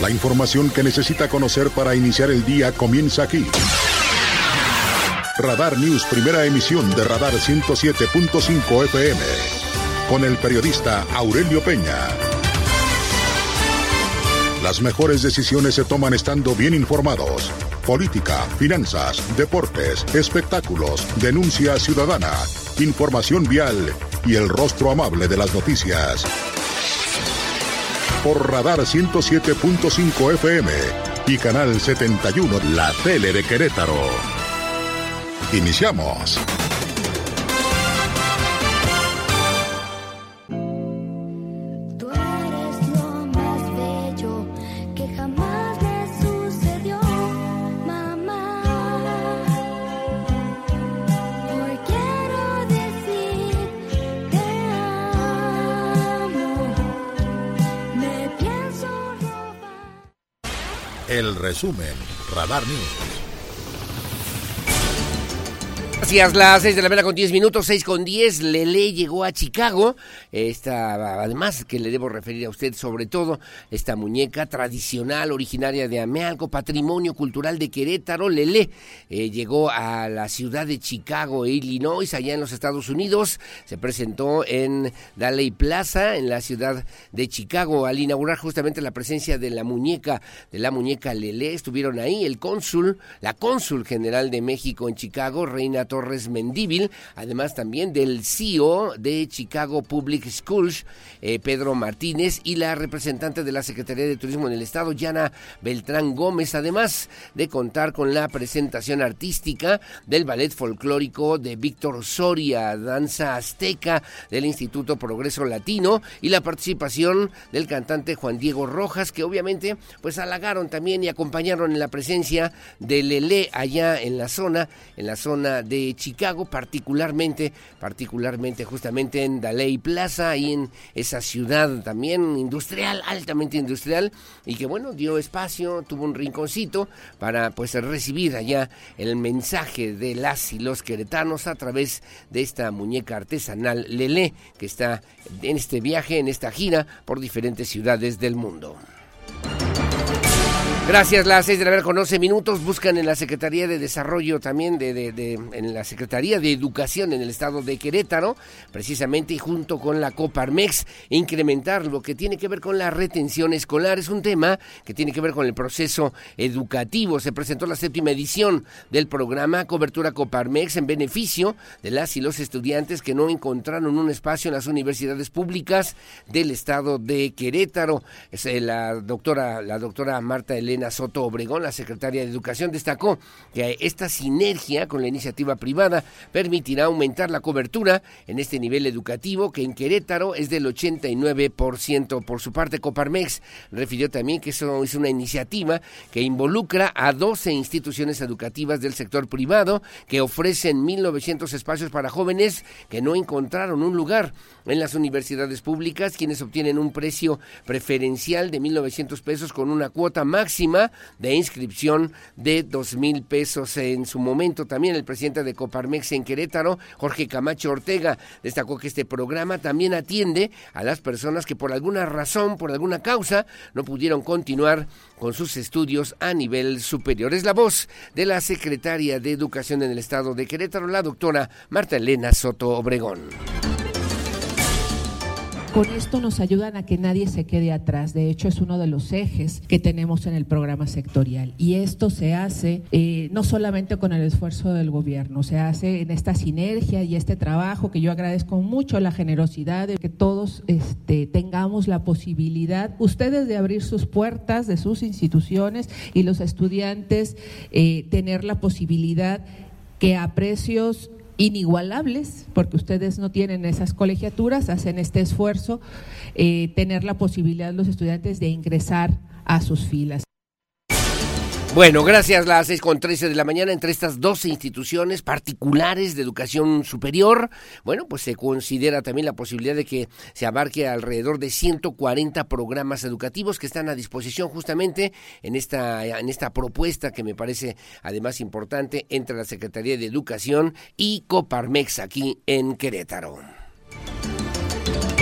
La información que necesita conocer para iniciar el día comienza aquí. Radar News, primera emisión de Radar 107.5 FM. Con el periodista Aurelio Peña. Las mejores decisiones se toman estando bien informados. Política, finanzas, deportes, espectáculos, denuncia ciudadana, información vial y el rostro amable de las noticias. Por Radar 107.5 FM y Canal 71, la tele de Querétaro. Iniciamos. Resumen, Radar News. Gracias, las seis de la mañana con 10 minutos, 6 con 10. Lele llegó a Chicago. Esta, además, que le debo referir a usted sobre todo, esta muñeca tradicional, originaria de Amealco, patrimonio cultural de Querétaro. Lele eh, llegó a la ciudad de Chicago, Illinois, allá en los Estados Unidos. Se presentó en Daley Plaza, en la ciudad de Chicago, al inaugurar justamente la presencia de la muñeca, de la muñeca Lele. Estuvieron ahí el cónsul, la cónsul general de México en Chicago, Reina Torres Torres además también del CEO de Chicago Public Schools, eh, Pedro Martínez, y la representante de la Secretaría de Turismo en el Estado, Yana Beltrán Gómez, además de contar con la presentación artística del ballet folclórico de Víctor Soria, danza azteca del Instituto Progreso Latino y la participación del cantante Juan Diego Rojas, que obviamente pues halagaron también y acompañaron en la presencia de Lele allá en la zona, en la zona de Chicago, particularmente, particularmente justamente en Daley Plaza, ahí en esa ciudad también industrial, altamente industrial, y que bueno, dio espacio, tuvo un rinconcito para pues recibir allá el mensaje de las y los queretanos a través de esta muñeca artesanal Lele, que está en este viaje, en esta gira por diferentes ciudades del mundo. Gracias, las seis de la mañana con 11 minutos. Buscan en la Secretaría de Desarrollo también, de, en la Secretaría de Educación en el estado de Querétaro, precisamente y junto con la Coparmex, incrementar lo que tiene que ver con la retención escolar. Es un tema que tiene que ver con el proceso educativo. Se presentó la séptima edición del programa Cobertura Coparmex en beneficio de las y los estudiantes que no encontraron un espacio en las universidades públicas del estado de Querétaro. Es eh, la doctora, la doctora Marta Elena Soto Obregón, la secretaria de Educación, destacó que esta sinergia con la iniciativa privada permitirá aumentar la cobertura en este nivel educativo que en Querétaro es del 89%. Por su parte, Coparmex refirió también que eso es una iniciativa que involucra a 12 instituciones educativas del sector privado que ofrecen 1.900 espacios para jóvenes que no encontraron un lugar en las universidades públicas, quienes obtienen un precio preferencial de 1.900 pesos con una cuota máxima de inscripción de dos mil pesos. En su momento también el presidente de Coparmex en Querétaro, Jorge Camacho Ortega, destacó que este programa también atiende a las personas que por alguna razón, por alguna causa, no pudieron continuar con sus estudios a nivel superior. Es la voz de la secretaria de Educación en el Estado de Querétaro, la doctora Marta Elena Soto Obregón. Con esto nos ayudan a que nadie se quede atrás. De hecho, es uno de los ejes que tenemos en el programa sectorial. Y esto se hace eh, no solamente con el esfuerzo del gobierno, se hace en esta sinergia y este trabajo que yo agradezco mucho la generosidad de que todos este, tengamos la posibilidad, ustedes de abrir sus puertas de sus instituciones y los estudiantes eh, tener la posibilidad que a precios inigualables, porque ustedes no tienen esas colegiaturas, hacen este esfuerzo, eh, tener la posibilidad los estudiantes de ingresar a sus filas. Bueno, gracias. Las seis con trece de la mañana entre estas 12 instituciones particulares de educación superior. Bueno, pues se considera también la posibilidad de que se abarque alrededor de 140 programas educativos que están a disposición justamente en esta, en esta propuesta que me parece además importante entre la Secretaría de Educación y Coparmex aquí en Querétaro.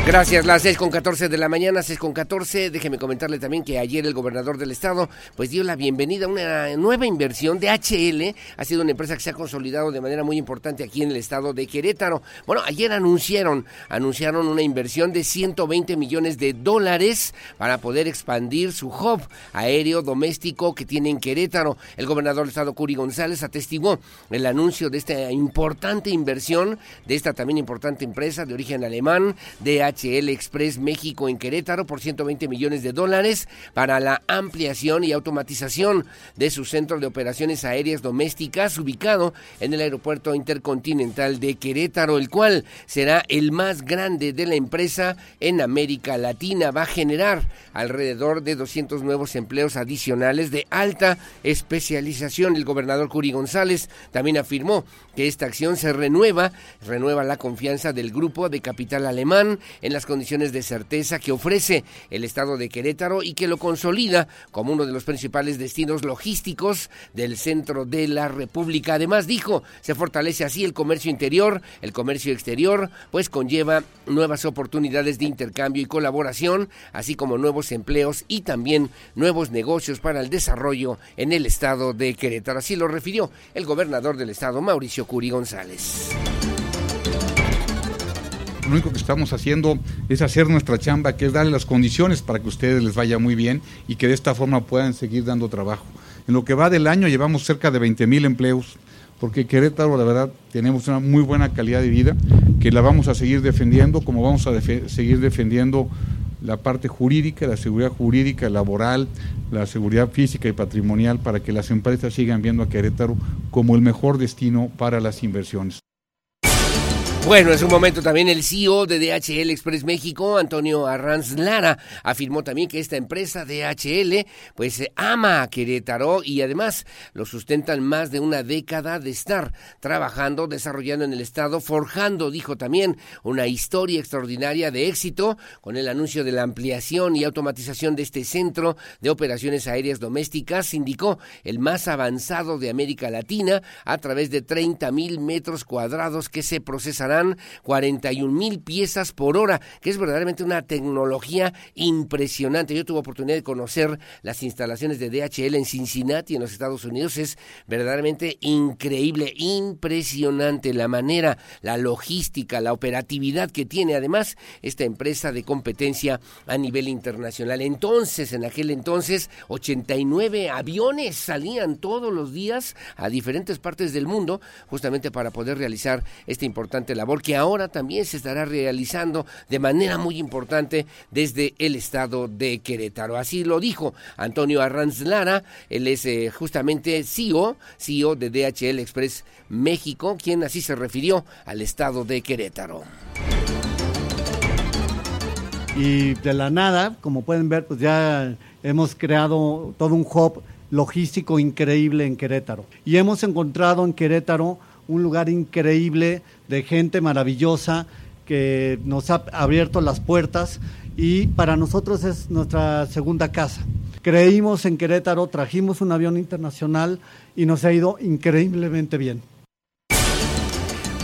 Gracias, las 6 con 14 de la mañana, 6 con 14. Déjeme comentarle también que ayer el gobernador del estado pues dio la bienvenida a una nueva inversión de HL. Ha sido una empresa que se ha consolidado de manera muy importante aquí en el estado de Querétaro. Bueno, ayer anunciaron, anunciaron una inversión de 120 millones de dólares para poder expandir su hub aéreo doméstico que tiene en Querétaro. El gobernador del estado, Curi González, atestiguó el anuncio de esta importante inversión, de esta también importante empresa de origen alemán, de HL HL Express México en Querétaro por 120 millones de dólares para la ampliación y automatización de su centro de operaciones aéreas domésticas ubicado en el aeropuerto intercontinental de Querétaro, el cual será el más grande de la empresa en América Latina. Va a generar alrededor de 200 nuevos empleos adicionales de alta especialización. El gobernador Curi González también afirmó que esta acción se renueva, renueva la confianza del grupo de capital alemán las condiciones de certeza que ofrece el estado de Querétaro y que lo consolida como uno de los principales destinos logísticos del centro de la República. Además, dijo, se fortalece así el comercio interior, el comercio exterior, pues conlleva nuevas oportunidades de intercambio y colaboración, así como nuevos empleos y también nuevos negocios para el desarrollo en el estado de Querétaro. Así lo refirió el gobernador del estado, Mauricio Curi González lo único que estamos haciendo es hacer nuestra chamba, que es darle las condiciones para que a ustedes les vaya muy bien y que de esta forma puedan seguir dando trabajo. En lo que va del año llevamos cerca de 20 mil empleos, porque Querétaro, la verdad, tenemos una muy buena calidad de vida, que la vamos a seguir defendiendo, como vamos a seguir defendiendo la parte jurídica, la seguridad jurídica, laboral, la seguridad física y patrimonial, para que las empresas sigan viendo a Querétaro como el mejor destino para las inversiones. Bueno, es un momento también el CEO de DHL Express México, Antonio Arranz Lara, afirmó también que esta empresa DHL pues ama a Querétaro y además lo sustentan más de una década de estar trabajando, desarrollando en el estado, forjando, dijo también, una historia extraordinaria de éxito con el anuncio de la ampliación y automatización de este centro de operaciones aéreas domésticas, indicó el más avanzado de América Latina a través de 30 mil metros cuadrados que se procesarán 41 mil piezas por hora, que es verdaderamente una tecnología impresionante. Yo tuve oportunidad de conocer las instalaciones de DHL en Cincinnati, en los Estados Unidos. Es verdaderamente increíble, impresionante la manera, la logística, la operatividad que tiene además esta empresa de competencia a nivel internacional. Entonces, en aquel entonces, 89 aviones salían todos los días a diferentes partes del mundo justamente para poder realizar esta importante labor que ahora también se estará realizando de manera muy importante desde el estado de Querétaro. Así lo dijo Antonio Arranz Lara, él es eh, justamente CEO, CEO de DHL Express México, quien así se refirió al estado de Querétaro. Y de la nada, como pueden ver, pues ya hemos creado todo un hub logístico increíble en Querétaro. Y hemos encontrado en Querétaro un lugar increíble de gente maravillosa que nos ha abierto las puertas y para nosotros es nuestra segunda casa. Creímos en Querétaro, trajimos un avión internacional y nos ha ido increíblemente bien.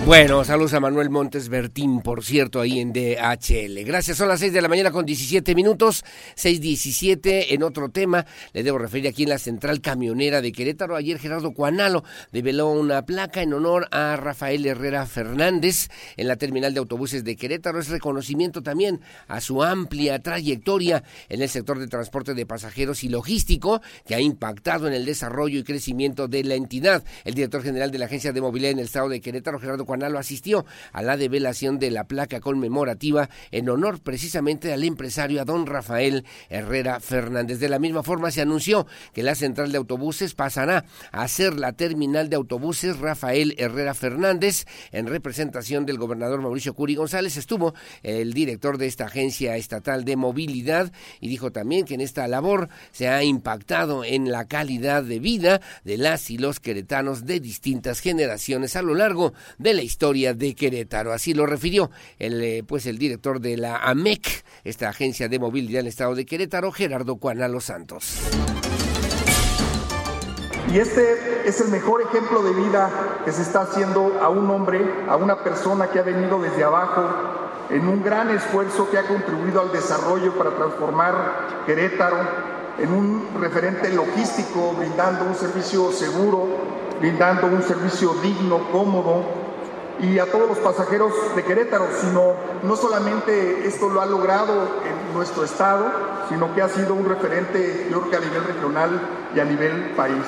Bueno, saludos a Manuel Montes Bertín, por cierto, ahí en DHL. Gracias, son las 6 de la mañana con 17 minutos, 6.17. En otro tema, le debo referir aquí en la central camionera de Querétaro. Ayer Gerardo Cuanalo develó una placa en honor a Rafael Herrera Fernández en la terminal de autobuses de Querétaro. Es reconocimiento también a su amplia trayectoria en el sector de transporte de pasajeros y logístico, que ha impactado en el desarrollo y crecimiento de la entidad. El director general de la Agencia de Movilidad en el estado de Querétaro, Gerardo Cuanalo asistió a la develación de la placa conmemorativa en honor precisamente al empresario don Rafael Herrera Fernández. De la misma forma se anunció que la central de autobuses pasará a ser la terminal de autobuses Rafael Herrera Fernández en representación del gobernador Mauricio Curi González. Estuvo el director de esta agencia estatal de movilidad y dijo también que en esta labor se ha impactado en la calidad de vida de las y los queretanos de distintas generaciones a lo largo de la historia de Querétaro. Así lo refirió el, eh, pues el director de la AMEC, esta agencia de movilidad en el estado de Querétaro, Gerardo Cuanalo Santos. Y este es el mejor ejemplo de vida que se está haciendo a un hombre, a una persona que ha venido desde abajo, en un gran esfuerzo que ha contribuido al desarrollo para transformar Querétaro en un referente logístico, brindando un servicio seguro, brindando un servicio digno, cómodo, y a todos los pasajeros de Querétaro, sino no solamente esto lo ha logrado en nuestro estado, sino que ha sido un referente, yo que a nivel regional y a nivel país.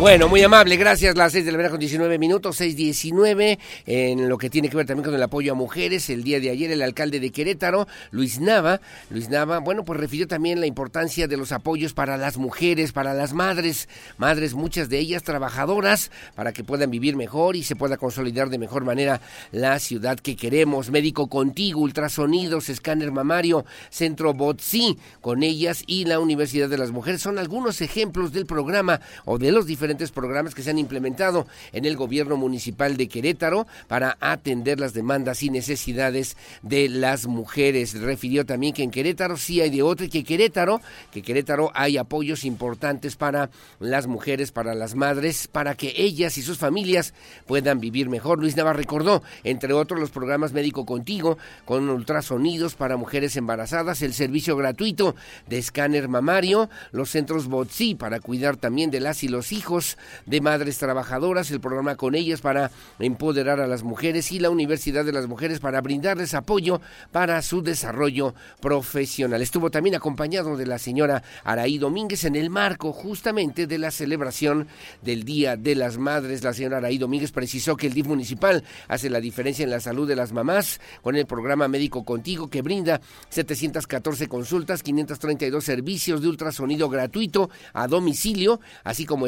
Bueno, muy amable, gracias. Las 6 de la mañana con 19 minutos, 6.19, en lo que tiene que ver también con el apoyo a mujeres. El día de ayer el alcalde de Querétaro, Luis Nava, Luis Nava, bueno, pues refirió también la importancia de los apoyos para las mujeres, para las madres, madres, muchas de ellas trabajadoras, para que puedan vivir mejor y se pueda consolidar de mejor manera la ciudad que queremos. Médico contigo, ultrasonidos, escáner mamario, centro Botsi, con ellas y la Universidad de las Mujeres son algunos ejemplos del programa o de los diferentes programas que se han implementado en el gobierno municipal de Querétaro para atender las demandas y necesidades de las mujeres. Refirió también que en Querétaro sí hay de otro y que Querétaro, que Querétaro hay apoyos importantes para las mujeres, para las madres, para que ellas y sus familias puedan vivir mejor. Luis Nava recordó, entre otros, los programas Médico Contigo, con ultrasonidos para mujeres embarazadas, el servicio gratuito de escáner mamario, los centros BOTSI para cuidar también de las y los hijos, de madres trabajadoras, el programa con ellas para empoderar a las mujeres y la Universidad de las Mujeres para brindarles apoyo para su desarrollo profesional. Estuvo también acompañado de la señora Araí Domínguez en el marco justamente de la celebración del Día de las Madres. La señora Araí Domínguez precisó que el DIF municipal hace la diferencia en la salud de las mamás con el programa Médico Contigo que brinda 714 consultas, 532 servicios de ultrasonido gratuito a domicilio, así como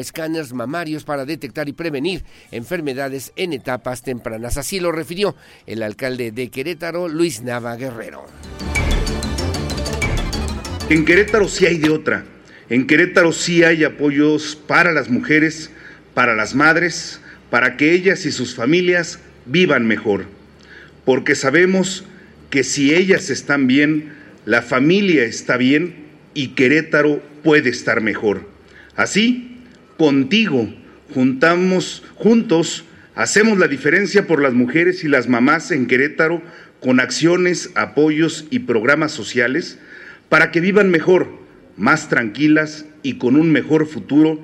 mamarios para detectar y prevenir enfermedades en etapas tempranas. Así lo refirió el alcalde de Querétaro, Luis Nava Guerrero. En Querétaro sí hay de otra. En Querétaro sí hay apoyos para las mujeres, para las madres, para que ellas y sus familias vivan mejor. Porque sabemos que si ellas están bien, la familia está bien y Querétaro puede estar mejor. Así, contigo. Juntamos juntos, hacemos la diferencia por las mujeres y las mamás en Querétaro con acciones, apoyos y programas sociales para que vivan mejor, más tranquilas y con un mejor futuro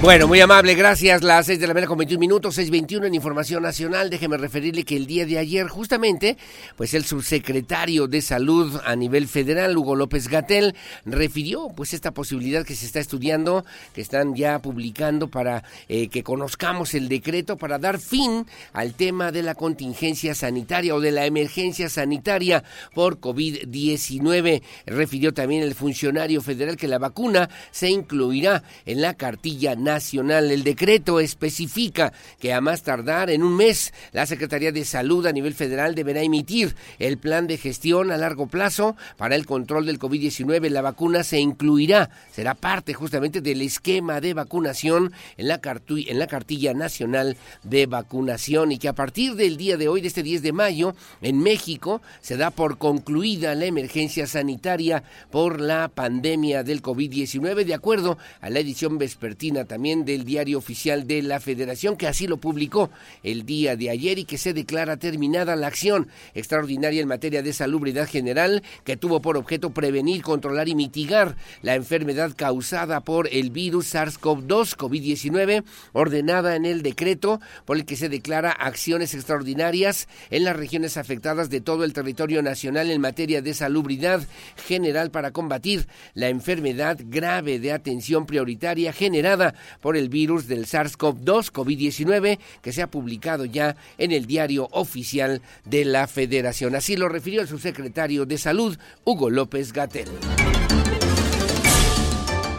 bueno, muy amable, gracias. Las 6 de la mañana con 21 minutos, 6.21 en Información Nacional. Déjeme referirle que el día de ayer, justamente, pues el subsecretario de Salud a nivel federal, Hugo López Gatel, refirió pues esta posibilidad que se está estudiando, que están ya publicando para eh, que conozcamos el decreto para dar fin al tema de la contingencia sanitaria o de la emergencia sanitaria por COVID-19. Refirió también el funcionario federal que la vacuna se incluirá en la cartilla nacional. El decreto especifica que a más tardar en un mes la Secretaría de Salud a nivel federal deberá emitir el plan de gestión a largo plazo para el control del COVID-19. La vacuna se incluirá, será parte justamente del esquema de vacunación en la, en la cartilla nacional de vacunación y que a partir del día de hoy, de este 10 de mayo, en México se da por concluida la emergencia sanitaria por la pandemia del COVID-19 de acuerdo a la edición vespertina también también del diario oficial de la Federación, que así lo publicó el día de ayer y que se declara terminada la acción extraordinaria en materia de salubridad general que tuvo por objeto prevenir, controlar y mitigar la enfermedad causada por el virus SARS-CoV-2 COVID-19, ordenada en el decreto por el que se declara acciones extraordinarias en las regiones afectadas de todo el territorio nacional en materia de salubridad general para combatir la enfermedad grave de atención prioritaria generada por el virus del SARS-CoV-2 COVID-19 que se ha publicado ya en el diario oficial de la Federación. Así lo refirió el subsecretario de Salud, Hugo López Gatel.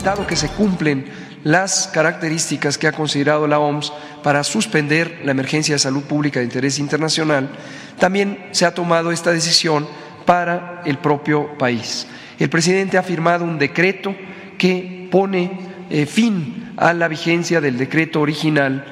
Dado que se cumplen las características que ha considerado la OMS para suspender la emergencia de salud pública de interés internacional, también se ha tomado esta decisión para el propio país. El presidente ha firmado un decreto que pone eh, fin a la vigencia del decreto original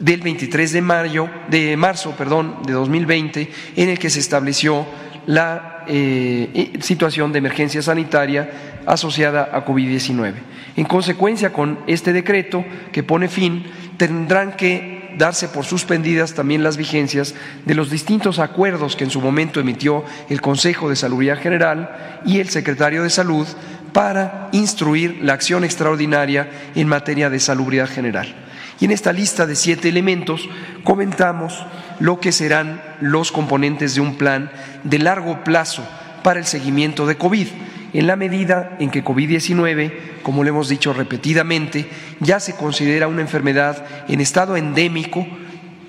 del 23 de mayo de marzo, perdón, de 2020, en el que se estableció la eh, situación de emergencia sanitaria asociada a COVID-19. En consecuencia, con este decreto que pone fin, tendrán que darse por suspendidas también las vigencias de los distintos acuerdos que en su momento emitió el Consejo de Salubridad General y el Secretario de Salud para instruir la acción extraordinaria en materia de salubridad general. Y en esta lista de siete elementos comentamos lo que serán los componentes de un plan de largo plazo para el seguimiento de COVID, en la medida en que COVID-19, como lo hemos dicho repetidamente, ya se considera una enfermedad en estado endémico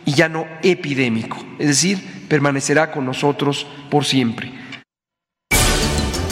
y ya no epidémico, es decir, permanecerá con nosotros por siempre.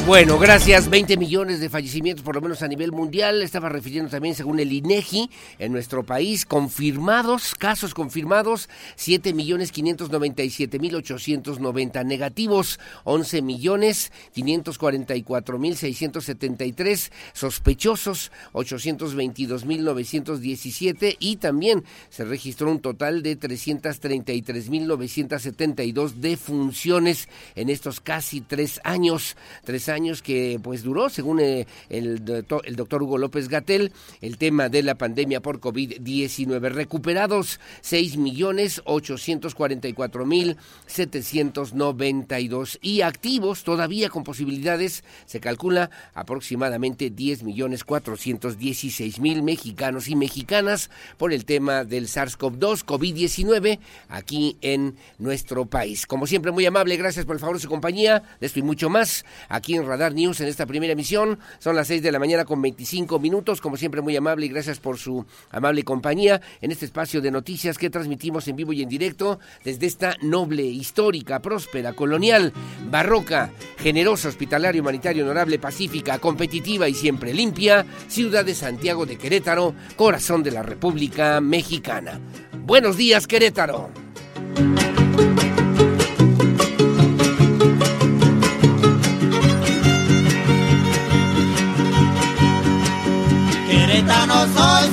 Bueno, gracias. 20 millones de fallecimientos, por lo menos a nivel mundial. Estaba refiriendo también, según el INEGI, en nuestro país, confirmados, casos confirmados, 7 millones 597 mil 890 negativos, 11 millones 544 mil 673 sospechosos, 822 mil 917 y también se registró un total de 333 mil 972 defunciones en estos casi tres años. Tres años que pues duró, según eh, el, el doctor Hugo López Gatel, el tema de la pandemia por COVID-19. Recuperados 6 millones 844 mil 792 y activos todavía con posibilidades, se calcula aproximadamente 10 millones 416 mil mexicanos y mexicanas por el tema del SARS-CoV-2, COVID-19 aquí en nuestro país. Como siempre, muy amable, gracias por el favor de su compañía, de esto y mucho más aquí en Radar News en esta primera emisión. Son las 6 de la mañana con 25 minutos. Como siempre, muy amable y gracias por su amable compañía en este espacio de noticias que transmitimos en vivo y en directo desde esta noble, histórica, próspera, colonial, barroca, generosa, hospitalaria, humanitaria, honorable, pacífica, competitiva y siempre limpia ciudad de Santiago de Querétaro, corazón de la República Mexicana. Buenos días, Querétaro.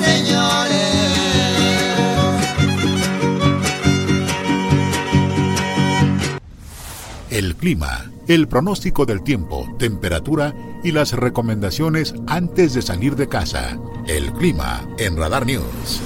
Señores. El clima, el pronóstico del tiempo, temperatura y las recomendaciones antes de salir de casa. El clima en Radar News.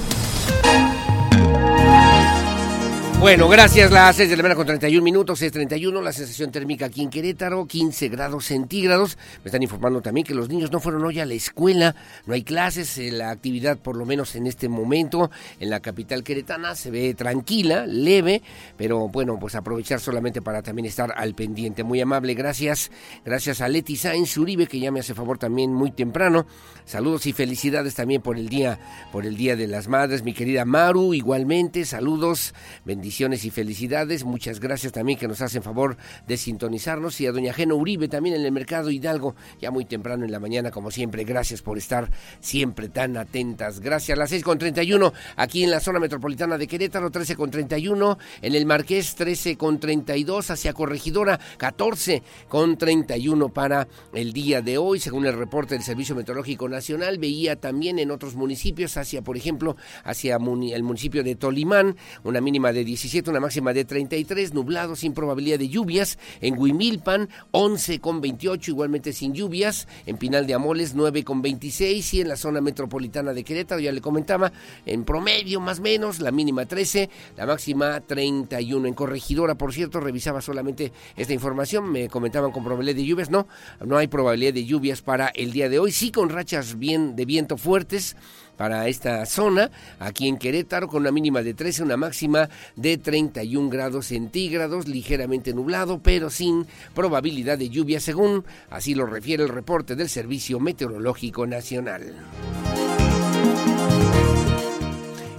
Bueno, gracias. Las 6 de la mañana con 31 minutos, 6.31. La sensación térmica aquí en Querétaro, 15 grados centígrados. Me están informando también que los niños no fueron hoy a la escuela, no hay clases. Eh, la actividad, por lo menos en este momento, en la capital queretana se ve tranquila, leve, pero bueno, pues aprovechar solamente para también estar al pendiente. Muy amable, gracias. Gracias a Leti Sáenz Uribe, que ya me hace favor también muy temprano. Saludos y felicidades también por el día, por el Día de las Madres, mi querida Maru, igualmente. Saludos, bendiciones y felicidades. Muchas gracias también que nos hacen favor de sintonizarnos. Y a doña Geno Uribe también en el Mercado Hidalgo, ya muy temprano en la mañana, como siempre. Gracias por estar siempre tan atentas. Gracias. Las 6 con 31 aquí en la zona metropolitana de Querétaro, 13 con 31. En el Marqués, 13 con 32. Hacia Corregidora, 14 con 31 para el día de hoy. Según el reporte del Servicio Meteorológico Nacional, veía también en otros municipios, hacia, por ejemplo, hacia el municipio de Tolimán, una mínima de 17, una máxima de 33, nublado sin probabilidad de lluvias. En Huimilpan, 11 con 28, igualmente sin lluvias. En Pinal de Amoles, 9 con 26. Y en la zona metropolitana de Querétaro, ya le comentaba, en promedio más o menos, la mínima 13, la máxima 31. En Corregidora, por cierto, revisaba solamente esta información, me comentaban con probabilidad de lluvias. No, no hay probabilidad de lluvias para el día de hoy. Sí con rachas bien de viento fuertes para esta zona, aquí en Querétaro, con una mínima de 13, una máxima de 31 grados centígrados, ligeramente nublado, pero sin probabilidad de lluvia, según así lo refiere el reporte del Servicio Meteorológico Nacional.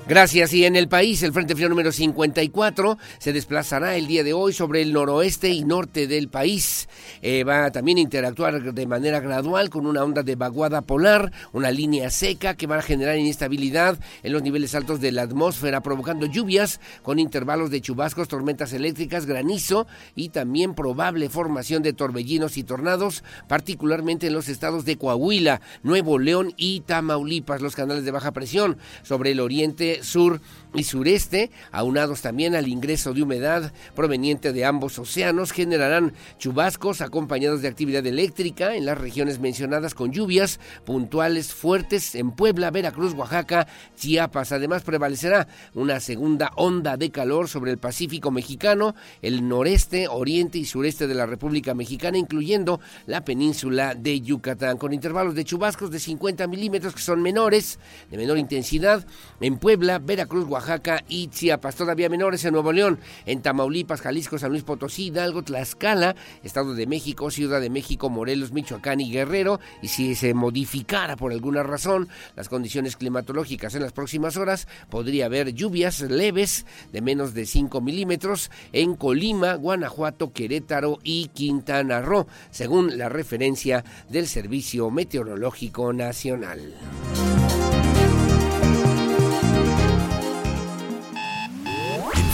Gracias. Y en el país, el Frente Frío número 54 se desplazará el día de hoy sobre el noroeste y norte del país. Eh, va a también interactuar de manera gradual con una onda de vaguada polar, una línea seca que va a generar inestabilidad en los niveles altos de la atmósfera, provocando lluvias con intervalos de chubascos, tormentas eléctricas, granizo y también probable formación de torbellinos y tornados, particularmente en los estados de Coahuila, Nuevo León y Tamaulipas. Los canales de baja presión sobre el oriente sur y sureste, aunados también al ingreso de humedad proveniente de ambos océanos, generarán chubascos acompañados de actividad eléctrica en las regiones mencionadas con lluvias puntuales fuertes en Puebla, Veracruz, Oaxaca, Chiapas. Además prevalecerá una segunda onda de calor sobre el Pacífico mexicano, el noreste, oriente y sureste de la República Mexicana, incluyendo la península de Yucatán, con intervalos de chubascos de 50 milímetros que son menores, de menor intensidad, en Puebla, Veracruz, Oaxaca y Chiapas. Todavía menores en Nuevo León, en Tamaulipas, Jalisco, San Luis Potosí, Hidalgo, Tlaxcala, Estado de México, Ciudad de México, Morelos, Michoacán y Guerrero. Y si se modificara por alguna razón las condiciones climatológicas en las próximas horas, podría haber lluvias leves de menos de 5 milímetros en Colima, Guanajuato, Querétaro y Quintana Roo, según la referencia del Servicio Meteorológico Nacional.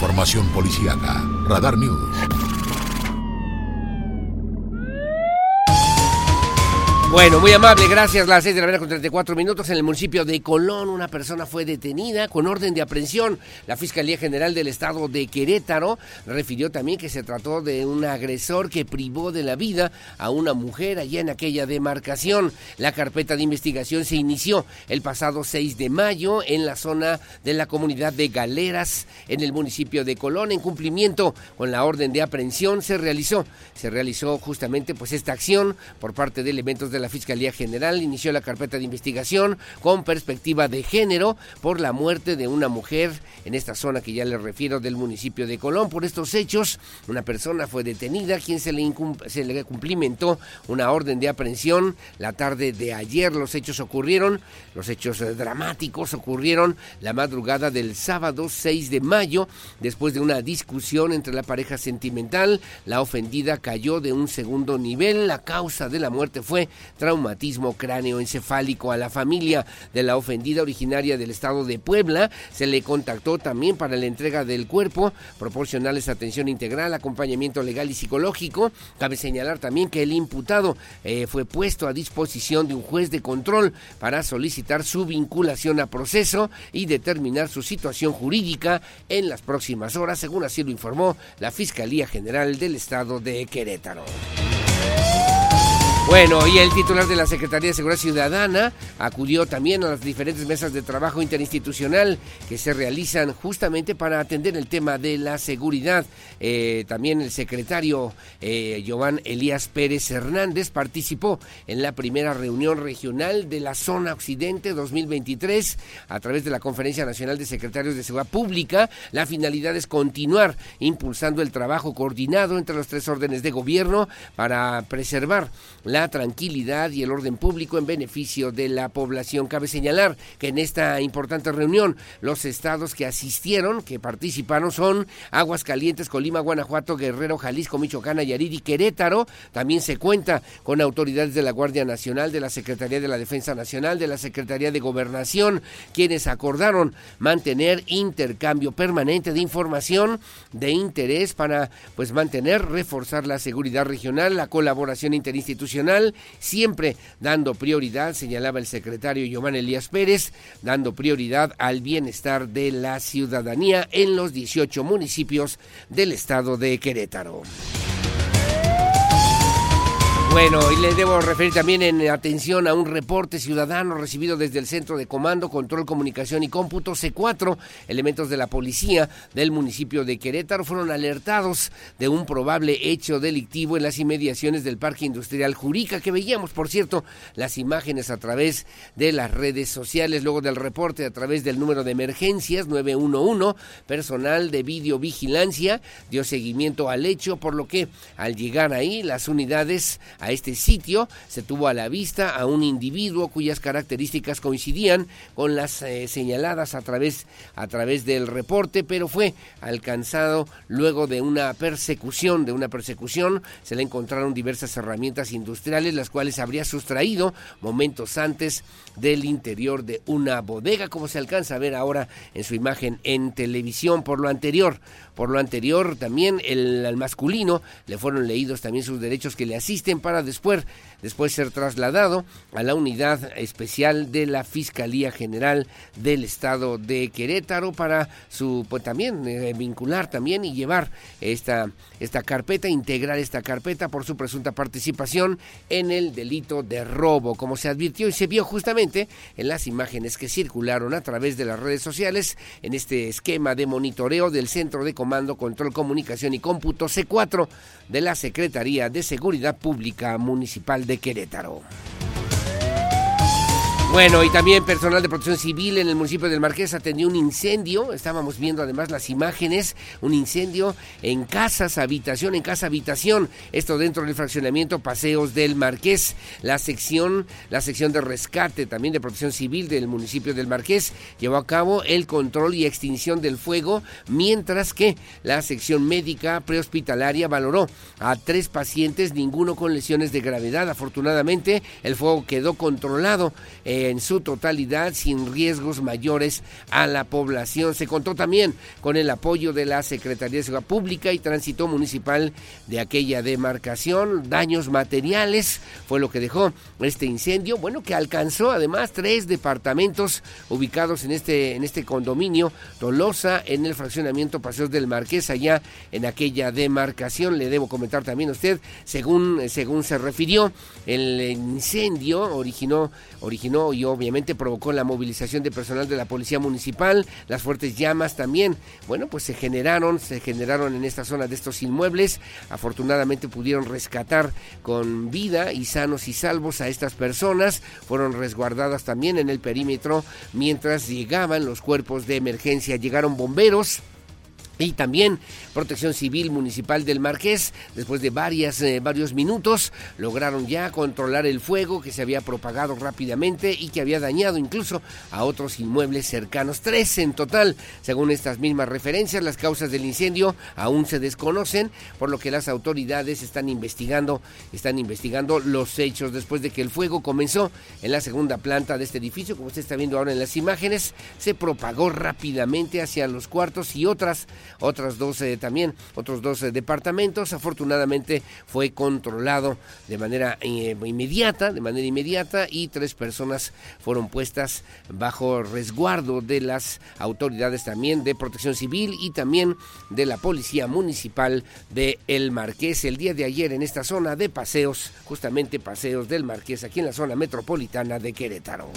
Información policíaca. Radar News. Bueno, muy amable, gracias. Las 6 de la mañana con 34 minutos en el municipio de Colón. Una persona fue detenida con orden de aprehensión. La Fiscalía General del Estado de Querétaro refirió también que se trató de un agresor que privó de la vida a una mujer allá en aquella demarcación. La carpeta de investigación se inició el pasado 6 de mayo en la zona de la comunidad de Galeras en el municipio de Colón. En cumplimiento con la orden de aprehensión se realizó, se realizó justamente pues esta acción por parte de elementos de la Fiscalía General inició la carpeta de investigación con perspectiva de género por la muerte de una mujer en esta zona que ya le refiero del municipio de Colón. Por estos hechos, una persona fue detenida, quien se le, se le cumplimentó una orden de aprehensión la tarde de ayer. Los hechos ocurrieron, los hechos eh, dramáticos ocurrieron la madrugada del sábado 6 de mayo, después de una discusión entre la pareja sentimental. La ofendida cayó de un segundo nivel. La causa de la muerte fue traumatismo cráneoencefálico a la familia de la ofendida originaria del estado de Puebla. Se le contactó también para la entrega del cuerpo, proporcionarles atención integral, acompañamiento legal y psicológico. Cabe señalar también que el imputado eh, fue puesto a disposición de un juez de control para solicitar su vinculación a proceso y determinar su situación jurídica en las próximas horas, según así lo informó la Fiscalía General del Estado de Querétaro. Bueno, y el titular de la Secretaría de Seguridad Ciudadana acudió también a las diferentes mesas de trabajo interinstitucional que se realizan justamente para atender el tema de la seguridad. Eh, también el secretario eh, Giovanni Elías Pérez Hernández participó en la primera reunión regional de la Zona Occidente 2023 a través de la Conferencia Nacional de Secretarios de Seguridad Pública. La finalidad es continuar impulsando el trabajo coordinado entre los tres órdenes de gobierno para preservar tranquilidad y el orden público en beneficio de la población. Cabe señalar que en esta importante reunión los estados que asistieron, que participaron son Aguascalientes, Colima, Guanajuato, Guerrero, Jalisco, Michoacán, Nayarit y Querétaro. También se cuenta con autoridades de la Guardia Nacional, de la Secretaría de la Defensa Nacional, de la Secretaría de Gobernación, quienes acordaron mantener intercambio permanente de información de interés para pues mantener, reforzar la seguridad regional, la colaboración interinstitucional siempre dando prioridad, señalaba el secretario Giovanni Elías Pérez, dando prioridad al bienestar de la ciudadanía en los 18 municipios del estado de Querétaro. Bueno, y le debo referir también en atención a un reporte ciudadano recibido desde el Centro de Comando, Control, Comunicación y Cómputo C4. Elementos de la policía del municipio de Querétaro fueron alertados de un probable hecho delictivo en las inmediaciones del Parque Industrial Jurica, que veíamos, por cierto, las imágenes a través de las redes sociales, luego del reporte a través del número de emergencias 911, personal de videovigilancia dio seguimiento al hecho, por lo que al llegar ahí las unidades a este sitio se tuvo a la vista a un individuo cuyas características coincidían con las eh, señaladas a través, a través del reporte, pero fue alcanzado luego de una persecución, de una persecución, se le encontraron diversas herramientas industriales, las cuales habría sustraído momentos antes del interior de una bodega, como se alcanza a ver ahora en su imagen en televisión. Por lo anterior, por lo anterior también el, al masculino le fueron leídos también sus derechos que le asisten para después después ser trasladado a la unidad especial de la Fiscalía General del Estado de Querétaro para su pues también eh, vincular también y llevar esta esta carpeta, integrar esta carpeta por su presunta participación en el delito de robo, como se advirtió y se vio justamente en las imágenes que circularon a través de las redes sociales en este esquema de monitoreo del Centro de Comando, Control, Comunicación y Cómputo C4 de la Secretaría de Seguridad Pública Municipal de Querétaro. Bueno, y también personal de protección civil en el municipio del Marqués atendió un incendio. Estábamos viendo además las imágenes, un incendio en casas, habitación, en casa, habitación. Esto dentro del fraccionamiento Paseos del Marqués. La sección, la sección de rescate también de protección civil del municipio del Marqués llevó a cabo el control y extinción del fuego, mientras que la sección médica prehospitalaria valoró a tres pacientes, ninguno con lesiones de gravedad. Afortunadamente, el fuego quedó controlado. Eh, en su totalidad sin riesgos mayores a la población. Se contó también con el apoyo de la Secretaría de Seguridad Pública y Tránsito Municipal de aquella demarcación. Daños materiales fue lo que dejó este incendio, bueno, que alcanzó además tres departamentos ubicados en este, en este condominio, Tolosa, en el fraccionamiento Paseos del Marqués, allá en aquella demarcación. Le debo comentar también a usted, según, según se refirió, el incendio originó, originó y obviamente provocó la movilización de personal de la Policía Municipal, las fuertes llamas también, bueno, pues se generaron, se generaron en esta zona de estos inmuebles, afortunadamente pudieron rescatar con vida y sanos y salvos a estas personas, fueron resguardadas también en el perímetro mientras llegaban los cuerpos de emergencia, llegaron bomberos, y también Protección Civil Municipal del Marqués, después de varias, eh, varios minutos, lograron ya controlar el fuego que se había propagado rápidamente y que había dañado incluso a otros inmuebles cercanos. Tres en total, según estas mismas referencias, las causas del incendio aún se desconocen, por lo que las autoridades están investigando, están investigando los hechos después de que el fuego comenzó en la segunda planta de este edificio, como usted está viendo ahora en las imágenes, se propagó rápidamente hacia los cuartos y otras otras dos también, otros dos departamentos. Afortunadamente fue controlado de manera eh, inmediata, de manera inmediata y tres personas fueron puestas bajo resguardo de las autoridades también de Protección Civil y también de la Policía Municipal de El Marqués. El día de ayer en esta zona de paseos, justamente paseos del Marqués, aquí en la zona metropolitana de Querétaro.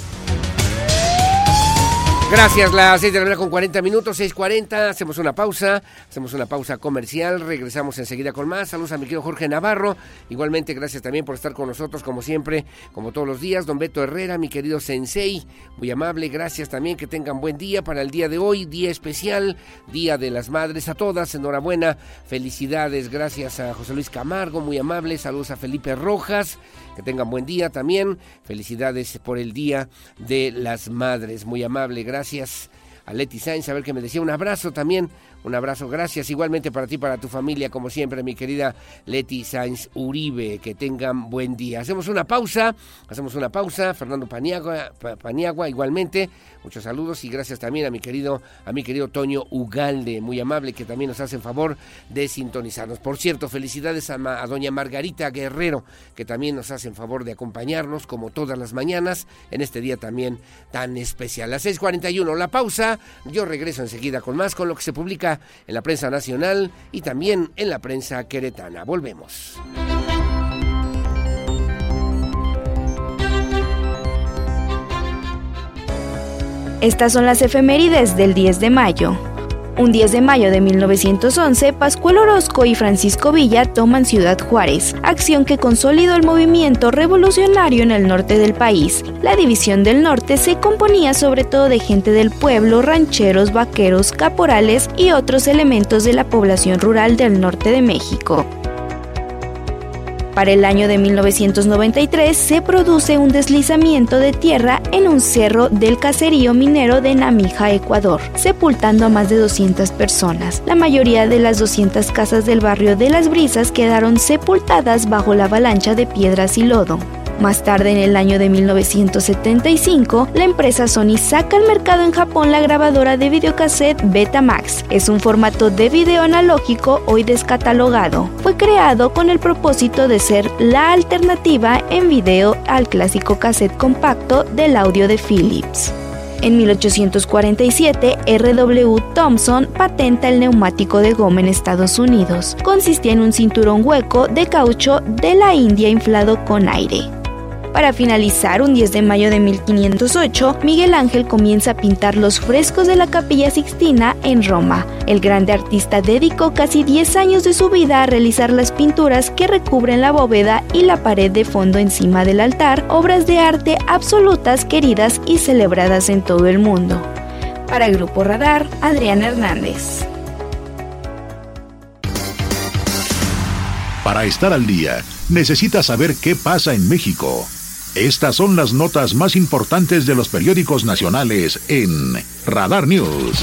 Gracias, las 6 de la mañana con 40 minutos, 6.40, hacemos una pausa, hacemos una pausa comercial, regresamos enseguida con más. Saludos a mi querido Jorge Navarro, igualmente gracias también por estar con nosotros como siempre, como todos los días. Don Beto Herrera, mi querido Sensei, muy amable, gracias también, que tengan buen día para el día de hoy, día especial, Día de las Madres a todas, enhorabuena, felicidades, gracias a José Luis Camargo, muy amable, saludos a Felipe Rojas. Que tengan buen día también. Felicidades por el Día de las Madres. Muy amable. Gracias a Leti Sainz, a ver qué me decía. Un abrazo también un abrazo, gracias igualmente para ti, para tu familia, como siempre, mi querida Leti Sainz Uribe. Que tengan buen día. Hacemos una pausa, hacemos una pausa. Fernando Paniagua, Paniagua igualmente. Muchos saludos y gracias también a mi querido, a mi querido Toño Ugalde, muy amable, que también nos hace favor de sintonizarnos. Por cierto, felicidades a, a doña Margarita Guerrero, que también nos hace favor de acompañarnos, como todas las mañanas, en este día también tan especial. Las 6:41, la pausa. Yo regreso enseguida con más, con lo que se publica en la prensa nacional y también en la prensa queretana. Volvemos. Estas son las efemérides del 10 de mayo. Un 10 de mayo de 1911, Pascual Orozco y Francisco Villa toman Ciudad Juárez, acción que consolidó el movimiento revolucionario en el norte del país. La División del Norte se componía sobre todo de gente del pueblo, rancheros, vaqueros, caporales y otros elementos de la población rural del norte de México. Para el año de 1993 se produce un deslizamiento de tierra en un cerro del caserío minero de Namija, Ecuador, sepultando a más de 200 personas. La mayoría de las 200 casas del barrio de Las Brisas quedaron sepultadas bajo la avalancha de piedras y lodo. Más tarde, en el año de 1975, la empresa Sony saca al mercado en Japón la grabadora de videocassette Betamax. Es un formato de video analógico hoy descatalogado. Fue creado con el propósito de ser la alternativa en video al clásico cassette compacto del audio de Philips. En 1847, R.W. Thompson patenta el neumático de goma en Estados Unidos. Consistía en un cinturón hueco de caucho de la India inflado con aire. Para finalizar, un 10 de mayo de 1508, Miguel Ángel comienza a pintar los frescos de la Capilla Sixtina en Roma. El grande artista dedicó casi 10 años de su vida a realizar las pinturas que recubren la bóveda y la pared de fondo encima del altar, obras de arte absolutas queridas y celebradas en todo el mundo. Para el Grupo Radar, Adrián Hernández. Para estar al día, necesita saber qué pasa en México. Estas son las notas más importantes de los periódicos nacionales en Radar News.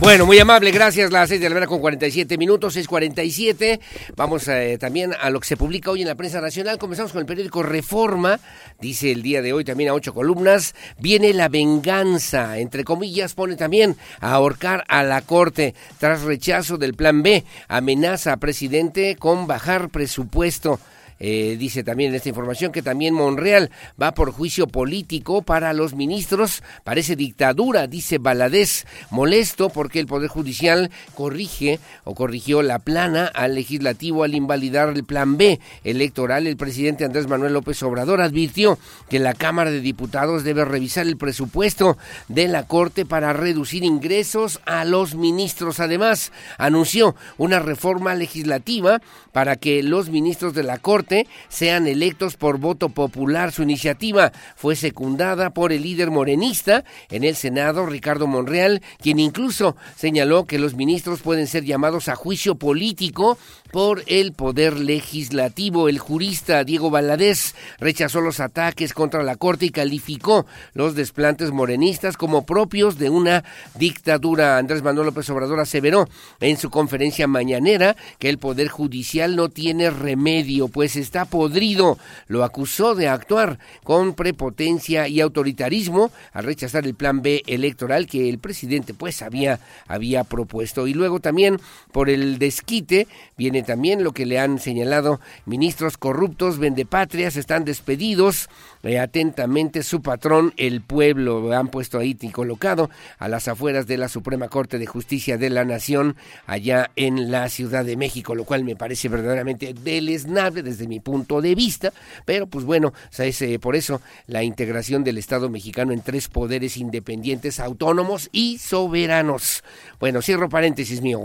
Bueno, muy amable, gracias. Las 6 de la mañana con 47 minutos, 6.47. Vamos eh, también a lo que se publica hoy en la prensa nacional. Comenzamos con el periódico Reforma. Dice el día de hoy también a ocho columnas. Viene la venganza, entre comillas, pone también a ahorcar a la Corte tras rechazo del Plan B. Amenaza a presidente con bajar presupuesto. Eh, dice también en esta información que también Monreal va por juicio político para los ministros. Parece dictadura, dice Baladés, molesto porque el Poder Judicial corrige o corrigió la plana al legislativo al invalidar el plan B electoral. El presidente Andrés Manuel López Obrador advirtió que la Cámara de Diputados debe revisar el presupuesto de la Corte para reducir ingresos a los ministros. Además, anunció una reforma legislativa para que los ministros de la Corte sean electos por voto popular. Su iniciativa fue secundada por el líder morenista en el Senado, Ricardo Monreal, quien incluso señaló que los ministros pueden ser llamados a juicio político por el poder legislativo. El jurista Diego Valadez rechazó los ataques contra la Corte y calificó los desplantes morenistas como propios de una dictadura. Andrés Manuel López Obrador aseveró en su conferencia mañanera que el poder judicial no tiene remedio, pues está podrido. Lo acusó de actuar con prepotencia y autoritarismo al rechazar el plan B electoral que el presidente pues había, había propuesto. Y luego también por el desquite viene también lo que le han señalado ministros corruptos, vendepatrias, están despedidos atentamente su patrón, el pueblo, han puesto ahí y colocado a las afueras de la Suprema Corte de Justicia de la Nación, allá en la Ciudad de México, lo cual me parece verdaderamente deleznable desde mi punto de vista, pero pues bueno, es eh, por eso la integración del Estado mexicano en tres poderes independientes, autónomos y soberanos. Bueno, cierro paréntesis mío,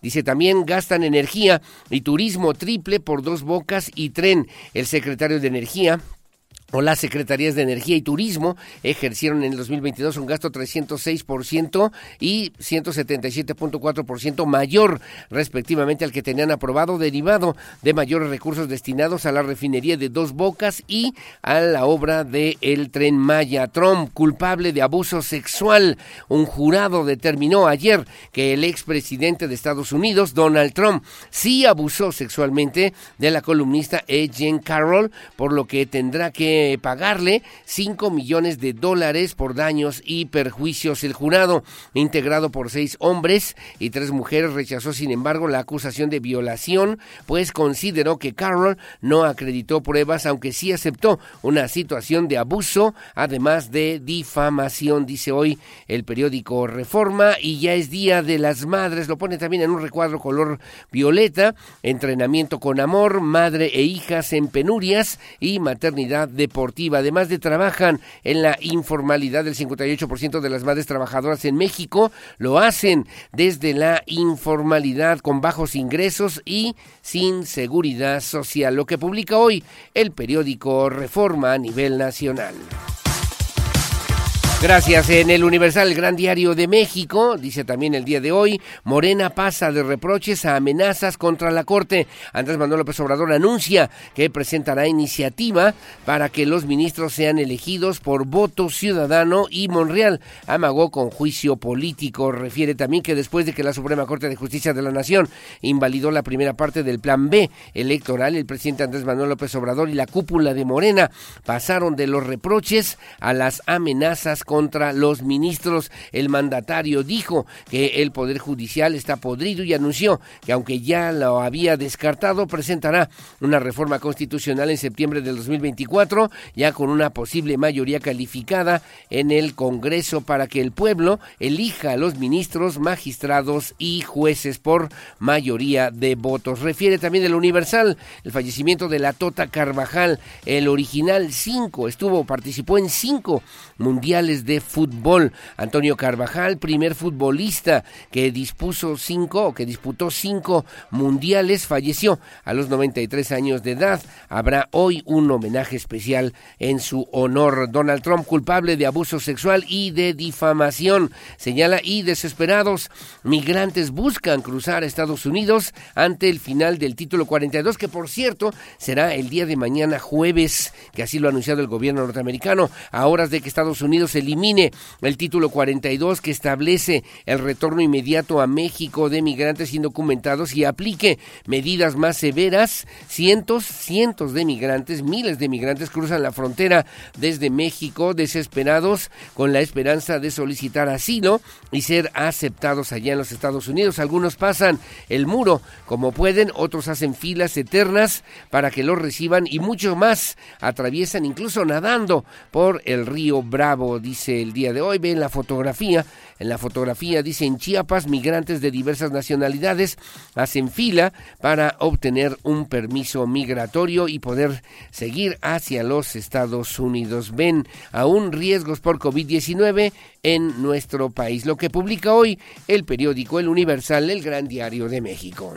dice también gastan energía y turismo triple por dos bocas y tren. El secretario de Energía, o las Secretarías de Energía y Turismo ejercieron en el 2022 un gasto 306% y 177.4% mayor respectivamente al que tenían aprobado derivado de mayores recursos destinados a la refinería de Dos Bocas y a la obra de el Tren Maya. Trump culpable de abuso sexual. Un jurado determinó ayer que el expresidente de Estados Unidos, Donald Trump, sí abusó sexualmente de la columnista E. Jean Carroll, por lo que tendrá que pagarle 5 millones de dólares por daños y perjuicios. El jurado, integrado por seis hombres y tres mujeres, rechazó sin embargo la acusación de violación, pues consideró que Carroll no acreditó pruebas, aunque sí aceptó una situación de abuso, además de difamación, dice hoy el periódico Reforma, y ya es Día de las Madres, lo pone también en un recuadro color violeta, entrenamiento con amor, madre e hijas en penurias y maternidad de Además de trabajan en la informalidad, el 58% de las madres trabajadoras en México lo hacen desde la informalidad con bajos ingresos y sin seguridad social, lo que publica hoy el periódico Reforma a nivel nacional. Gracias. En el Universal, el Gran Diario de México, dice también el día de hoy, Morena pasa de reproches a amenazas contra la Corte. Andrés Manuel López Obrador anuncia que presentará iniciativa para que los ministros sean elegidos por voto ciudadano y Monreal amagó con juicio político. Refiere también que después de que la Suprema Corte de Justicia de la Nación invalidó la primera parte del Plan B electoral, el presidente Andrés Manuel López Obrador y la cúpula de Morena pasaron de los reproches a las amenazas contra los ministros. El mandatario dijo que el Poder Judicial está podrido y anunció que aunque ya lo había descartado, presentará una reforma constitucional en septiembre del 2024, ya con una posible mayoría calificada en el Congreso para que el pueblo elija a los ministros, magistrados y jueces por mayoría de votos. Refiere también el Universal el fallecimiento de la Tota Carvajal, el original 5, estuvo, participó en cinco mundiales de fútbol. Antonio Carvajal, primer futbolista que dispuso cinco que disputó cinco mundiales, falleció a los 93 años de edad. Habrá hoy un homenaje especial en su honor. Donald Trump, culpable de abuso sexual y de difamación, señala y desesperados migrantes buscan cruzar a Estados Unidos ante el final del título 42, que por cierto será el día de mañana jueves, que así lo ha anunciado el gobierno norteamericano, a horas de que Estados Unidos elimine el título 42 que establece el retorno inmediato a México de migrantes indocumentados y aplique medidas más severas. Cientos, cientos de migrantes, miles de migrantes cruzan la frontera desde México desesperados con la esperanza de solicitar asilo y ser aceptados allá en los Estados Unidos. Algunos pasan el muro como pueden, otros hacen filas eternas para que los reciban y muchos más atraviesan incluso nadando por el río Bravo, el día de hoy. Ven la fotografía. En la fotografía dice en Chiapas, migrantes de diversas nacionalidades hacen fila para obtener un permiso migratorio y poder seguir hacia los Estados Unidos. Ven aún riesgos por COVID-19 en nuestro país. Lo que publica hoy el periódico El Universal, el Gran Diario de México.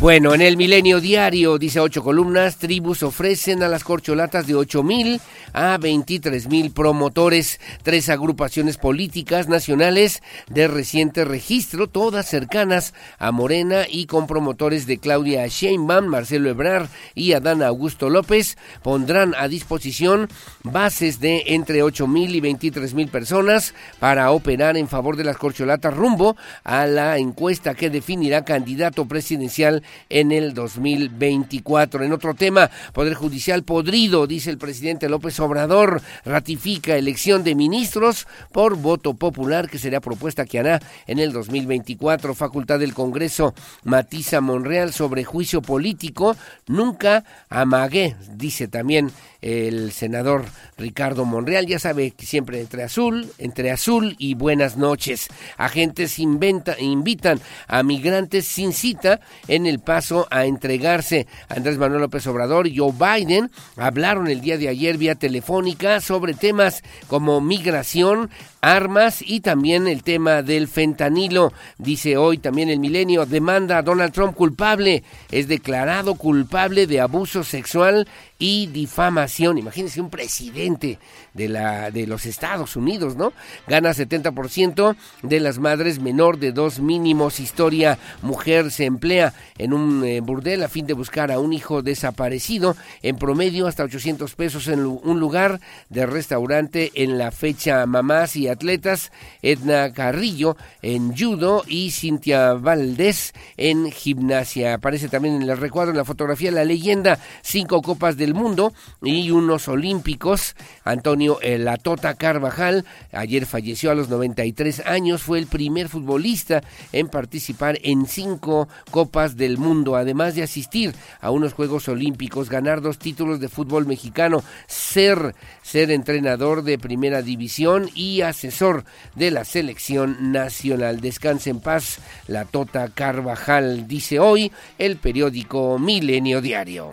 Bueno, en el Milenio Diario, dice ocho columnas, tribus ofrecen a las corcholatas de ocho mil a veintitrés mil promotores, tres agrupaciones políticas nacionales de reciente registro, todas cercanas a Morena y con promotores de Claudia Sheinbaum, Marcelo Ebrard y Adán Augusto López, pondrán a disposición bases de entre ocho mil y veintitrés mil personas para operar en favor de las corcholatas rumbo a la encuesta que definirá candidato presidencial en el 2024. En otro tema, Poder Judicial podrido, dice el presidente López Obrador, ratifica elección de ministros por voto popular que será propuesta que hará en el 2024. Facultad del Congreso matiza Monreal sobre juicio político. Nunca amagué, dice también el senador Ricardo Monreal. Ya sabe que siempre entre azul, entre azul y buenas noches. Agentes inventa, invitan a migrantes sin cita en el paso a entregarse. Andrés Manuel López Obrador y Joe Biden hablaron el día de ayer vía telefónica sobre temas como migración, armas y también el tema del fentanilo. Dice hoy también el milenio, demanda a Donald Trump culpable, es declarado culpable de abuso sexual y difamación. Imagínense un presidente de, la, de los Estados Unidos, ¿no? Gana 70% de las madres menor de dos mínimos. Historia, mujer se emplea en un eh, burdel a fin de buscar a un hijo desaparecido. En promedio hasta 800 pesos en un lugar de restaurante en la fecha mamás y atletas. Edna Carrillo en judo y Cintia Valdés en gimnasia. Aparece también en el recuadro, en la fotografía, la leyenda, cinco copas del mundo y unos olímpicos. Antonio Latota Carvajal, ayer falleció a los 93 años, fue el primer futbolista en participar en cinco copas del mundo, además de asistir a unos Juegos Olímpicos, ganar dos títulos de fútbol mexicano, ser, ser entrenador de primera división y asesor de la selección nacional. Descanse en paz, la Tota Carvajal, dice hoy el periódico Milenio Diario.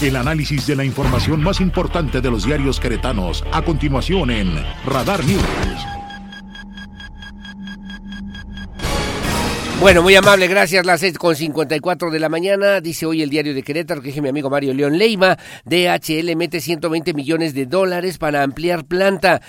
El análisis de la información más importante de los diarios queretanos, a continuación en Radar News. Bueno, muy amable, gracias. Las seis con 54 de la mañana, dice hoy el diario de Querétaro, que es mi amigo Mario León Leima, DHL mete 120 millones de dólares para ampliar planta,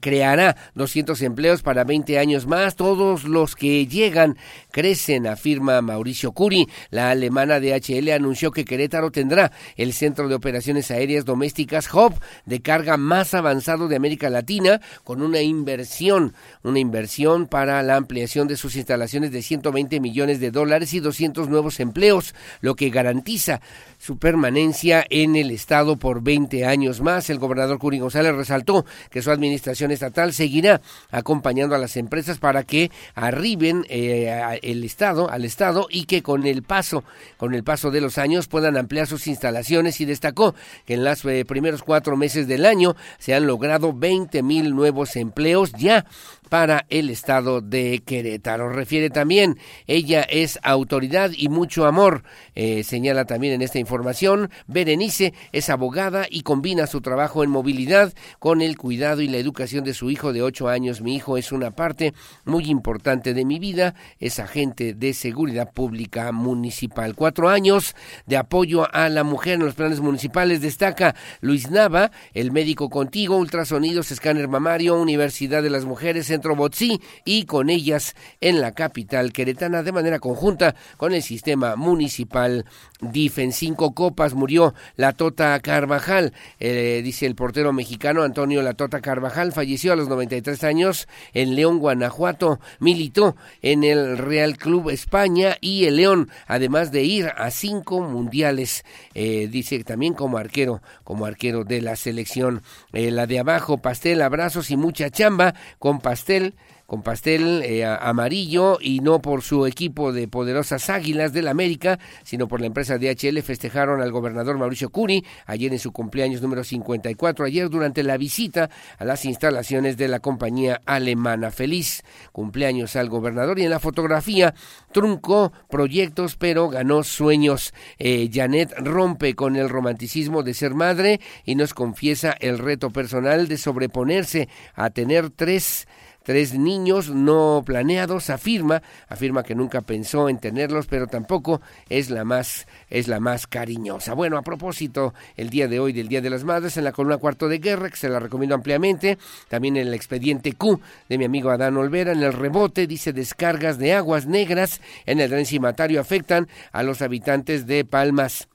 creará 200 empleos para 20 años más, todos los que llegan crecen, afirma Mauricio Curi. La alemana DHL anunció que Querétaro tendrá el centro de operaciones aéreas domésticas Hub de carga más avanzado de América Latina, con una inversión, una inversión para la ampliación de sus instalaciones de 120 millones de dólares y 200 nuevos empleos, lo que garantiza su permanencia en el Estado por 20 años más. El gobernador Curi González resaltó que su administración estatal seguirá acompañando a las empresas para que arriben eh, el Estado, al Estado y que con el paso, con el paso de los años puedan ampliar sus instalaciones y destacó que en los eh, primeros cuatro meses del año se han logrado 20 mil nuevos empleos ya para el estado de Querétaro. Refiere también, ella es autoridad y mucho amor. Eh, señala también en esta información, Berenice es abogada y combina su trabajo en movilidad con el cuidado y la educación de su hijo de ocho años. Mi hijo es una parte muy importante de mi vida, es agente de seguridad pública municipal. Cuatro años de apoyo a la mujer en los planes municipales. Destaca Luis Nava, el médico contigo, ultrasonidos, escáner mamario, Universidad de las Mujeres, Y con ellas en la capital queretana de manera conjunta con el sistema municipal DIF. En cinco copas murió la Tota Carvajal, eh, dice el portero mexicano Antonio La Tota Carvajal, falleció a los 93 años en León, Guanajuato, militó en el Real Club España y el León, además de ir a cinco mundiales, eh, dice también como arquero, como arquero de la selección. Eh, la de abajo, pastel, abrazos y mucha chamba con pastel con pastel eh, amarillo y no por su equipo de poderosas Águilas del América, sino por la empresa DHL festejaron al gobernador Mauricio Curi ayer en su cumpleaños número 54, ayer durante la visita a las instalaciones de la compañía alemana. Feliz cumpleaños al gobernador y en la fotografía truncó proyectos pero ganó sueños. Eh, Janet rompe con el romanticismo de ser madre y nos confiesa el reto personal de sobreponerse a tener tres tres niños no planeados, afirma, afirma que nunca pensó en tenerlos, pero tampoco es la más es la más cariñosa. Bueno, a propósito, el día de hoy del Día de las Madres en la columna Cuarto de Guerra, que se la recomiendo ampliamente, también en el expediente Q de mi amigo Adán Olvera, en el rebote dice descargas de aguas negras en el dren cimatario afectan a los habitantes de Palmas.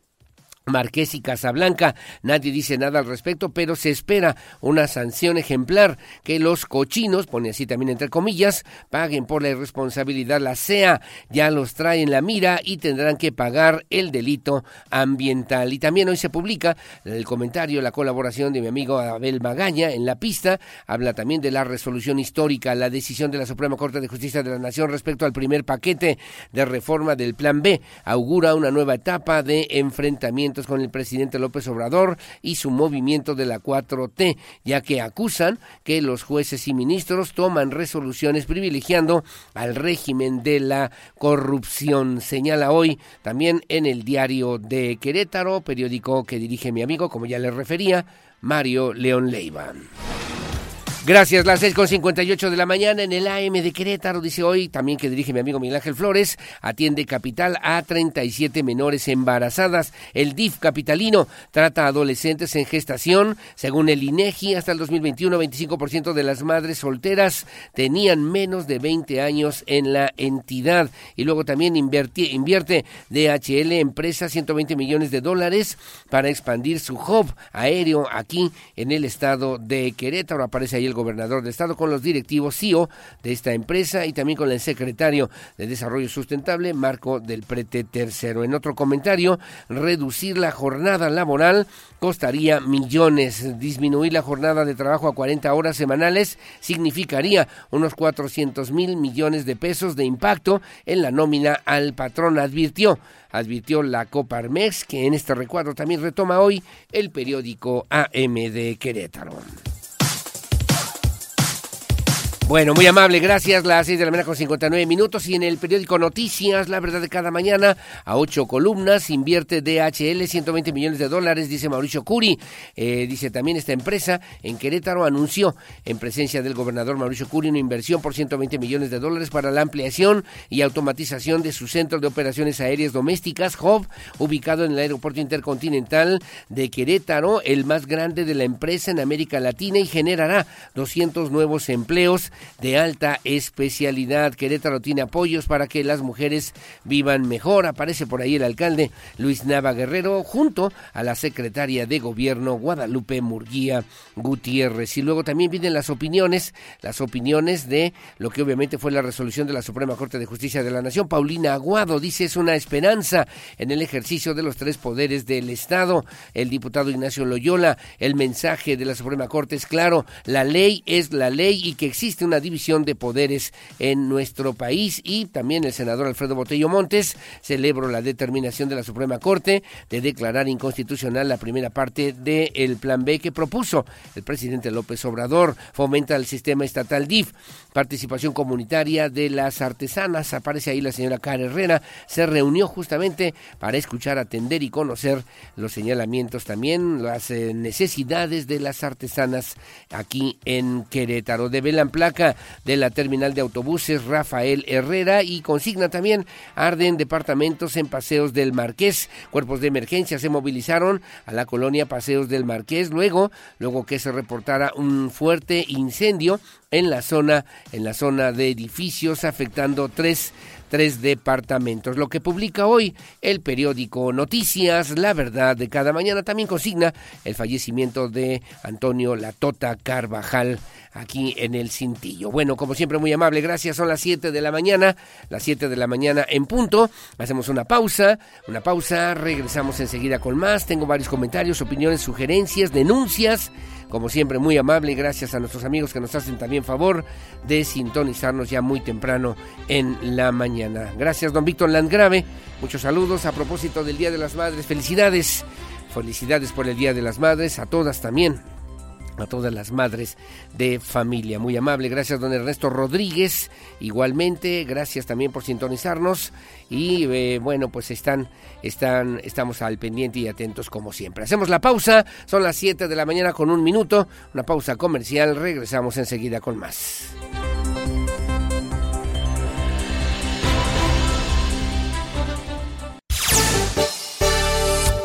Marqués y Casablanca. Nadie dice nada al respecto, pero se espera una sanción ejemplar que los cochinos, pone así también entre comillas, paguen por la irresponsabilidad. La CEA ya los trae en la mira y tendrán que pagar el delito ambiental. Y también hoy se publica el comentario, la colaboración de mi amigo Abel Magaña en la pista. Habla también de la resolución histórica, la decisión de la Suprema Corte de Justicia de la Nación respecto al primer paquete de reforma del Plan B. Augura una nueva etapa de enfrentamiento con el presidente López Obrador y su movimiento de la 4T, ya que acusan que los jueces y ministros toman resoluciones privilegiando al régimen de la corrupción. Señala hoy también en el diario de Querétaro, periódico que dirige mi amigo, como ya le refería, Mario León Leiva. Gracias, las 6.58 de la mañana en el AM de Querétaro, dice hoy, también que dirige mi amigo Miguel Ángel Flores, atiende capital a 37 menores embarazadas. El DIF capitalino trata a adolescentes en gestación. Según el INEGI, hasta el 2021, 25% de las madres solteras tenían menos de 20 años en la entidad. Y luego también invierte, invierte DHL, empresa, 120 millones de dólares para expandir su hub aéreo aquí en el estado de Querétaro. Aparece ahí el gobernador de estado, con los directivos CEO de esta empresa y también con el secretario de Desarrollo Sustentable, Marco del Prete Tercero. En otro comentario, reducir la jornada laboral costaría millones. Disminuir la jornada de trabajo a 40 horas semanales significaría unos 400 mil millones de pesos de impacto en la nómina al patrón, advirtió advirtió la Coparmex, que en este recuadro también retoma hoy el periódico AM de Querétaro. Bueno, muy amable, gracias. Las 6 de la mañana con 59 minutos y en el periódico Noticias, la verdad de cada mañana, a ocho columnas, invierte DHL 120 millones de dólares, dice Mauricio Curi. Eh, dice también esta empresa en Querétaro anunció en presencia del gobernador Mauricio Curi una inversión por 120 millones de dólares para la ampliación y automatización de su centro de operaciones aéreas domésticas, Hub, ubicado en el aeropuerto intercontinental de Querétaro, el más grande de la empresa en América Latina y generará 200 nuevos empleos de alta especialidad. Querétaro tiene apoyos para que las mujeres vivan mejor. Aparece por ahí el alcalde Luis Nava Guerrero junto a la secretaria de gobierno Guadalupe Murguía Gutiérrez. Y luego también vienen las opiniones, las opiniones de lo que obviamente fue la resolución de la Suprema Corte de Justicia de la Nación. Paulina Aguado dice es una esperanza en el ejercicio de los tres poderes del Estado. El diputado Ignacio Loyola, el mensaje de la Suprema Corte es claro, la ley es la ley y que existe una división de poderes en nuestro país y también el senador Alfredo Botello Montes celebró la determinación de la Suprema Corte de declarar inconstitucional la primera parte del plan B que propuso el presidente López Obrador. Fomenta el sistema estatal DIF, participación comunitaria de las artesanas. Aparece ahí la señora Cara Herrera. Se reunió justamente para escuchar, atender y conocer los señalamientos también, las eh, necesidades de las artesanas aquí en Querétaro. De Velan De la terminal de autobuses Rafael Herrera y consigna también arden departamentos en Paseos del Marqués. Cuerpos de emergencia se movilizaron a la colonia Paseos del Marqués luego, luego que se reportara un fuerte incendio en la zona, en la zona de edificios afectando tres tres departamentos. Lo que publica hoy el periódico Noticias, La Verdad de cada mañana, también consigna el fallecimiento de Antonio Latota Carvajal aquí en el Cintillo. Bueno, como siempre, muy amable, gracias. Son las 7 de la mañana, las 7 de la mañana en punto. Hacemos una pausa, una pausa, regresamos enseguida con más. Tengo varios comentarios, opiniones, sugerencias, denuncias. Como siempre, muy amable, gracias a nuestros amigos que nos hacen también favor de sintonizarnos ya muy temprano en la mañana. Gracias, don Víctor Landgrave. Muchos saludos a propósito del Día de las Madres. Felicidades. Felicidades por el Día de las Madres, a todas también a todas las madres de familia. Muy amable, gracias don Ernesto Rodríguez. Igualmente, gracias también por sintonizarnos y eh, bueno, pues están están estamos al pendiente y atentos como siempre. Hacemos la pausa, son las 7 de la mañana con un minuto, una pausa comercial, regresamos enseguida con más.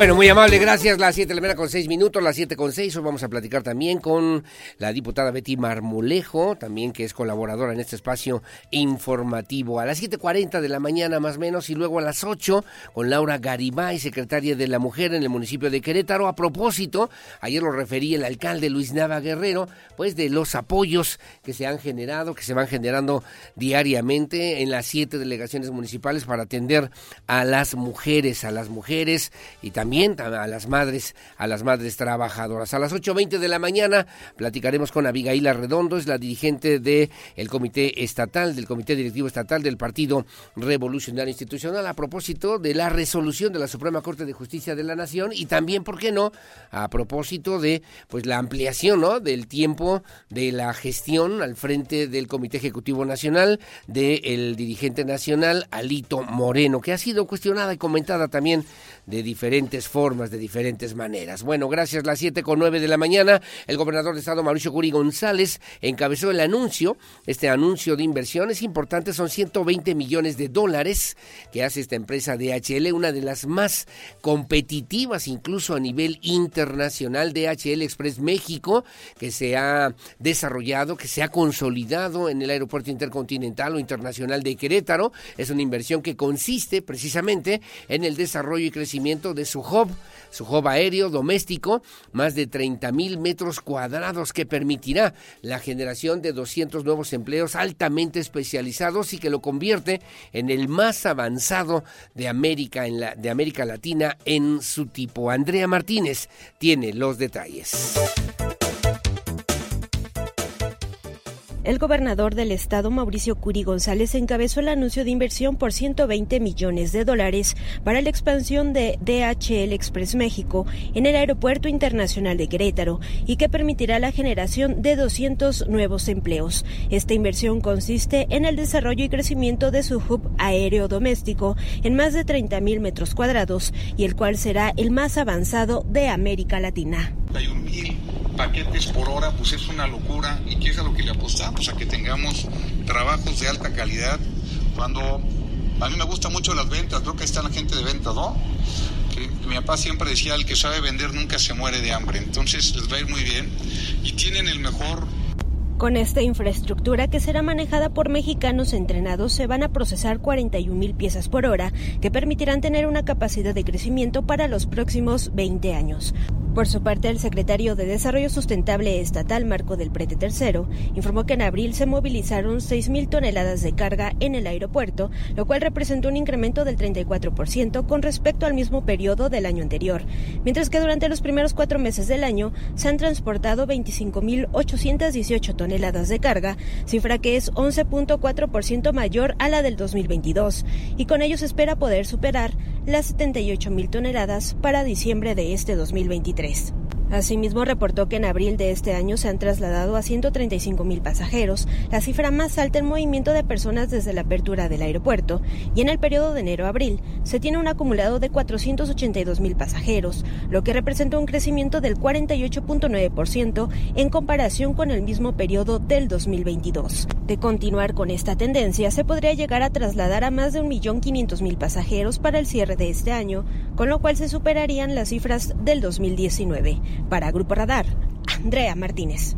Bueno, muy amable, gracias. Las 7 de la mañana con 6 minutos, las 7 con 6. Hoy vamos a platicar también con la diputada Betty Marmolejo, también que es colaboradora en este espacio informativo. A las 7.40 de la mañana más o menos y luego a las 8 con Laura Garibay, secretaria de la Mujer en el municipio de Querétaro. A propósito, ayer lo referí el alcalde Luis Nava Guerrero, pues de los apoyos que se han generado, que se van generando diariamente en las siete delegaciones municipales para atender a las mujeres, a las mujeres y también a las madres, a las madres trabajadoras. A las 8.20 de la mañana platicaremos con Abigail Redondo, es la dirigente del el Comité Estatal, del Comité Directivo Estatal del Partido Revolucionario Institucional, a propósito de la resolución de la Suprema Corte de Justicia de la Nación y también, ¿por qué no?, a propósito de pues la ampliación ¿no? del tiempo de la gestión al frente del Comité Ejecutivo Nacional del dirigente nacional Alito Moreno, que ha sido cuestionada y comentada también de diferentes formas, de diferentes maneras. Bueno, gracias. Las siete con nueve de la mañana, el gobernador de Estado, Mauricio Curi González, encabezó el anuncio, este anuncio de inversiones importantes, son 120 millones de dólares que hace esta empresa DHL, una de las más competitivas incluso a nivel internacional, DHL Express México, que se ha desarrollado, que se ha consolidado en el aeropuerto intercontinental o internacional de Querétaro. Es una inversión que consiste precisamente en el desarrollo y crecimiento de su su hub aéreo doméstico, más de 30 mil metros cuadrados que permitirá la generación de 200 nuevos empleos altamente especializados y que lo convierte en el más avanzado de América, en la, de América Latina en su tipo. Andrea Martínez tiene los detalles. El gobernador del estado, Mauricio Curi González, encabezó el anuncio de inversión por 120 millones de dólares para la expansión de DHL Express México en el Aeropuerto Internacional de Querétaro y que permitirá la generación de 200 nuevos empleos. Esta inversión consiste en el desarrollo y crecimiento de su hub aéreo doméstico en más de 30 mil metros cuadrados y el cual será el más avanzado de América Latina paquetes por hora, pues es una locura. ¿Y qué es a lo que le apostamos? A que tengamos trabajos de alta calidad. Cuando a mí me gusta mucho las ventas, creo que está la gente de ventas, ¿no? Mi papá siempre decía, el que sabe vender nunca se muere de hambre. Entonces les va a ir muy bien. Y tienen el mejor con esta infraestructura que será manejada por mexicanos entrenados, se van a procesar 41 mil piezas por hora, que permitirán tener una capacidad de crecimiento para los próximos 20 años. Por su parte, el secretario de Desarrollo Sustentable Estatal, Marco del Prete III, informó que en abril se movilizaron 6.000 toneladas de carga en el aeropuerto, lo cual representó un incremento del 34% con respecto al mismo periodo del año anterior, mientras que durante los primeros cuatro meses del año se han transportado 25.818 toneladas de carga, cifra que es 11.4% mayor a la del 2022, y con ello se espera poder superar las 78.000 toneladas para diciembre de este 2023. Asimismo, reportó que en abril de este año se han trasladado a 135 mil pasajeros, la cifra más alta en movimiento de personas desde la apertura del aeropuerto, y en el periodo de enero a abril se tiene un acumulado de 482 mil pasajeros, lo que representa un crecimiento del 48.9% en comparación con el mismo periodo del 2022. De continuar con esta tendencia, se podría llegar a trasladar a más de 1.500.000 pasajeros para el cierre de este año, con lo cual se superarían las cifras del 2019. Para Grupo Radar, Andrea Martínez.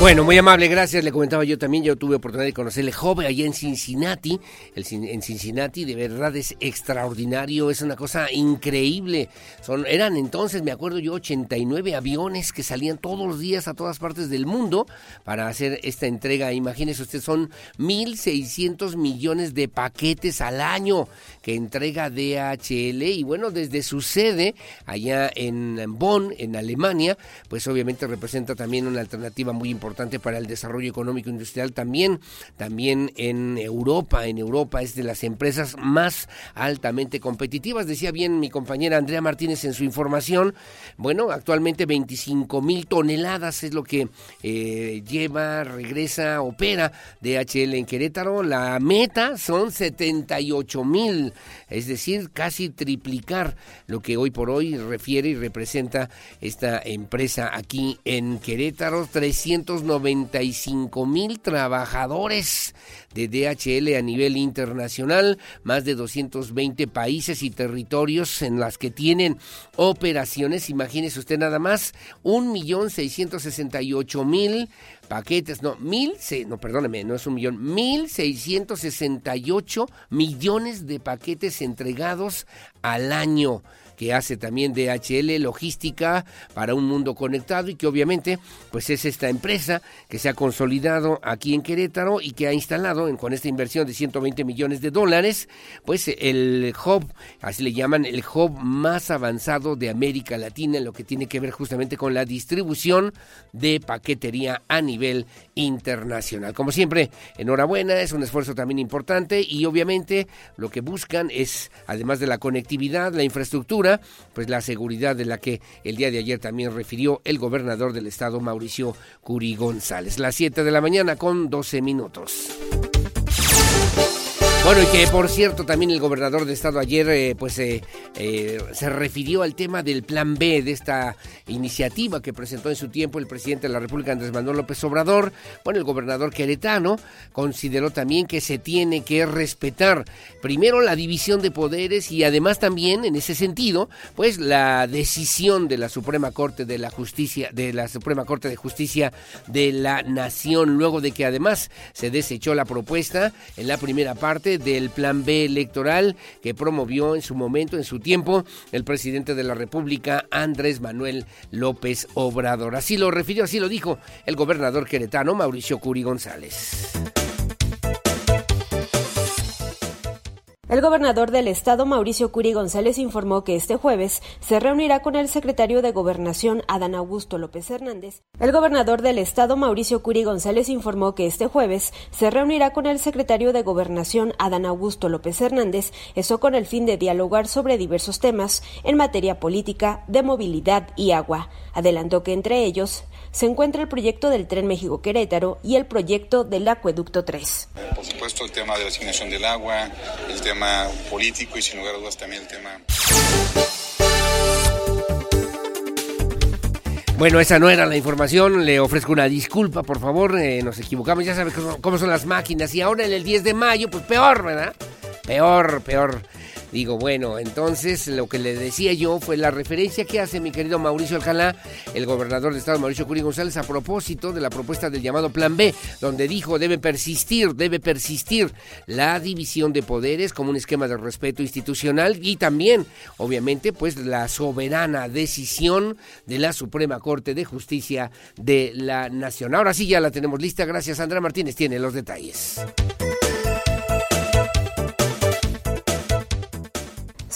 Bueno, muy amable, gracias. Le comentaba yo también, yo tuve oportunidad de conocerle joven allá en Cincinnati. El, en Cincinnati de verdad es extraordinario, es una cosa increíble. Son, eran entonces, me acuerdo yo, 89 aviones que salían todos los días a todas partes del mundo para hacer esta entrega. Imagínese usted, son 1.600 millones de paquetes al año que entrega DHL. Y bueno, desde su sede allá en Bonn, en Alemania, pues obviamente representa también una alternativa muy importante para el desarrollo económico industrial también, también en Europa. En Europa es de las empresas más altamente competitivas. Decía bien mi compañera Andrea Martínez en su información. Bueno, actualmente 25 mil toneladas es lo que eh, lleva, regresa, opera DHL en Querétaro. La meta son 78 mil, es decir, casi triplicar lo que hoy por hoy refiere y representa esta empresa aquí en Querétaro, 395 mil trabajadores de DHL a nivel internacional, más de 220 países y territorios en las que tienen operaciones, imagínese usted nada más, 1.668.000 paquetes, no, mil, no, perdóneme, no es un millón, mil seiscientos sesenta y ocho millones de paquetes entregados al año que hace también DHL Logística para un mundo conectado y que obviamente pues es esta empresa que se ha consolidado aquí en Querétaro y que ha instalado con esta inversión de 120 millones de dólares pues el hub, así le llaman, el hub más avanzado de América Latina en lo que tiene que ver justamente con la distribución de paquetería a nivel internacional. Como siempre, enhorabuena, es un esfuerzo también importante y obviamente lo que buscan es, además de la conectividad, la infraestructura, pues la seguridad de la que el día de ayer también refirió el gobernador del estado, Mauricio Curi González. Las 7 de la mañana con 12 minutos. Bueno, y que por cierto, también el gobernador de estado ayer eh, pues eh, eh, se refirió al tema del plan B de esta iniciativa que presentó en su tiempo el presidente de la República Andrés Manuel López Obrador. Bueno, el gobernador queretano consideró también que se tiene que respetar primero la división de poderes y además también en ese sentido, pues la decisión de la Suprema Corte de la Justicia de la Suprema Corte de Justicia de la Nación luego de que además se desechó la propuesta en la primera parte del plan B electoral que promovió en su momento, en su tiempo, el presidente de la República, Andrés Manuel López Obrador. Así lo refirió, así lo dijo el gobernador queretano, Mauricio Curi González. El gobernador del estado, Mauricio Curi González, informó que este jueves se reunirá con el secretario de Gobernación, Adán Augusto López Hernández. El gobernador del estado, Mauricio Curi González, informó que este jueves se reunirá con el secretario de Gobernación, Adán Augusto López Hernández, eso con el fin de dialogar sobre diversos temas en materia política, de movilidad y agua. Adelantó que entre ellos se encuentra el proyecto del Tren México-Querétaro y el proyecto del Acueducto 3. Por supuesto, el tema de la asignación del agua, el tema político y sin lugar a dudas también el tema... Bueno, esa no era la información, le ofrezco una disculpa, por favor, eh, nos equivocamos, ya sabe cómo son las máquinas y ahora en el 10 de mayo, pues peor, ¿verdad? Peor, peor. Digo, bueno, entonces lo que le decía yo fue la referencia que hace mi querido Mauricio Alcalá, el gobernador de Estado Mauricio Curi González, a propósito de la propuesta del llamado Plan B, donde dijo debe persistir, debe persistir la división de poderes como un esquema de respeto institucional y también, obviamente, pues la soberana decisión de la Suprema Corte de Justicia de la Nación. Ahora sí ya la tenemos lista, gracias Andrea Martínez, tiene los detalles.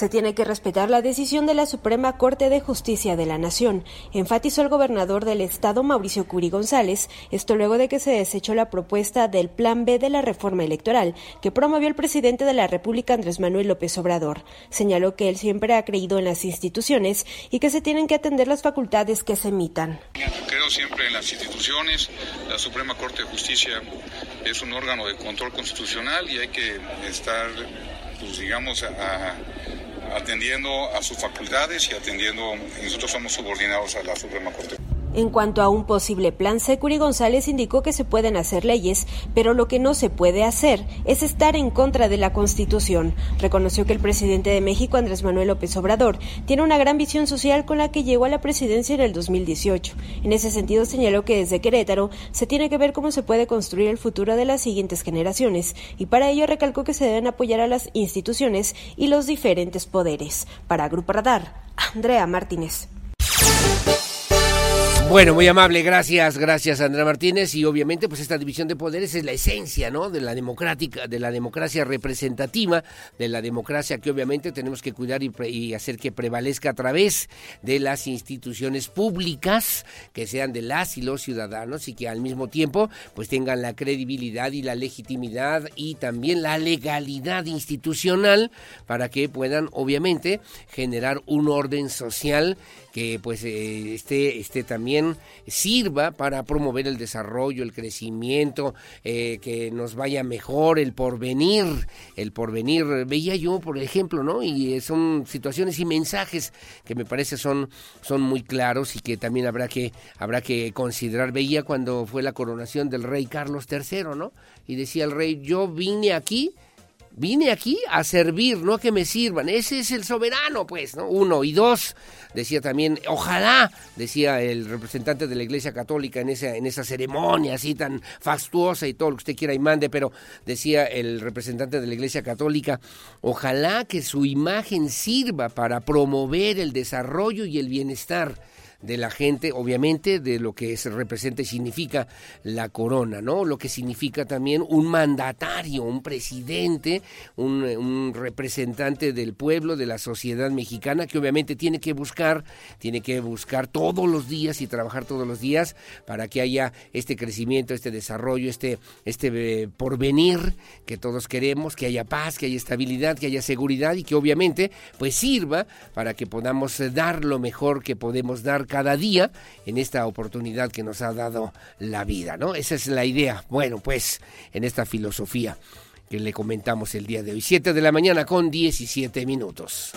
Se tiene que respetar la decisión de la Suprema Corte de Justicia de la Nación, enfatizó el gobernador del estado Mauricio Curi González, esto luego de que se desechó la propuesta del Plan B de la reforma electoral que promovió el presidente de la República Andrés Manuel López Obrador. Señaló que él siempre ha creído en las instituciones y que se tienen que atender las facultades que se emitan. Creo siempre en las instituciones, la Suprema Corte de Justicia es un órgano de control constitucional y hay que estar, pues digamos, a atendiendo a sus facultades y atendiendo, nosotros somos subordinados a la Suprema Corte. En cuanto a un posible plan, Securi González indicó que se pueden hacer leyes, pero lo que no se puede hacer es estar en contra de la Constitución. Reconoció que el presidente de México, Andrés Manuel López Obrador, tiene una gran visión social con la que llegó a la presidencia en el 2018. En ese sentido, señaló que desde Querétaro se tiene que ver cómo se puede construir el futuro de las siguientes generaciones, y para ello recalcó que se deben apoyar a las instituciones y los diferentes poderes. Para Grupo Radar, Andrea Martínez. Bueno, muy amable, gracias, gracias Andrea Martínez y obviamente pues esta división de poderes es la esencia, ¿no? de la democrática, de la democracia representativa, de la democracia que obviamente tenemos que cuidar y, y, hacer que prevalezca a través de las instituciones públicas que sean de las y los ciudadanos y que al mismo tiempo pues tengan la credibilidad y la legitimidad y también la legalidad institucional para que puedan obviamente generar un orden social que pues eh, esté, esté también sirva para promover el desarrollo, el crecimiento, eh, que nos vaya mejor, el porvenir, el porvenir. Veía yo, por ejemplo, ¿no? Y eh, son situaciones y mensajes que me parece son, son muy claros y que también habrá que, habrá que considerar. Veía cuando fue la coronación del rey Carlos III, ¿no? Y decía el rey, yo vine aquí vine aquí a servir, no a que me sirvan. Ese es el soberano, pues, ¿no? Uno. Y dos, decía también, ojalá, decía el representante de la Iglesia Católica en esa, en esa ceremonia así tan fastuosa y todo lo que usted quiera y mande, pero decía el representante de la Iglesia Católica, ojalá que su imagen sirva para promover el desarrollo y el bienestar de la gente, obviamente de lo que se representa y significa la corona, ¿no? Lo que significa también un mandatario, un presidente, un, un, representante del pueblo, de la sociedad mexicana, que obviamente tiene que buscar, tiene que buscar todos los días y trabajar todos los días para que haya este crecimiento, este desarrollo, este, este eh, porvenir que todos queremos, que haya paz, que haya estabilidad, que haya seguridad y que obviamente pues sirva para que podamos dar lo mejor que podemos dar cada día en esta oportunidad que nos ha dado la vida, ¿no? Esa es la idea. Bueno, pues en esta filosofía que le comentamos el día de hoy. 7 de la mañana con 17 minutos.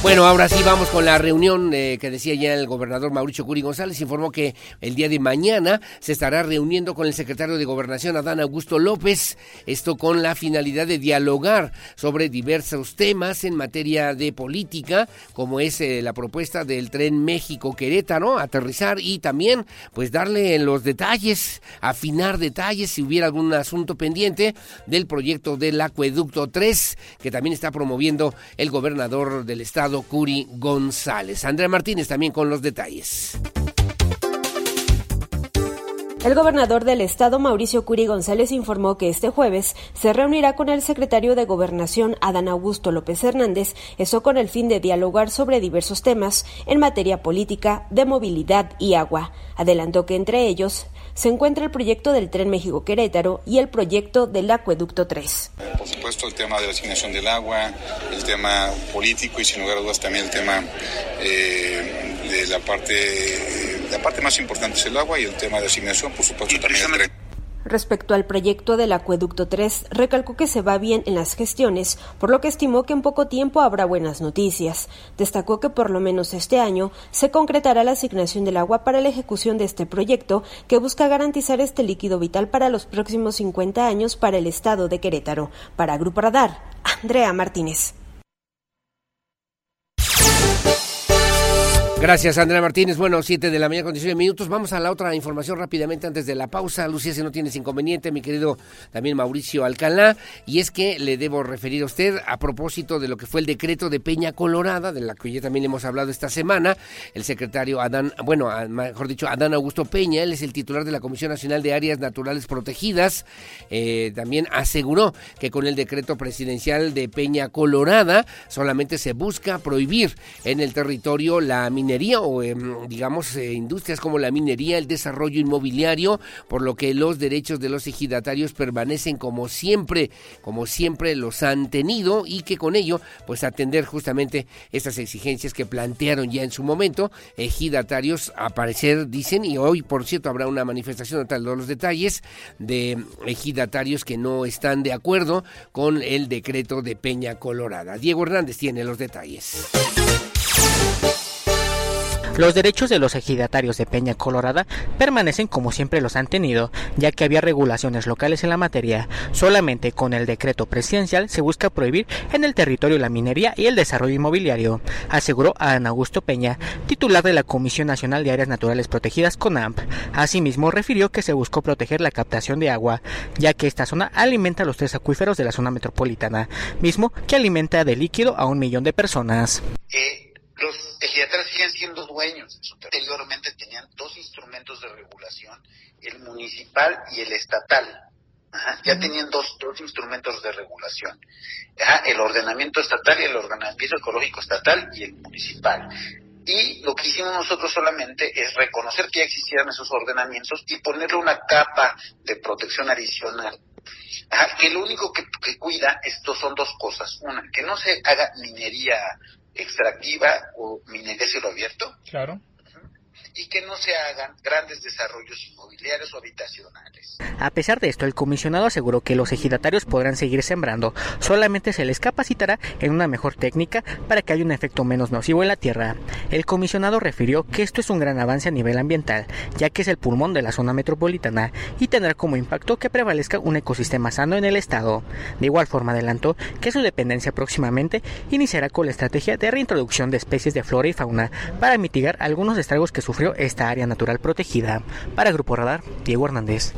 Bueno, ahora sí vamos con la reunión eh, que decía ya el gobernador Mauricio Curi González. Informó que el día de mañana se estará reuniendo con el secretario de Gobernación, Adán Augusto López. Esto con la finalidad de dialogar sobre diversos temas en materia de política, como es eh, la propuesta del tren México-Querétaro, aterrizar y también pues darle en los detalles, afinar detalles si hubiera algún asunto pendiente del proyecto del acueducto 3 que también está promoviendo el gobernador del estado Curi González. Andrea Martínez también con los detalles. El gobernador del estado, Mauricio Curi González, informó que este jueves se reunirá con el secretario de Gobernación, Adán Augusto López Hernández, eso con el fin de dialogar sobre diversos temas en materia política, de movilidad y agua. Adelantó que entre ellos se encuentra el proyecto del Tren México-Querétaro y el proyecto del Acueducto 3. Por supuesto, el tema de la asignación del agua, el tema político y sin lugar a dudas también el tema eh, de la parte, la parte más importante es el agua y el tema de asignación, por supuesto, también. Respecto al proyecto del Acueducto 3, recalcó que se va bien en las gestiones, por lo que estimó que en poco tiempo habrá buenas noticias. Destacó que por lo menos este año se concretará la asignación del agua para la ejecución de este proyecto, que busca garantizar este líquido vital para los próximos 50 años para el estado de Querétaro. Para Grupo Radar, Andrea Martínez. Gracias, Andrea Martínez. Bueno, 7 de la mañana con 19 minutos. Vamos a la otra información rápidamente antes de la pausa. Lucía, si no tienes inconveniente, mi querido también Mauricio Alcalá. Y es que le debo referir a usted a propósito de lo que fue el decreto de Peña Colorada, de la que ya también hemos hablado esta semana. El secretario Adán, bueno, mejor dicho, Adán Augusto Peña, él es el titular de la Comisión Nacional de Áreas Naturales Protegidas. Eh, también aseguró que con el decreto presidencial de Peña Colorada solamente se busca prohibir en el territorio la minería minería o digamos eh, industrias como la minería, el desarrollo inmobiliario, por lo que los derechos de los ejidatarios permanecen como siempre, como siempre los han tenido y que con ello pues atender justamente estas exigencias que plantearon ya en su momento ejidatarios aparecer dicen y hoy por cierto habrá una manifestación tal de los detalles de ejidatarios que no están de acuerdo con el decreto de Peña Colorada. Diego Hernández tiene los detalles. Los derechos de los ejidatarios de Peña Colorada permanecen como siempre los han tenido, ya que había regulaciones locales en la materia. Solamente con el decreto presidencial se busca prohibir en el territorio la minería y el desarrollo inmobiliario, aseguró Ana Augusto Peña, titular de la Comisión Nacional de Áreas Naturales Protegidas CONAMP. Asimismo, refirió que se buscó proteger la captación de agua, ya que esta zona alimenta los tres acuíferos de la zona metropolitana, mismo que alimenta de líquido a un millón de personas. Eh, los ejidatarios siguen siendo dueños. Anteriormente tenían dos instrumentos de regulación, el municipal y el estatal. ya tenían dos, dos instrumentos de regulación. el ordenamiento estatal y el ordenamiento ecológico estatal y el municipal. Y lo que hicimos nosotros solamente es reconocer que ya existían esos ordenamientos y ponerle una capa de protección adicional. que lo único que, que cuida esto son dos cosas. Una, que no se haga minería extractiva o minería cielo abierto. Claro y que no se hagan grandes desarrollos inmobiliarios o habitacionales. A pesar de esto, el comisionado aseguró que los ejidatarios podrán seguir sembrando, solamente se les capacitará en una mejor técnica para que haya un efecto menos nocivo en la tierra. El comisionado refirió que esto es un gran avance a nivel ambiental, ya que es el pulmón de la zona metropolitana y tendrá como impacto que prevalezca un ecosistema sano en el estado. De igual forma adelantó que su dependencia próximamente iniciará con la estrategia de reintroducción de especies de flora y fauna para mitigar algunos estragos que sufrió esta área natural protegida. Para Grupo Radar, Diego Hernández.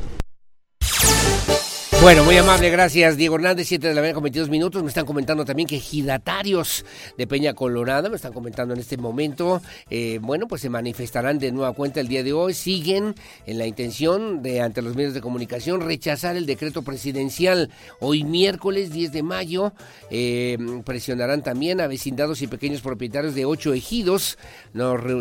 Bueno, muy amable, gracias Diego Hernández, 7 de la mañana con 22 minutos. Me están comentando también que ejidatarios de Peña Colorada, me están comentando en este momento, eh, bueno, pues se manifestarán de nueva cuenta el día de hoy. Siguen en la intención de, ante los medios de comunicación, rechazar el decreto presidencial. Hoy miércoles 10 de mayo eh, presionarán también a vecindados y pequeños propietarios de ocho ejidos.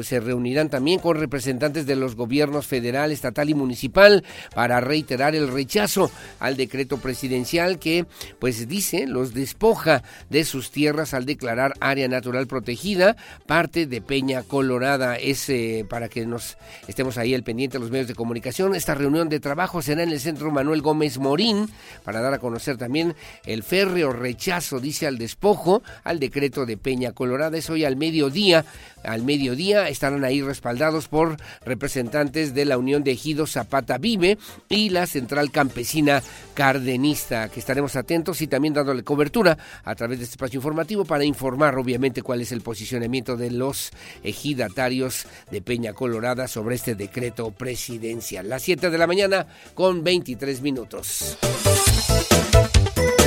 se reunirán también con representantes de los gobiernos federal, estatal y municipal para reiterar el rechazo al decreto decreto presidencial que, pues dice, los despoja de sus tierras al declarar área natural protegida, parte de Peña Colorada. Es eh, para que nos estemos ahí al pendiente de los medios de comunicación. Esta reunión de trabajo será en el centro Manuel Gómez Morín para dar a conocer también el férreo rechazo, dice, al despojo al decreto de Peña Colorada. Es hoy al mediodía. Al mediodía estarán ahí respaldados por representantes de la Unión de Ejidos Zapata Vive y la Central Campesina cardenista, que estaremos atentos y también dándole cobertura a través de este espacio informativo para informar obviamente cuál es el posicionamiento de los ejidatarios de Peña Colorada sobre este decreto presidencial. Las 7 de la mañana con 23 minutos.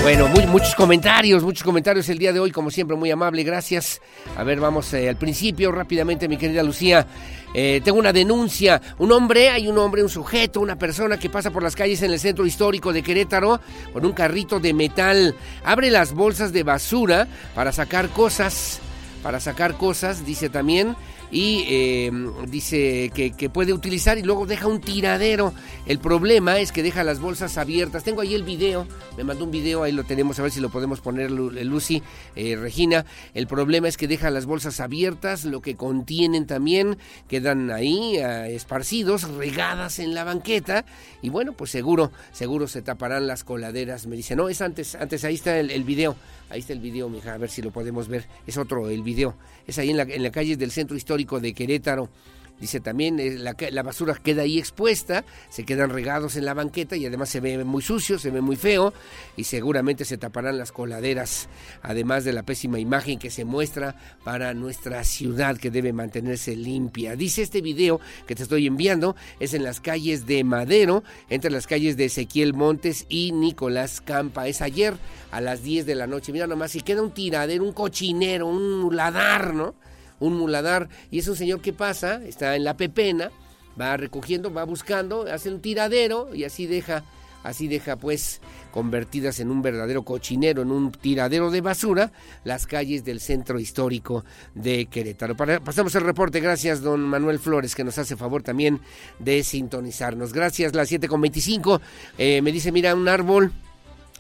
Bueno, muy, muchos comentarios, muchos comentarios el día de hoy, como siempre, muy amable, gracias. A ver, vamos eh, al principio, rápidamente, mi querida Lucía. Eh, tengo una denuncia. Un hombre, hay un hombre, un sujeto, una persona que pasa por las calles en el centro histórico de Querétaro con un carrito de metal. Abre las bolsas de basura para sacar cosas, para sacar cosas, dice también y eh, dice que, puede utilizar y luego deja un tiradero. El problema es que deja las bolsas abiertas. Tengo ahí el video, me mandó un video, ahí lo tenemos, a ver si lo podemos poner Lucy, eh, Regina. El problema es que deja las bolsas abiertas, lo que contienen también quedan ahí eh, esparcidos, regadas en la banqueta y bueno, pues seguro, seguro se taparán las coladeras. Me dice, no, es antes, antes ahí está el video. Ahí está el video, mija, a ver si lo podemos ver. Es otro, el video. Es ahí en la, en la calle del centro histórico de Querétaro. Dice también, eh, la, la, basura queda ahí expuesta, se quedan regados en la banqueta y además se ve muy sucio, se ve muy feo y seguramente se taparán las coladeras, además de la pésima imagen que se muestra para nuestra ciudad que debe mantenerse limpia. Dice este video que te estoy enviando, es en las calles de Madero, entre las calles de Ezequiel Montes y Nicolás Campa. Es ayer a las 10 de la noche. Mira nomás, si queda un tiradero, un cochinero, un ladar, ¿no? Un muladar, y es un señor que pasa, está en la pepena, va recogiendo, va buscando, hace un tiradero y así deja, así deja pues convertidas en un verdadero cochinero, en un tiradero de basura, las calles del centro histórico de Querétaro. pasamos el reporte, gracias don Manuel Flores, que nos hace favor también de sintonizarnos. Gracias, las 7.25, eh, me dice, mira, un árbol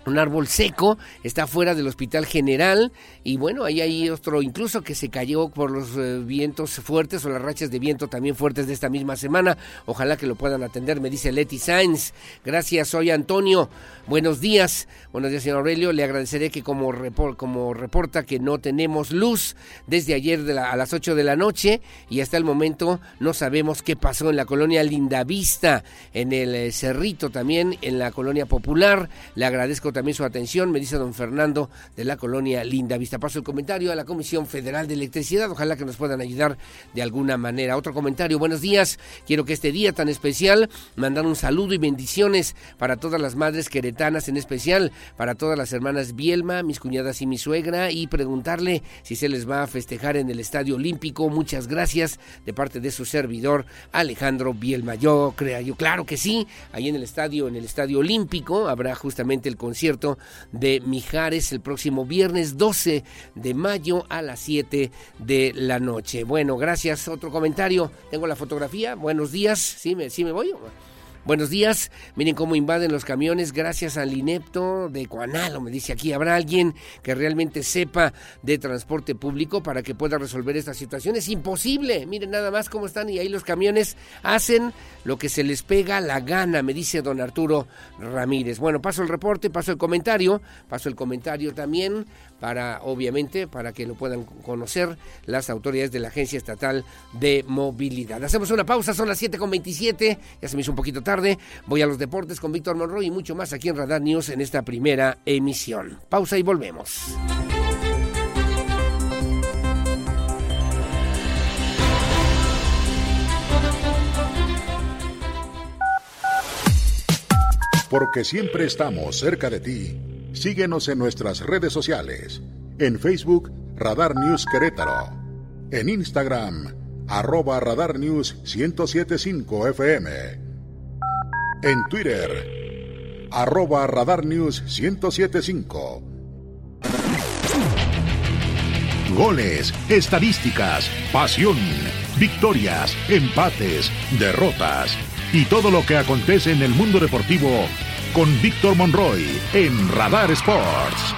un árbol seco, está fuera del Hospital General y bueno, ahí hay otro incluso que se cayó por los eh, vientos fuertes o las rachas de viento también fuertes de esta misma semana. Ojalá que lo puedan atender, me dice Leti Sainz. Gracias, soy Antonio. Buenos días. Buenos días, señor Aurelio. Le agradeceré que como, como reporta que no tenemos luz desde ayer a las 8 de la noche y hasta el momento no sabemos qué pasó en la colonia Lindavista, en el eh, Cerrito también, en la colonia Popular. Le agradezco también su atención, me dice don Fernando de la colonia Linda Vista. Paso el comentario a la Comisión Federal de Electricidad, ojalá que nos puedan ayudar de alguna manera. Otro comentario, buenos días, quiero que este día tan especial mandar un saludo y bendiciones para todas las madres en especial para todas las hermanas Bielma, mis cuñadas y mi suegra, y preguntarle si se les va a festejar en el Estadio Olímpico. Muchas gracias de parte de su servidor Alejandro Bielma. Yo creo, yo claro que sí, ahí en el estadio, en el Estadio Olímpico habrá justamente el concierto de Mijares el próximo viernes 12 de mayo a las 7 de la noche. Bueno, gracias. Otro comentario. Tengo la fotografía. Buenos días. ¿Sí me, sí me voy? Buenos días, miren cómo invaden los camiones gracias al inepto de Cuanalo, me dice aquí, ¿habrá alguien que realmente sepa de transporte público para que pueda resolver esta situación? Es imposible, miren nada más cómo están y ahí los camiones hacen lo que se les pega la gana, me dice don Arturo Ramírez. Bueno, paso el reporte, paso el comentario, paso el comentario también para, obviamente, para que lo puedan conocer las autoridades de la Agencia Estatal de Movilidad. Hacemos una pausa, son las 7.27, ya se me hizo un poquito tarde, voy a los deportes con Víctor Monroy y mucho más aquí en Radar News en esta primera emisión. Pausa y volvemos. Porque siempre estamos cerca de ti Síguenos en nuestras redes sociales. En Facebook, Radar News Querétaro. En Instagram, arroba Radar News 1075 FM. En Twitter, arroba Radar News 1075. Goles, estadísticas, pasión, victorias, empates, derrotas y todo lo que acontece en el mundo deportivo con Víctor Monroy en Radar Sports.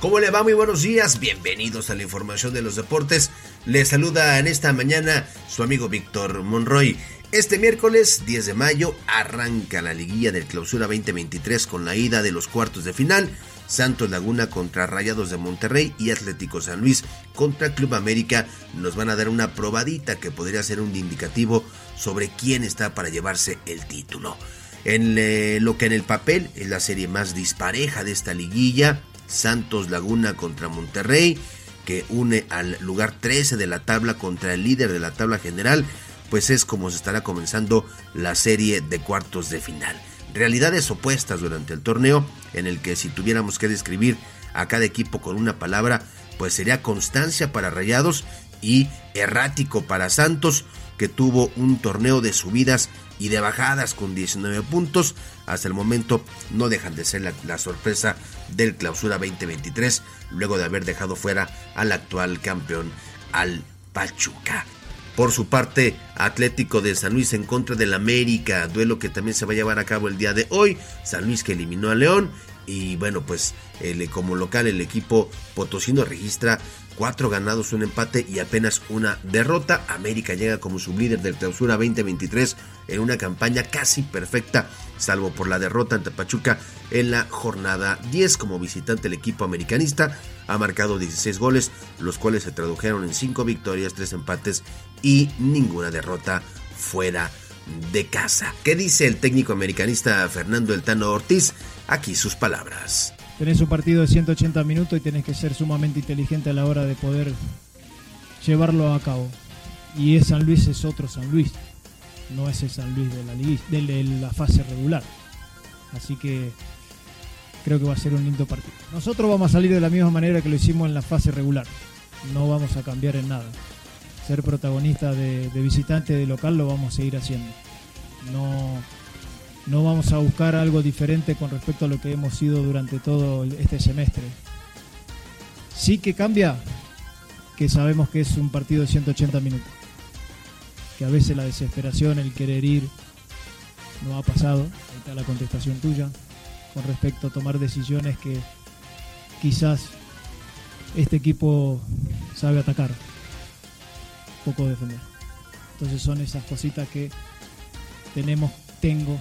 ¿Cómo le va? Muy buenos días, bienvenidos a la información de los deportes. Les saluda en esta mañana su amigo Víctor Monroy. Este miércoles 10 de mayo arranca la liguilla del Clausura 2023 con la ida de los cuartos de final. Santos Laguna contra Rayados de Monterrey y Atlético San Luis contra Club América nos van a dar una probadita que podría ser un indicativo sobre quién está para llevarse el título. En eh, lo que en el papel es la serie más dispareja de esta liguilla, Santos Laguna contra Monterrey, que une al lugar 13 de la tabla contra el líder de la tabla general, pues es como se estará comenzando la serie de cuartos de final. Realidades opuestas durante el torneo, en el que si tuviéramos que describir a cada equipo con una palabra, pues sería constancia para Rayados y errático para Santos, que tuvo un torneo de subidas y de bajadas con 19 puntos. Hasta el momento no dejan de ser la, sorpresa del clausura 2023, luego de haber dejado fuera al actual campeón, al Pachuca. Por su parte, Atlético de San Luis en contra del América, duelo que también se va a llevar a cabo el día de hoy. San Luis que eliminó a León y bueno, pues como local el equipo potosino registra cuatro ganados, un empate y apenas una derrota. América llega como sublíder del clausura 2023 en una campaña casi perfecta, salvo por la derrota ante Pachuca en la jornada 10 como visitante el equipo americanista. Ha marcado 16 goles, los cuales se tradujeron en 5 victorias, 3 empates y ninguna derrota fuera de casa. ¿Qué dice el técnico americanista Fernando Eltano Ortiz? Aquí sus palabras tenés un partido de 180 minutos y tenés que ser sumamente inteligente a la hora de poder llevarlo a cabo. Y es San Luis es otro San Luis, no es el San Luis de la, de la fase regular. Así que creo que va a ser un lindo partido. Nosotros vamos a salir de la misma manera que lo hicimos en la fase regular. No vamos a cambiar en nada. Ser protagonista de, visitante, de local, lo vamos a seguir haciendo. No, no vamos a buscar algo diferente con respecto a lo que hemos sido durante todo este semestre. Sí que cambia que sabemos que es un partido de 180 minutos, que a veces la desesperación, el querer ir, no ha pasado, ahí está la contestación tuya, con respecto a tomar decisiones que quizás este equipo sabe atacar, poco defender. Entonces son esas cositas que tenemos, tengo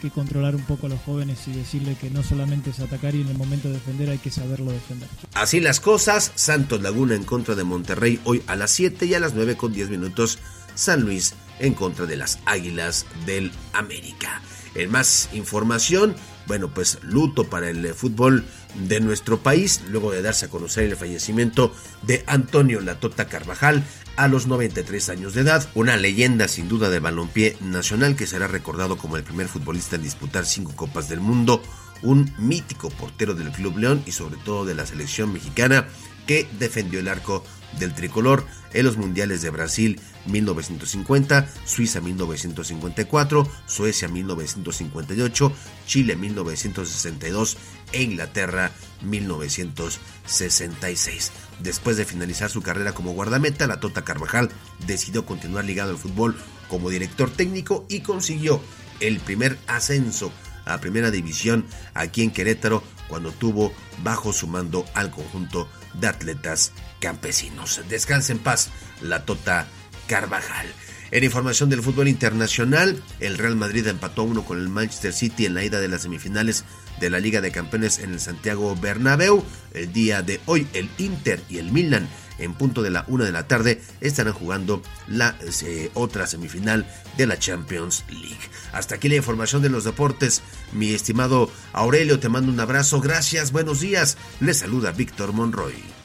que controlar un poco a los jóvenes y decirle que no solamente es atacar y en el momento de defender hay que saberlo defender. Así las cosas, Santos Laguna en contra de Monterrey hoy a las 7 y a las 9 con 10 minutos San Luis en contra de las Águilas del América. En más información, bueno, pues luto para el fútbol de nuestro país, luego de darse a conocer el fallecimiento de Antonio Latota Carvajal, a los 93 años de edad, una leyenda sin duda de balompié nacional que será recordado como el primer futbolista en disputar cinco Copas del Mundo, un mítico portero del Club León y sobre todo de la selección mexicana que defendió el arco del tricolor en los mundiales de Brasil 1950, Suiza 1954, Suecia 1958, Chile 1962 e Inglaterra 1966. Después de finalizar su carrera como guardameta, la Tota Carvajal decidió continuar ligado al fútbol como director técnico y consiguió el primer ascenso a primera división aquí en Querétaro cuando tuvo bajo su mando al conjunto de atletas campesinos. Descansa en paz la Tota Carvajal. En información del fútbol internacional, el Real Madrid empató uno con el Manchester City en la ida de las semifinales de la Liga de Campeones en el Santiago Bernabéu. El día de hoy, el Inter y el Milan en punto de la una de la tarde estarán jugando la otra semifinal de la Champions League. Hasta aquí la información de los deportes. Mi estimado Aurelio, te mando un abrazo. Gracias, buenos días. Le saluda Víctor Monroy.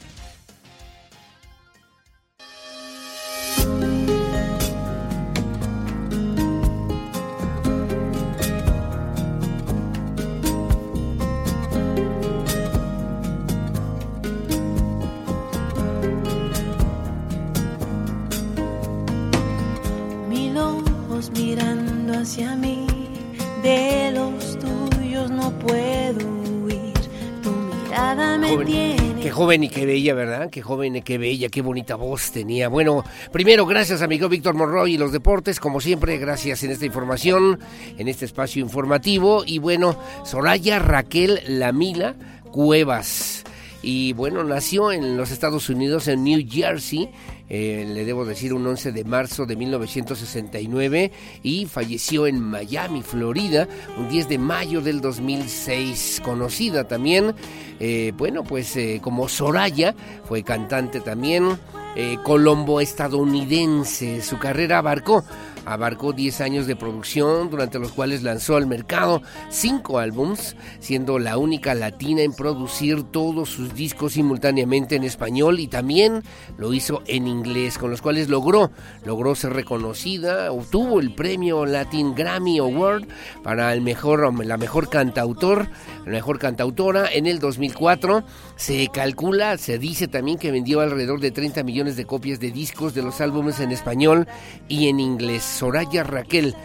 Joven y qué bella, ¿verdad? Qué joven y qué bella, qué bonita voz tenía. Bueno, primero, gracias amigo Víctor Monroy y los deportes, como siempre, gracias en esta información, en este espacio informativo. Y bueno, Soraya Raquel Lamila Cuevas. Y bueno, nació en los Estados Unidos, en New Jersey, eh, le debo decir un 11 de marzo de 1969 y falleció en Miami, Florida, un 10 de mayo del 2006, conocida también, eh, bueno, pues eh, como Soraya, fue cantante también, colombo estadounidense, su carrera abarcó abarcó 10 años de producción, durante los cuales lanzó al mercado 5 álbums, siendo la única latina en producir todos sus discos simultáneamente en español y también lo hizo en inglés, con los cuales logró, logró ser reconocida, obtuvo el premio Latin Grammy Award para el mejor, la mejor cantautor, la mejor cantautora en el 2004. Se calcula, se dice también que vendió alrededor de 30 millones de copias de discos de los álbumes en español y en inglés. Soraya Raquel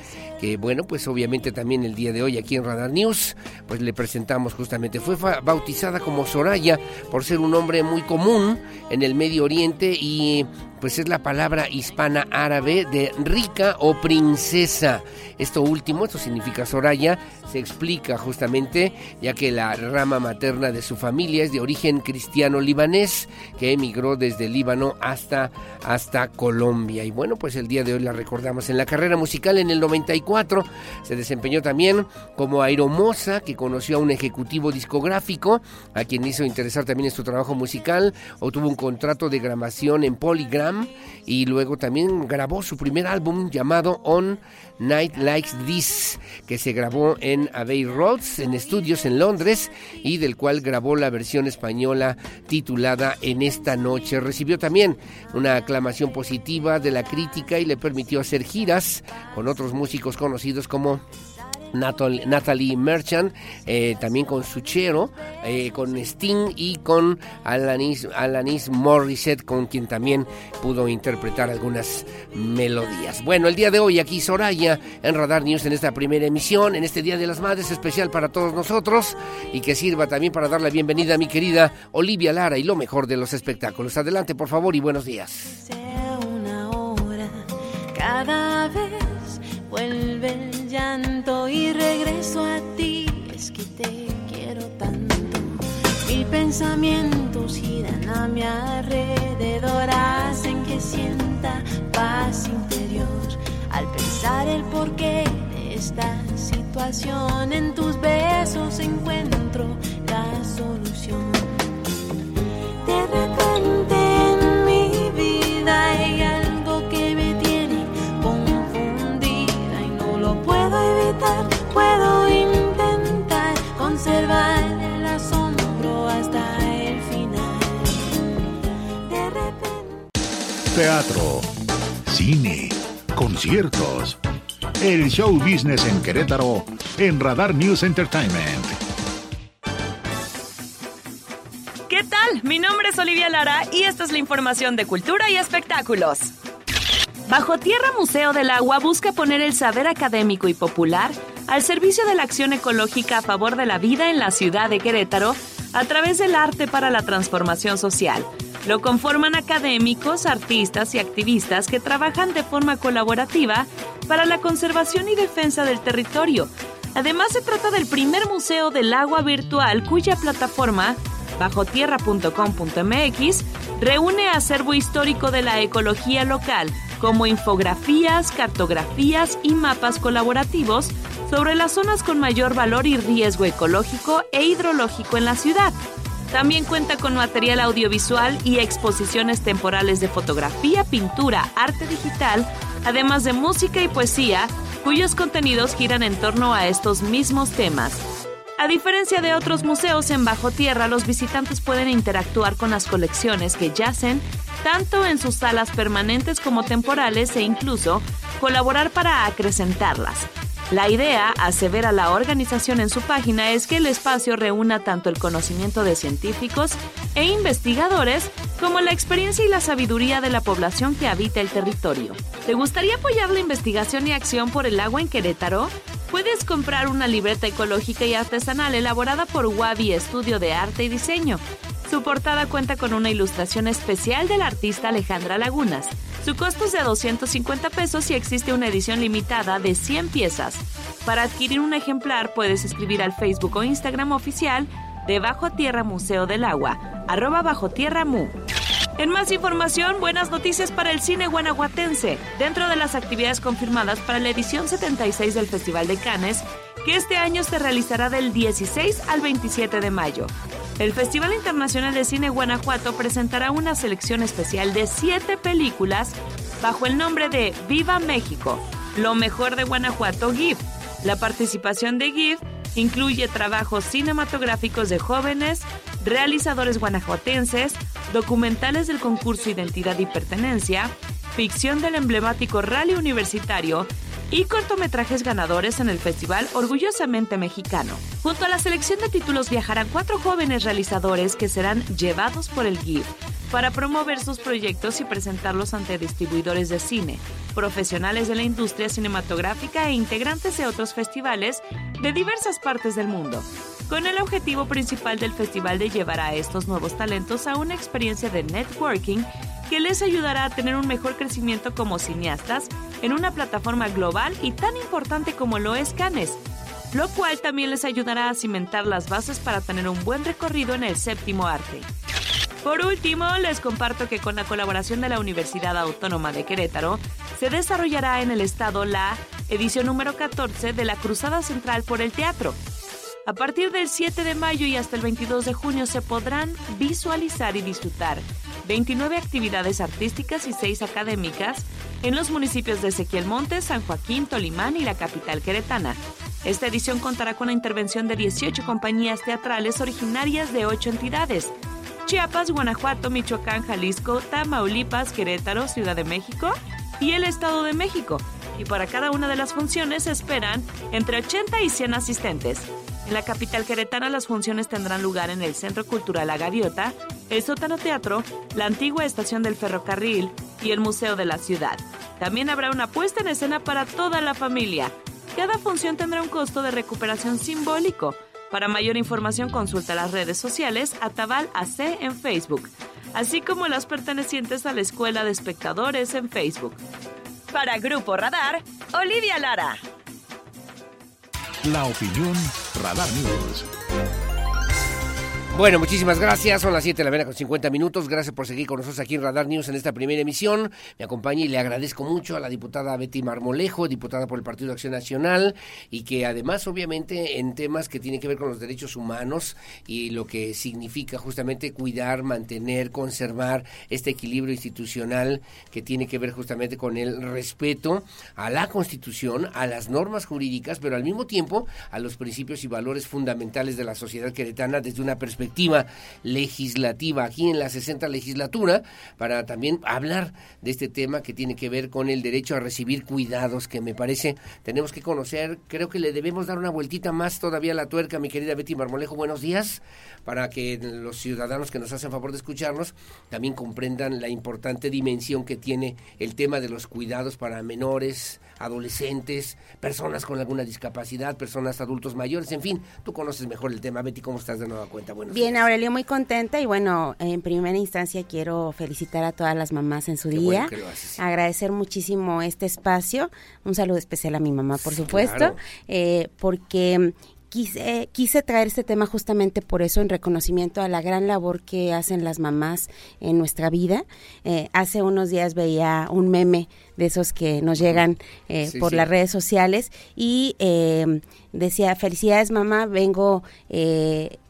que bueno, pues obviamente también el día de hoy aquí en Radar News, pues le presentamos justamente, fue bautizada como Soraya por ser un nombre muy común en el Medio Oriente y pues es la palabra hispana árabe de rica o princesa. Esto último, esto significa Soraya, se explica justamente ya que la rama materna de su familia es de origen cristiano libanés que emigró desde Líbano hasta, hasta Colombia. Y bueno, pues el día de hoy la recordamos en la carrera musical en el 94. Se desempeñó también como aeromoza que conoció a un ejecutivo discográfico a quien hizo interesar también en su trabajo musical. Obtuvo un contrato de grabación en Polygram y luego también grabó su primer álbum llamado On Night Likes This, que se grabó en Abbey Roads, en estudios en Londres, y del cual grabó la versión española titulada En esta noche. Recibió también una aclamación positiva de la crítica y le permitió hacer giras con otros músicos conocidos como Natalie Merchant, eh, también con Suchero, eh, con Sting y con Alanis, Alanis Morissette, con quien también pudo interpretar algunas melodías. Bueno, el día de hoy aquí Soraya en Radar News en esta primera emisión, en este Día de las Madres especial para todos nosotros y que sirva también para dar la bienvenida a mi querida Olivia Lara y lo mejor de los espectáculos. Adelante, por favor, y buenos días. Una hora cada vez vuelve el llanto y regreso a ti. Es que te quiero tanto. Mil pensamientos giran a mi alrededor, hacen que sienta paz interior. Al pensar el porqué de esta situación, en tus besos encuentro la solución. De repente puedo intentar conservar el asombro hasta el final. De repente. Teatro, cine, conciertos. El show business en Querétaro en Radar News Entertainment. ¿Qué tal? Mi nombre es Olivia Lara y esta es la información de cultura y espectáculos. Bajo Tierra Museo del Agua busca poner el saber académico y popular al servicio de la acción ecológica a favor de la vida en la ciudad de Querétaro a través del arte para la transformación social. Lo conforman académicos, artistas y activistas que trabajan de forma colaborativa para la conservación y defensa del territorio. Además, se trata del primer museo del agua virtual cuya plataforma, bajotierra.com.mx, reúne acervo histórico de la ecología local, como infografías, cartografías y mapas colaborativos sobre las zonas con mayor valor y riesgo ecológico e hidrológico en la ciudad. También cuenta con material audiovisual y exposiciones temporales de fotografía, pintura, arte digital, además de música y poesía, cuyos contenidos giran en torno a estos mismos temas. A diferencia de otros museos en bajo tierra, los visitantes pueden interactuar con las colecciones que yacen tanto en sus salas permanentes como temporales e incluso colaborar para acrecentarlas. La idea, asevera la organización en su página, es que el espacio reúna tanto el conocimiento de científicos e investigadores como la experiencia y la sabiduría de la población que habita el territorio. ¿Te gustaría apoyar la investigación y acción por el agua en Querétaro? Puedes comprar una libreta ecológica y artesanal elaborada por Wabi Estudio de Arte y Diseño. Su portada cuenta con una ilustración especial del artista Alejandra Lagunas. Su costo es de 250 pesos y existe una edición limitada de 100 piezas. Para adquirir un ejemplar puedes escribir al Facebook o Instagram oficial de Bajo Tierra Museo del Agua, arroba Bajo Tierra Mu. En más información, buenas noticias para el cine guanajuatense. Dentro de las actividades confirmadas para la edición 76 del Festival de Cannes, que este año se realizará del 16 al 27 de mayo. El Festival Internacional de Cine Guanajuato presentará una selección especial de siete películas bajo el nombre de Viva México, Lo mejor de Guanajuato GIF. La participación de GIF incluye trabajos cinematográficos de jóvenes, realizadores guanajuatenses, documentales del concurso Identidad y Pertenencia, ficción del emblemático rally universitario y cortometrajes ganadores en el Festival Orgullosamente Mexicano. Junto a la selección de títulos viajarán cuatro jóvenes realizadores que serán llevados por el GIF para promover sus proyectos y presentarlos ante distribuidores de cine, profesionales de la industria cinematográfica e integrantes de otros festivales de diversas partes del mundo, con el objetivo principal del festival de llevar a estos nuevos talentos a una experiencia de networking que les ayudará a tener un mejor crecimiento como cineastas en una plataforma global y tan importante como lo es Cannes, lo cual también les ayudará a cimentar las bases para tener un buen recorrido en el séptimo arte. Por último, les comparto que con la colaboración de la Universidad Autónoma de Querétaro, se desarrollará en el estado la edición número 14 de la Cruzada Central por el Teatro. A partir del 7 de mayo y hasta el 22 de junio se podrán visualizar y disfrutar 29 actividades artísticas y 6 académicas en los municipios de Ezequiel Montes, San Joaquín, Tolimán y la capital queretana. Esta edición contará con la intervención de 18 compañías teatrales originarias de 8 entidades, Chiapas, Guanajuato, Michoacán, Jalisco, Tamaulipas, Querétaro, Ciudad de México y el Estado de México. Y para cada una de las funciones esperan entre 80 y 100 asistentes. En la capital queretana las funciones tendrán lugar en el Centro Cultural La Gaviota, el Sótano Teatro, la antigua estación del ferrocarril y el Museo de la Ciudad. También habrá una puesta en escena para toda la familia. Cada función tendrá un costo de recuperación simbólico para mayor información consulta las redes sociales Atabal AC en Facebook, así como las pertenecientes a la Escuela de Espectadores en Facebook. Para Grupo Radar, Olivia Lara. La opinión Radar News. Bueno, muchísimas gracias. Son las 7 de la mañana con 50 minutos. Gracias por seguir con nosotros aquí en Radar News en esta primera emisión. Me acompaña y le agradezco mucho a la diputada Betty Marmolejo, diputada por el Partido de Acción Nacional, y que además, obviamente, en temas que tienen que ver con los derechos humanos y lo que significa justamente cuidar, mantener, conservar este equilibrio institucional que tiene que ver justamente con el respeto a la Constitución, a las normas jurídicas, pero al mismo tiempo a los principios y valores fundamentales de la sociedad queretana desde una perspectiva perspectiva legislativa aquí en la 60 legislatura para también hablar de este tema que tiene que ver con el derecho a recibir cuidados que me parece tenemos que conocer. Creo que le debemos dar una vueltita más todavía a la tuerca, mi querida Betty Marmolejo. Buenos días para que los ciudadanos que nos hacen favor de escucharnos también comprendan la importante dimensión que tiene el tema de los cuidados para menores, adolescentes, personas con alguna discapacidad, personas adultos mayores, en fin, tú conoces mejor el tema. Betty, ¿cómo estás de nueva cuenta? Buenos Bien, Aurelio, muy contenta y bueno, en primera instancia quiero felicitar a todas las mamás en su día, agradecer muchísimo este espacio, un saludo especial a mi mamá, por supuesto, eh, porque quise, quise traer este tema justamente por eso, en reconocimiento a la gran labor que hacen las mamás en nuestra vida. Eh, hace unos días veía un meme de esos que nos llegan eh, por las redes sociales y eh, decía, felicidades mamá, vengo,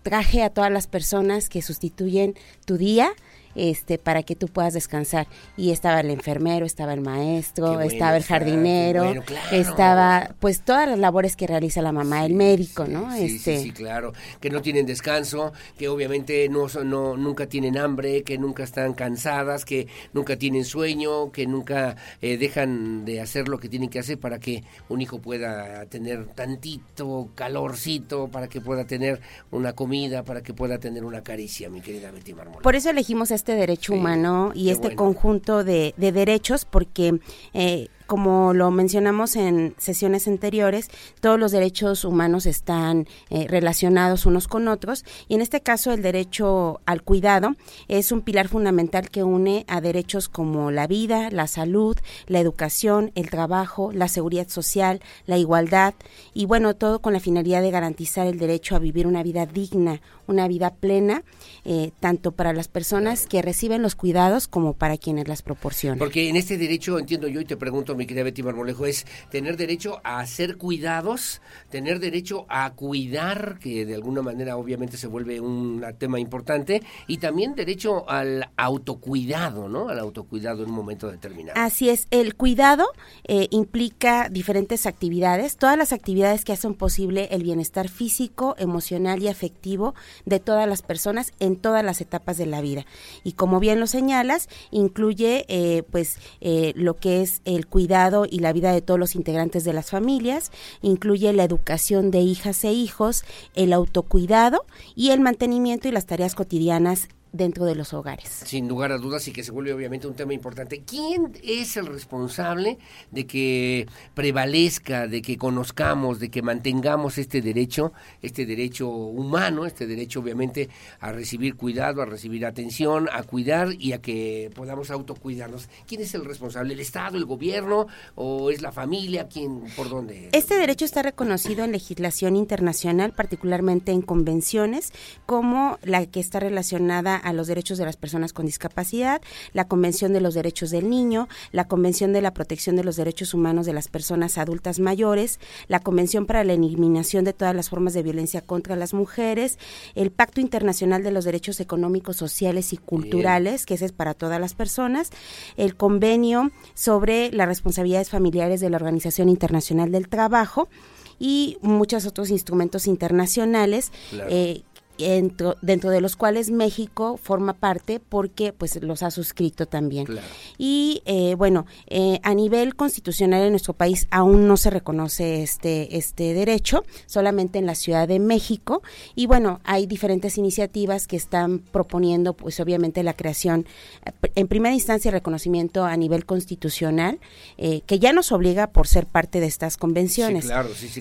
traje a todas las personas que sustituyen tu día este, para que tú puedas descansar. Y estaba el enfermero, estaba el maestro, estaba el jardinero, estaba pues todas las labores que realiza la mamá, el médico, ¿no? Sí, este... sí, claro, que no tienen descanso, que obviamente no, no nunca tienen hambre, que nunca están cansadas, que nunca tienen sueño, que nunca eh, dejan de hacer lo que tienen que hacer para que un hijo pueda tener tantito calorcito, para que pueda tener una comida, para que pueda tener una caricia, mi querida Betty Marmol. Por eso elegimos este derecho humano y este conjunto de, de, derechos porque eh, como lo mencionamos en sesiones anteriores, todos los derechos humanos están eh, relacionados unos con otros y en este caso el derecho al cuidado es un pilar fundamental que une a derechos como la vida, la salud, la educación, el trabajo, la seguridad social, la igualdad y bueno, todo con la finalidad de garantizar el derecho a vivir una vida digna, una vida plena, eh, tanto para las personas que reciben los cuidados como para quienes las proporcionan. Porque en este derecho, entiendo yo y te pregunto, mi querida Betty Marmolejo, es tener derecho a ser cuidados, tener derecho a cuidar, que de alguna manera obviamente se vuelve un tema importante, y también derecho al autocuidado, ¿no? Al autocuidado en un momento determinado. Así es, el cuidado eh, implica diferentes actividades, todas las actividades que hacen posible el bienestar físico, emocional y afectivo de todas las personas en todas las etapas de la vida. Y como bien lo señalas, incluye eh, pues eh, lo que es el cuidado y la vida de todos los integrantes de las familias, incluye la educación de hijas e hijos, el autocuidado y el mantenimiento y las tareas cotidianas dentro de los hogares. Sin lugar a dudas y que se vuelve obviamente un tema importante. ¿Quién es el responsable de que prevalezca, de que conozcamos, de que mantengamos este derecho, este derecho humano, este derecho obviamente a recibir cuidado, a recibir atención, a cuidar y a que podamos autocuidarnos? ¿Quién es el responsable? ¿El Estado, el gobierno o es la familia? ¿Quién, por dónde? Este derecho está reconocido en legislación internacional, particularmente en convenciones, como la que está relacionada a los derechos de las personas con discapacidad, la Convención de los Derechos del Niño, la Convención de la Protección de los Derechos Humanos de las Personas Adultas Mayores, la Convención para la Eliminación de todas las formas de violencia contra las mujeres, el Pacto Internacional de los Derechos Económicos, Sociales y Culturales, que ese es para todas las personas, el Convenio sobre las responsabilidades familiares de la Organización Internacional del Trabajo, y muchos otros instrumentos internacionales eh, dentro, de los cuales México forma parte porque pues los ha suscrito también. Y eh, bueno, eh, a nivel constitucional en nuestro país aún no se reconoce este, este derecho, solamente en la Ciudad de México. Y bueno, hay diferentes iniciativas que están proponiendo pues obviamente la creación, eh, en primera instancia reconocimiento a nivel constitucional, que ya nos obliga por ser parte de estas convenciones.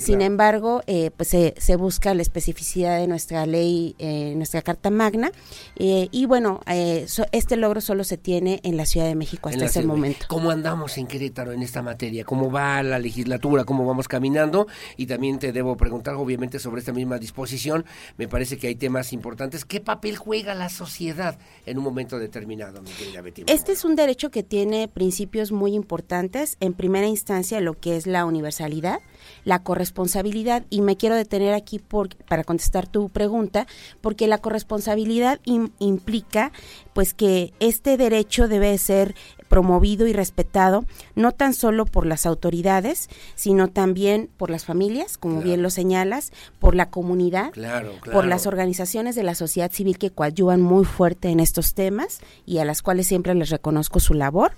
Sin embargo, pues se, se busca la especificidad de nuestra ley eh, nuestra Carta Magna. Eh, y bueno, eh, este logro solo se tiene en la Ciudad de México hasta ese momento. ¿Cómo andamos en Querétaro en esta materia? ¿Cómo va la legislatura? ¿Cómo vamos caminando? Y también te debo preguntar, obviamente, sobre esta misma disposición. Me parece que hay temas importantes. ¿Qué papel juega la sociedad en un momento determinado, mi querida Betty? Este es un derecho que tiene principios muy importantes. En primera instancia, lo que es la universalidad, la corresponsabilidad. Y me quiero detener aquí por, para contestar tu pregunta, porque la corresponsabilidad implica pues que este derecho debe ser promovido y respetado no tan solo por las autoridades, sino también por las familias, como bien lo señalas, por la comunidad, por las organizaciones de la sociedad civil que coadyuvan muy fuerte en estos temas y a las cuales siempre les reconozco su labor.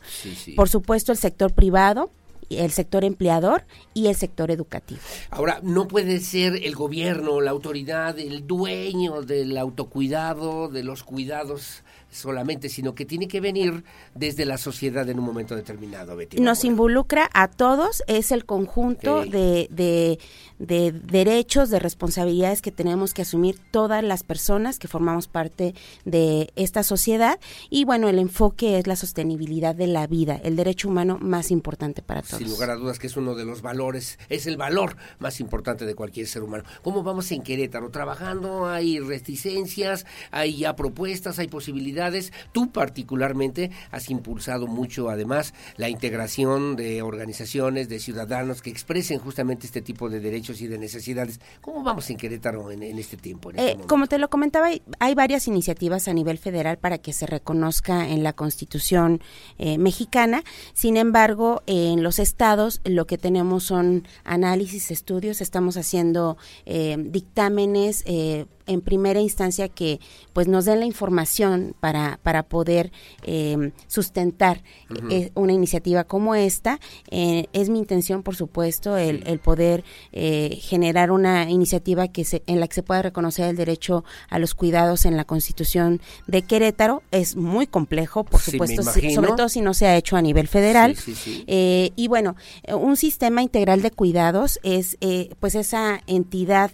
Por supuesto, el sector privado, el sector empleador y el sector educativo. Ahora, no puede ser el gobierno, la autoridad, el dueño del autocuidado, de los cuidados solamente, sino que tiene que venir desde la sociedad en un momento determinado. Betty. Nos involucra a todos, es el conjunto de, de, de, derechos, de responsabilidades que tenemos que asumir todas las personas que formamos parte de esta sociedad y bueno, el enfoque es la sostenibilidad de la vida, el derecho humano más importante para todos. Sin lugar a dudas que es uno de los valores, es el valor más importante de cualquier ser humano. ¿Cómo vamos en Querétaro? Trabajando, hay reticencias, hay ya propuestas, hay posibilidades Tú particularmente has impulsado mucho, además, la integración de organizaciones, de ciudadanos que expresen justamente este tipo de derechos y de necesidades. ¿Cómo vamos en Querétaro en, este tiempo? Este eh, como te lo comentaba, hay, varias iniciativas a nivel federal para que se reconozca en la Constitución eh, mexicana. Sin embargo, en los estados lo que tenemos son análisis, estudios, estamos haciendo eh, dictámenes en primera instancia que pues nos den la información para, para poder eh, sustentar eh, una iniciativa como esta. Eh, es mi intención, por supuesto, el, el poder generar una iniciativa que se, en la que se pueda reconocer el derecho a los cuidados en la Constitución de Querétaro. Es muy complejo, por supuesto, sobre todo si no se ha hecho a nivel federal. y bueno, un sistema integral de cuidados es pues esa entidad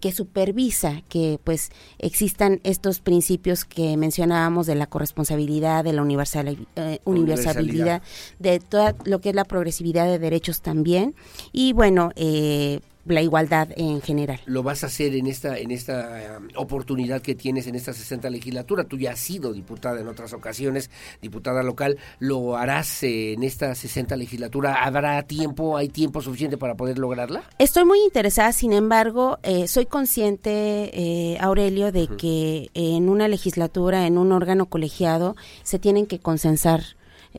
que supervisa que pues existan estos principios que mencionábamos de la corresponsabilidad, de la eh, universalidad, de toda lo que es la progresividad de derechos también. Y bueno, eh, la igualdad en general. Lo vas a hacer en esta en esta um, oportunidad que tienes en esta 60 legislatura. Tú ya has sido diputada en otras ocasiones, diputada local. ¿Lo harás eh, en esta 60 legislatura? ¿Habrá tiempo, hay tiempo suficiente para poder lograrla? Estoy muy interesada, sin embargo, eh, soy consciente, eh, Aurelio, de que en una legislatura, en un órgano colegiado, se tienen que consensar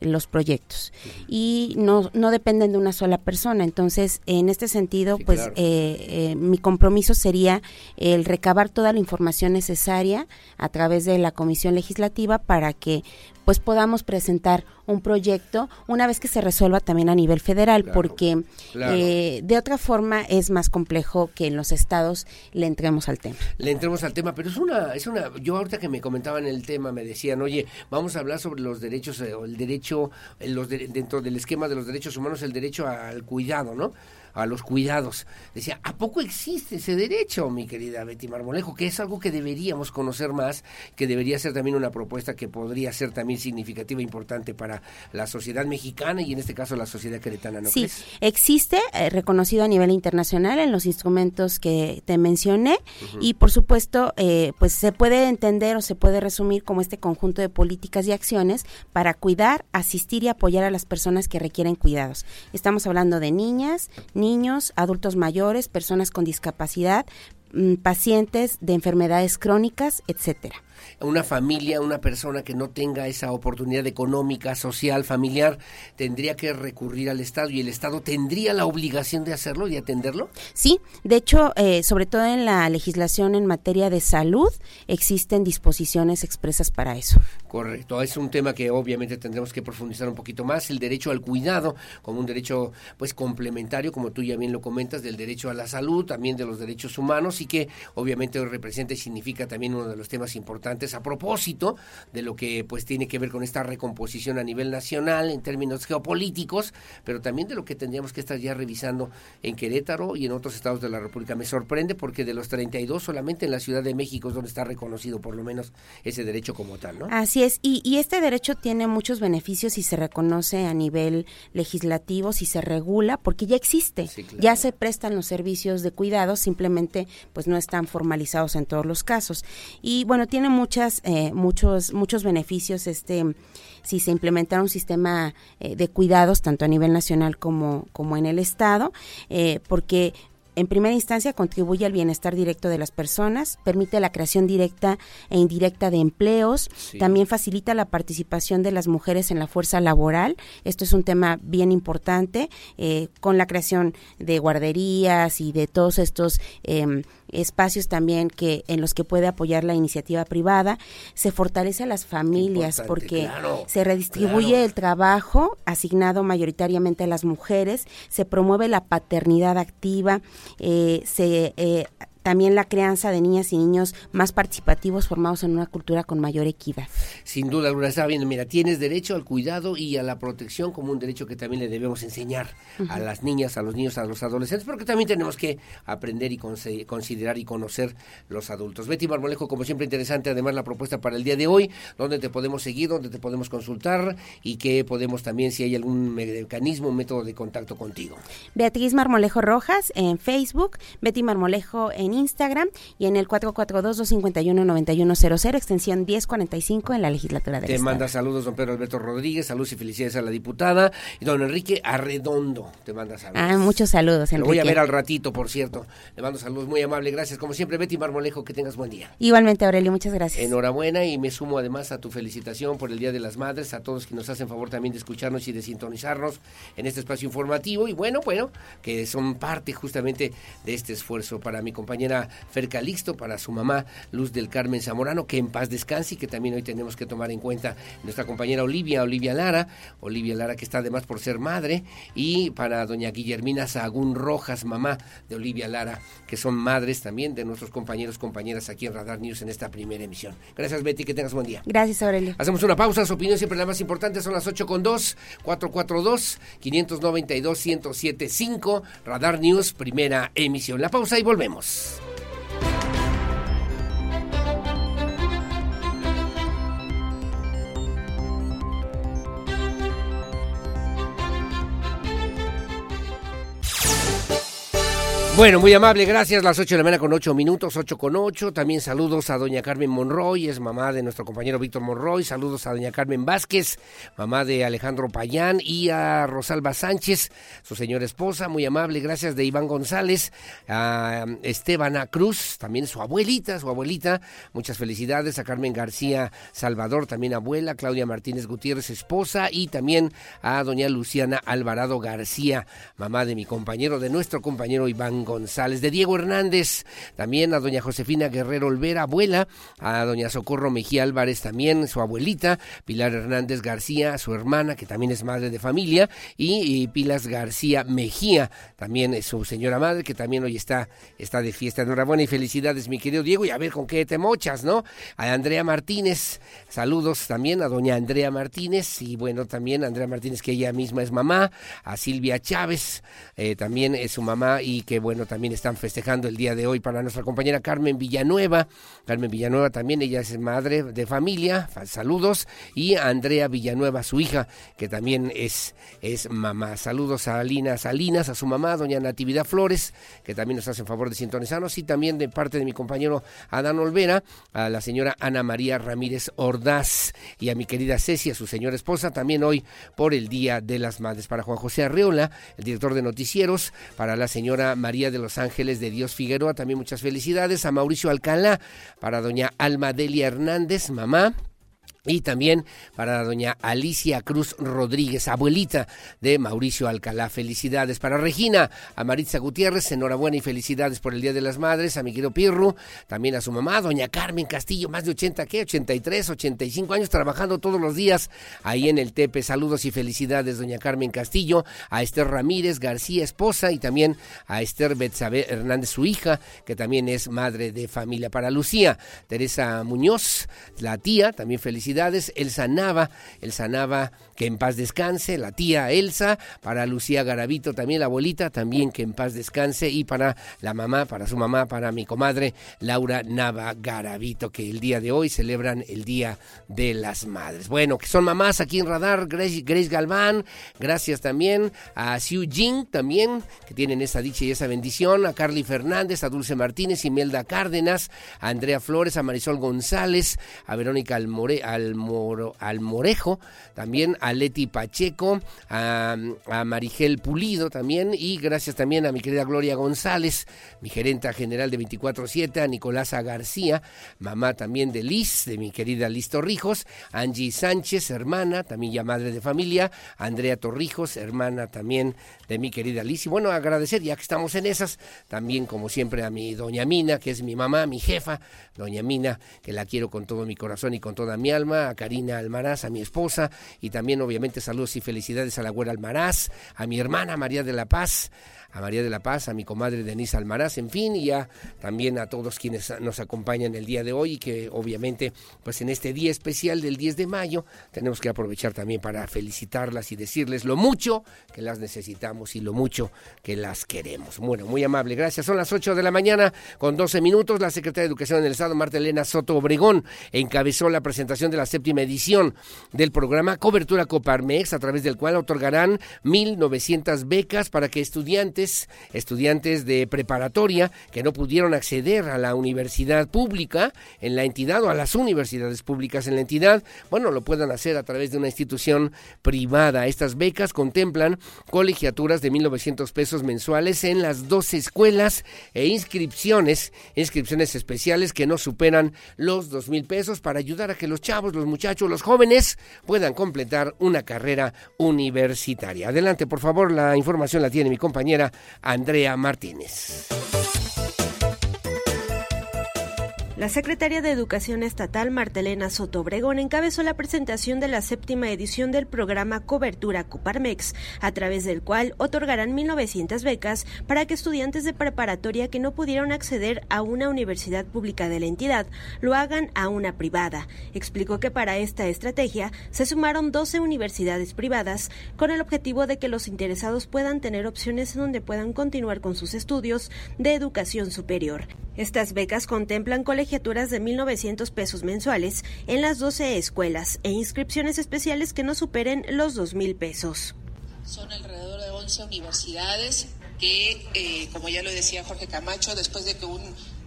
los proyectos. Y no, no dependen de una sola persona. Entonces, en este sentido, pues eh, eh, mi compromiso sería el recabar toda la información necesaria a través de la Comisión Legislativa para que pues podamos presentar un proyecto una vez que se resuelva también a nivel federal, porque eh, de otra forma es más complejo que en los estados le entremos al tema. Le entremos al tema, pero es una, es una, yo ahorita que me comentaban el tema me decían, oye, vamos a hablar sobre los derechos, eh, el derecho, los dentro del esquema de los derechos humanos, el derecho al cuidado, ¿no? A los cuidados. Decía, ¿a poco existe ese derecho, mi querida Betty Marmolejo? Que es algo que deberíamos conocer más, que debería ser también una propuesta que podría ser también significativa e importante para la sociedad mexicana y en este caso la sociedad queretana, ¿no Sí, existe, eh, reconocido a nivel internacional en los instrumentos que te mencioné y por supuesto, eh, pues se puede entender o se puede resumir como este conjunto de políticas y acciones para cuidar, asistir y apoyar a las personas que requieren cuidados. Estamos hablando de niñas, niños, adultos mayores, personas con discapacidad, mm, pacientes de enfermedades crónicas, etcétera una familia, una persona que no tenga esa oportunidad económica, social, familiar, tendría que recurrir al Estado y el Estado tendría la obligación de hacerlo y atenderlo? Sí, de hecho, eh, sobre todo en la legislación en materia de salud, existen disposiciones expresas para eso. Correcto, es un tema que obviamente tendremos que profundizar un poquito más, el derecho al cuidado como un derecho pues complementario, como tú ya bien lo comentas, del derecho a la salud, también de los derechos humanos y que obviamente representa y significa también uno de los temas importantes a propósito de lo que pues tiene que ver con esta recomposición a nivel nacional en términos geopolíticos, pero también de lo que tendríamos que estar ya revisando en Querétaro y en otros estados de la República. Me sorprende porque de los 32 solamente en la Ciudad de México es donde está reconocido por lo menos ese derecho como tal, ¿no? Así es, y, y este derecho tiene muchos beneficios y se reconoce a nivel legislativo, si se regula, porque ya existe, ya se prestan los servicios de cuidado, simplemente pues no están formalizados en todos los casos. Y bueno, tiene mucho eh, muchos, muchos beneficios este si se implementara un sistema eh, de cuidados tanto a nivel nacional como, como en el Estado, eh, porque en primera instancia contribuye al bienestar directo de las personas, permite la creación directa e indirecta de empleos, también facilita la participación de las mujeres en la fuerza laboral. Esto es un tema bien importante eh, con la creación de guarderías y de todos estos em, espacios también que en los que puede apoyar la iniciativa privada. Se fortalece a las familias porque se redistribuye el trabajo asignado mayoritariamente a las mujeres, se promueve la paternidad activa, eh, se eh, también la crianza de niñas y niños más participativos formados en una cultura con mayor equidad. Sin duda alguna, estaba viendo, mira, tienes derecho al cuidado y a la protección como un derecho que también le debemos enseñar a las niñas, a los niños, a los adolescentes, porque también tenemos que aprender y considerar y conocer los adultos. Betty Marmolejo, como siempre, interesante además la propuesta para el día de hoy, donde te podemos seguir, donde te podemos consultar y que podemos también, si hay algún mecanismo, un método de contacto contigo. Beatriz Marmolejo Rojas en Facebook, Betty Marmolejo en Instagram y en el 442-251-9100, extensión 1045 en la legislatura de Te manda saludos don Pedro Alberto Rodríguez, saludos y felicidades a la diputada. Y don Enrique Arredondo te manda saludos. Ah, muchos saludos, Enrique. Lo voy a ver al ratito, por cierto. Le mando saludos muy amable, gracias. Como siempre, Betty Marmolejo, que tengas buen día. Igualmente, Aurelio, muchas gracias. Enhorabuena y me sumo además a tu felicitación por el Día de las Madres, a todos que nos hacen favor también de escucharnos y de sintonizarnos en este espacio informativo. Y bueno, bueno, que son parte justamente de este esfuerzo para mi compañera Fer Calixto, para su mamá Luz del Carmen Zamorano, que en paz descanse y que también hoy tenemos que tomar en cuenta nuestra compañera Olivia, Olivia Lara, Olivia Lara que está además por ser madre, y para doña Guillermina Sagún Rojas, mamá de Olivia Lara, que son madres también de nuestros compañeros, compañeras aquí en Radar News en esta primera emisión. Gracias Betty, que tengas buen día. Gracias Aurelio. Hacemos una pausa, su opinión siempre la más importante, son las 8 con 2, 442 592 1075 Radar News, primera emisión. La pausa y volvemos. Thank you. Bueno, muy amable, gracias. Las 8 de la mañana con 8 minutos, 8 con 8. También saludos a doña Carmen Monroy, es mamá de nuestro compañero Víctor Monroy. Saludos a doña Carmen Vázquez, mamá de Alejandro Payán. Y a Rosalba Sánchez, su señora esposa, muy amable, gracias. De Iván González, a Estebana Cruz, también su abuelita, su abuelita. Muchas felicidades. A Carmen García Salvador, también abuela. Claudia Martínez Gutiérrez, esposa. Y también a doña Luciana Alvarado García, mamá de mi compañero, de nuestro compañero Iván González, de Diego Hernández, también a doña Josefina Guerrero Olvera, abuela, a doña Socorro Mejía Álvarez también, su abuelita, Pilar Hernández García, su hermana, que también es madre de familia, y, Pilas García Mejía, también es su señora madre, que también hoy está, está de fiesta. Enhorabuena y felicidades, mi querido Diego, y a ver con qué te mochas, ¿no? A Andrea Martínez, saludos también a doña Andrea Martínez, y bueno, también a Andrea Martínez, que ella misma es mamá, a Silvia Chávez, eh, también es su mamá, y que bueno, bueno, también están festejando el día de hoy para nuestra compañera Carmen Villanueva. Carmen Villanueva también, ella es madre de familia, saludos. Y Andrea Villanueva, su hija, que también es, es mamá. Saludos a Alina Salinas, a su mamá, doña Natividad Flores, que también nos hacen favor de sintonizarnos. Y también de parte de mi compañero Adán Olvera, a la señora Ana María Ramírez Ordaz y a mi querida Cecia, su señora esposa, también hoy por el Día de las Madres. Para Juan José Arreola, el director de noticieros, para la señora María de los Ángeles de Dios Figueroa, también muchas felicidades. A Mauricio Alcalá, para doña Alma Delia Hernández, mamá. Y también para doña Alicia Cruz Rodríguez, abuelita de Mauricio Alcalá. Felicidades para Regina, a Maritza Gutiérrez, enhorabuena y felicidades por el Día de las Madres, a mi querido Pirru, también a su mamá, doña Carmen Castillo, más de 80, ¿qué? 83, 85 años trabajando todos los días ahí en el Tepe. Saludos y felicidades, doña Carmen Castillo, a Esther Ramírez García, esposa, y también a Esther Betsabe Hernández, su hija, que también es madre de familia. Para Lucía, Teresa Muñoz, la tía, también felicidades Elsa Nava, Elsa Nava, que en paz descanse, la tía Elsa, para Lucía Garavito también, la abuelita, también que en paz descanse, y para la mamá, para su mamá, para mi comadre Laura Nava Garavito, que el día de hoy celebran el Día de las Madres. Bueno, que son mamás aquí en Radar, Grace, Galván, gracias también a Xiu Jing, también, que tienen esa dicha y esa bendición, a Carly Fernández, a Dulce Martínez, Imelda Cárdenas, a Andrea Flores, a Marisol González, a Verónica Almore, al Almorejo, también a Leti Pacheco, a, Marigel Pulido también, y gracias también a mi querida Gloria González, mi gerenta general de 24-7, a Nicolasa García, mamá también de Liz, de mi querida Liz Torrijos, Angie Sánchez, hermana, también ya madre de familia, Andrea Torrijos, hermana también de mi querida Liz. Y bueno, agradecer, ya que estamos en esas, también como siempre a mi doña Mina, que es mi mamá, mi jefa, doña Mina, que la quiero con todo mi corazón y con toda mi alma, a Karina Almaraz, a mi esposa, y también obviamente saludos y felicidades a la güera Almaraz, a mi hermana María de la Paz, a María de la Paz, a mi comadre Denise Almaraz, en fin, y a, también a todos quienes nos acompañan el día de hoy y que obviamente pues en este día especial del 10 de mayo tenemos que aprovechar también para felicitarlas y decirles lo mucho que las necesitamos y lo mucho que las queremos. Bueno, muy amable, gracias. Son las 8 de la mañana con 12 minutos. La secretaria de Educación en el Estado, Marta Elena Soto Obregón, encabezó la presentación de la séptima edición del programa Cobertura Coparmex, a través del cual otorgarán 1.900 becas para que estudiantes estudiantes, de preparatoria que no pudieron acceder a la universidad pública en la entidad o a las universidades públicas en la entidad, bueno, lo puedan hacer a través de una institución privada. Estas becas contemplan colegiaturas de 1.900 pesos mensuales en las dos escuelas e inscripciones, inscripciones especiales que no superan los 2.000 pesos para ayudar a que los chavos, los muchachos, los jóvenes puedan completar una carrera universitaria. Adelante, por favor, la información la tiene mi compañera Andrea Martínez. La secretaria de Educación Estatal, Martelena Soto Obregón, encabezó la presentación de la séptima edición del programa Cobertura Coparmex, a través del cual otorgarán 1.900 becas para que estudiantes de preparatoria que no pudieron acceder a una universidad pública de la entidad lo hagan a una privada. Explicó que para esta estrategia se sumaron 12 universidades privadas con el objetivo de que los interesados puedan tener opciones en donde puedan continuar con sus estudios de educación superior. Estas becas contemplan colegiaturas de 1.900 pesos mensuales en las 12 escuelas e inscripciones especiales que no superen los 2.000 pesos. Son alrededor de 11 universidades que, eh, como ya lo decía Jorge Camacho, después de que un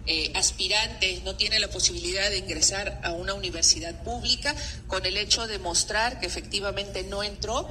eh, aspirante no tiene la posibilidad de ingresar a una universidad pública, con el hecho de mostrar que efectivamente no entró,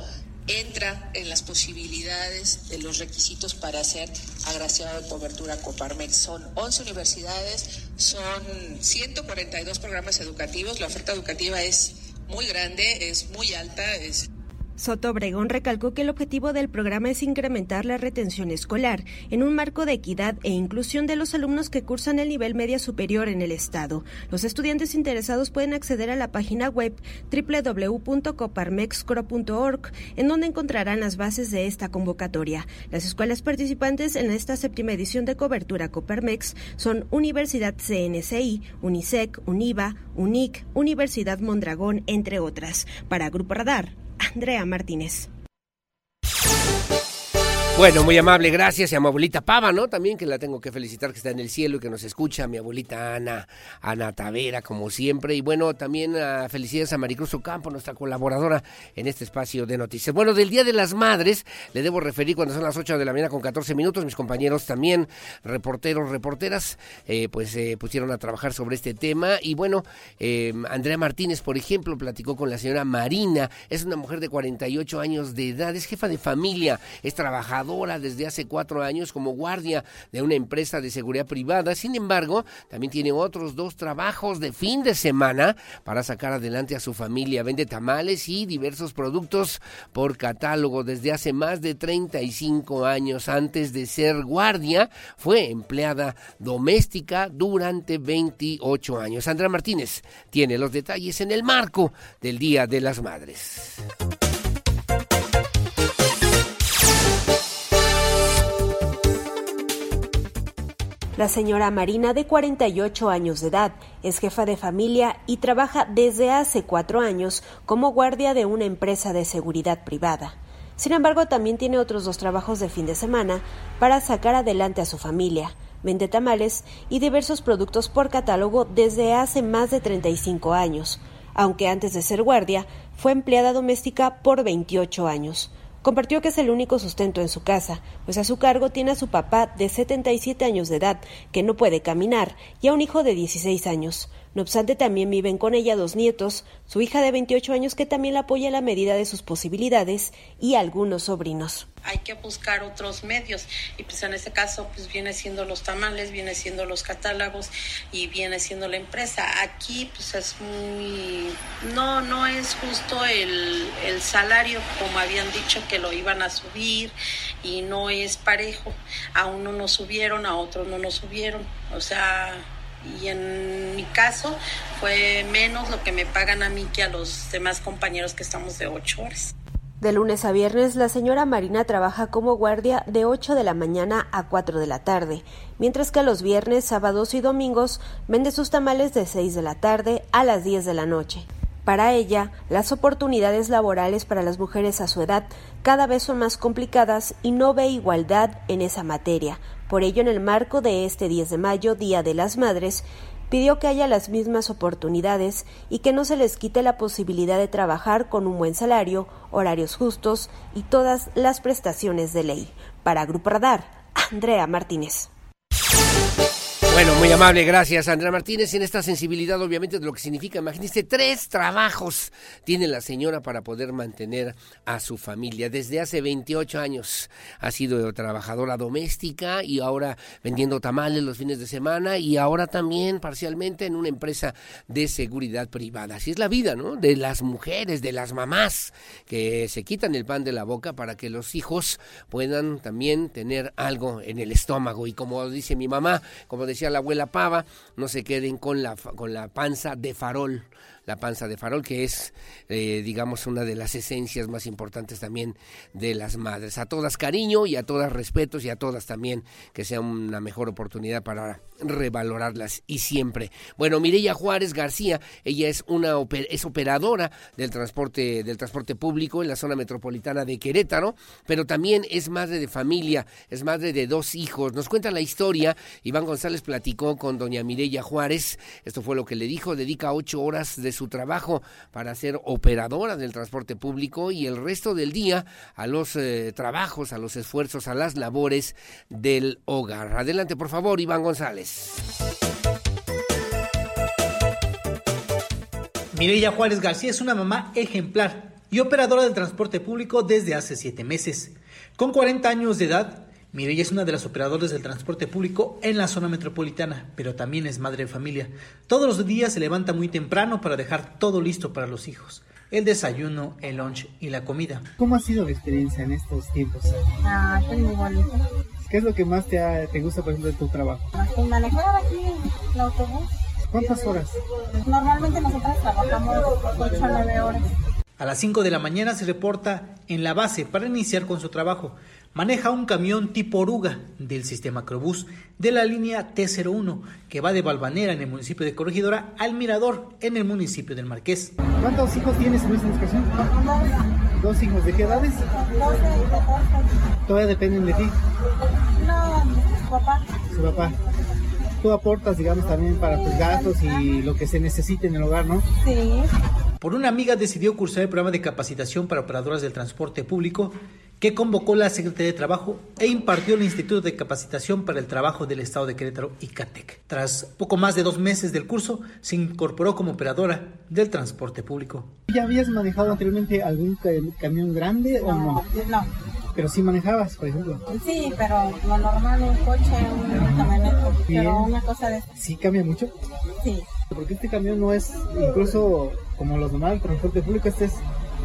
entra en las posibilidades de los requisitos para ser agraciado de cobertura Coparmex. Son 11 universidades, son 142 programas educativos, la oferta educativa es muy grande, es muy alta, es Soto Obregón recalcó que el objetivo del programa es incrementar la retención escolar en un marco de equidad e inclusión de los alumnos que cursan el nivel media superior en el Estado. Los estudiantes interesados pueden acceder a la página web www.coparmexcro.org, en donde encontrarán las bases de esta convocatoria. Las escuelas participantes en esta séptima edición de cobertura Coparmex son Universidad CNCI, UNICEC, UNIVA, UNIC, Universidad Mondragón, entre otras. Para Grupo Radar, Andrea Martínez. Bueno, muy amable, gracias. Y a mi abuelita Pava, ¿no? También que la tengo que felicitar, que está en el cielo y que nos escucha. Mi abuelita Ana, Ana Tavera, como siempre. Y bueno, también a felicidades a Maricruz Ocampo, nuestra colaboradora en este espacio de noticias. Bueno, del Día de las Madres, le debo referir cuando son las 8 de la mañana con 14 minutos. Mis compañeros también, reporteros, reporteras, eh, pues eh, pusieron a trabajar sobre este tema. Y bueno, eh, Andrea Martínez, por ejemplo, platicó con la señora Marina. Es una mujer de 48 años de edad, es jefa de familia, es trabajadora desde hace cuatro años como guardia de una empresa de seguridad privada. Sin embargo, también tiene otros dos trabajos de fin de semana para sacar adelante a su familia. Vende tamales y diversos productos por catálogo desde hace más de 35 años. Antes de ser guardia, fue empleada doméstica durante 28 años. Sandra Martínez tiene los detalles en el marco del Día de las Madres. La señora Marina, de 48 años de edad, es jefa de familia y trabaja desde hace cuatro años como guardia de una empresa de seguridad privada. Sin embargo, también tiene otros dos trabajos de fin de semana para sacar adelante a su familia. Vende tamales y diversos productos por catálogo desde hace más de 35 años, aunque antes de ser guardia fue empleada doméstica por 28 años. Compartió que es el único sustento en su casa, pues a su cargo tiene a su papá de 77 años de edad, que no puede caminar, y a un hijo de 16 años. No obstante, también viven con ella dos nietos, su hija de 28 años que también la apoya a la medida de sus posibilidades y algunos sobrinos. Hay que buscar otros medios y pues en este caso pues viene siendo los tamales, viene siendo los catálogos y viene siendo la empresa. Aquí pues es muy... no, no es justo el, el salario como habían dicho que lo iban a subir y no es parejo. A uno no subieron, a otro no nos subieron. O sea, y en mi caso fue menos lo que me pagan a mí que a los demás compañeros que estamos de ocho horas. De lunes a viernes, la señora Marina trabaja como guardia de 8 de la mañana a 4 de la tarde, mientras que los viernes, sábados y domingos vende sus tamales de 6 de la tarde a las 10 de la noche. Para ella, las oportunidades laborales para las mujeres a su edad cada vez son más complicadas y no ve igualdad en esa materia. Por ello, en el marco de este 10 de mayo, Día de las Madres, pidió que haya las mismas oportunidades y que no se les quite la posibilidad de trabajar con un buen salario, horarios justos y todas las prestaciones de ley. Para Grupo Radar, Andrea Martínez. Bueno, muy amable, gracias Andrea Martínez. En esta sensibilidad, obviamente, de lo que significa, imagínese, tres trabajos tiene la señora para poder mantener a su familia. Desde hace 28 años ha sido trabajadora doméstica y ahora vendiendo tamales los fines de semana y ahora también parcialmente en una empresa de seguridad privada. Así es la vida, ¿no? De las mujeres, de las mamás que se quitan el pan de la boca para que los hijos puedan también tener algo en el estómago. Y como dice mi mamá, como decía la abuela Pava, no se queden con la, con la panza de farol la panza de farol, que es, eh, digamos, una de las esencias más importantes también de las madres. A todas cariño y a todas respetos y a todas también que sea una mejor oportunidad para revalorarlas y siempre. Bueno, Mireya Juárez García, ella es una es operadora del transporte del transporte público en la zona metropolitana de Querétaro, pero también es madre de familia, es madre de dos hijos. Nos cuenta la historia. Iván González platicó con doña Mireya Juárez. Esto fue lo que le dijo. Dedica ocho horas de su trabajo para ser operadora del transporte público y el resto del día a los eh, trabajos, a los esfuerzos, a las labores del hogar. Adelante, por favor, Iván González. Mireya Juárez García es una mamá ejemplar y operadora del transporte público desde hace siete meses. Con 40 años de edad, Mireya es una de las operadoras del transporte público en la zona metropolitana, pero también es madre de familia. Todos los días se levanta muy temprano para dejar todo listo para los hijos. El desayuno, el lunch y la comida. ¿Cómo ha sido la experiencia en estos tiempos? Ah, pues muy bonito. ¿Qué es lo que más te, te gusta, por ejemplo, de tu trabajo? Manejar aquí el autobús. ¿Cuántas horas? Normalmente nosotros trabajamos 8 a 9 horas. A las 5 de la mañana se reporta en la base para iniciar con su trabajo. Maneja un camión tipo oruga del sistema Crobús de la línea T01 que va de Balvanera en el municipio de Corregidora al Mirador en el municipio del Marqués. ¿Cuántos hijos tienes en esta educación? ¿Dos hijos de qué edades? 12 y 14. ¿Todavía dependen de ti? No, su papá. Su papá. Tú aportas, digamos, también para tus gastos y lo que se necesite en el hogar, ¿no? Sí. Por una amiga decidió cursar el programa de capacitación para operadoras del transporte público que convocó la Secretaría de Trabajo e impartió el Instituto de Capacitación para el Trabajo del Estado de Querétaro, ICATEC. Tras poco más de dos meses del curso, se incorporó como operadora del transporte público. ¿Ya habías manejado anteriormente algún camión grande o no? No. Pero sí manejabas, por ejemplo. Sí, pero lo normal, un coche, un camioneta. Pero una cosa de... ¿Sí cambia mucho? Sí. Porque este camión no es incluso como los normales, transporte público, este es...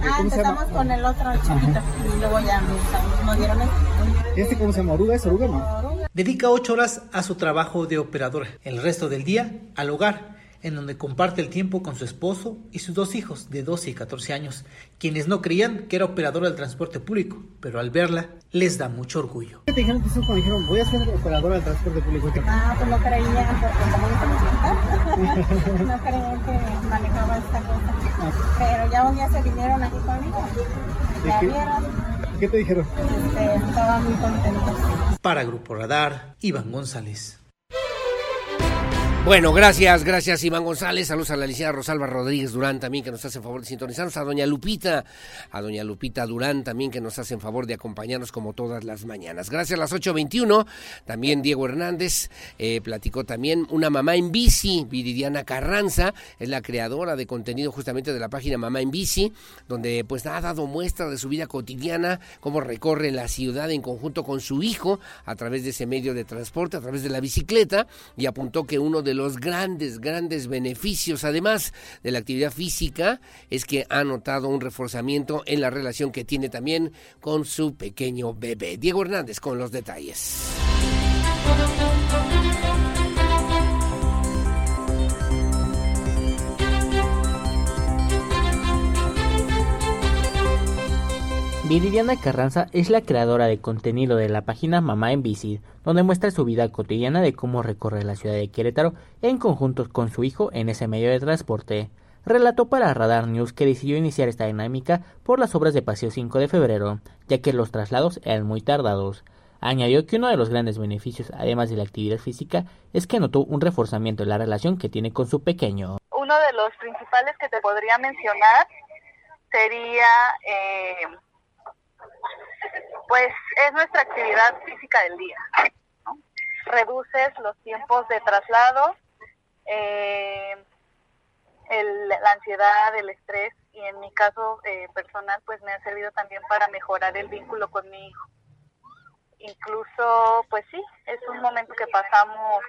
Ah, empezamos con el otro chiquito y luego ya nos, nos dieron este. ¿Este cómo se llama? ¿Oruga? ¿Es oruga no? Dedica ocho horas a su trabajo de operadora, el resto del día al hogar en donde comparte el tiempo con su esposo y sus dos hijos de 12 y 14 años, quienes no creían que era operadora del transporte público, pero al verla les da mucho orgullo. ¿Qué te dijeron cuando dijeron voy a ser operadora del transporte público? Ah, pues no creían porque como no creían que manejaba esta cosa. Pero ya un día se vinieron aquí conmigo, ya qué? vieron. ¿Qué te dijeron? Este, estaban muy contentos. Para Grupo Radar, Iván González. Bueno, gracias, gracias Iván González, saludos a la licenciada Rosalba Rodríguez Durán también que nos hace favor de sintonizarnos, a doña Lupita, a doña Lupita Durán también que nos hacen favor de acompañarnos como todas las mañanas. Gracias a las 8.21, también Diego Hernández eh, platicó también. Una mamá en bici, Viridiana Carranza, es la creadora de contenido justamente de la página Mamá en Bici, donde pues ha dado muestra de su vida cotidiana, cómo recorre la ciudad en conjunto con su hijo a través de ese medio de transporte, a través de la bicicleta, y apuntó que uno de los grandes, grandes beneficios, además de la actividad física, es que ha notado un reforzamiento en la relación que tiene también con su pequeño bebé. Diego Hernández con los detalles. Viridiana Carranza es la creadora de contenido de la página Mamá en Bici, donde muestra su vida cotidiana de cómo recorre la ciudad de Querétaro en conjunto con su hijo en ese medio de transporte. Relató para Radar News que decidió iniciar esta dinámica por las obras de Paseo 5 de febrero, ya que los traslados eran muy tardados. Añadió que uno de los grandes beneficios, además de la actividad física, es que notó un reforzamiento en la relación que tiene con su pequeño. Uno de los principales que te podría mencionar sería eh, pues es nuestra actividad física del día. ¿no? Reduces los tiempos de traslado, eh, el, la ansiedad, el estrés y en mi caso eh, personal pues me ha servido también para mejorar el vínculo con mi hijo. Incluso pues sí, es un momento que pasamos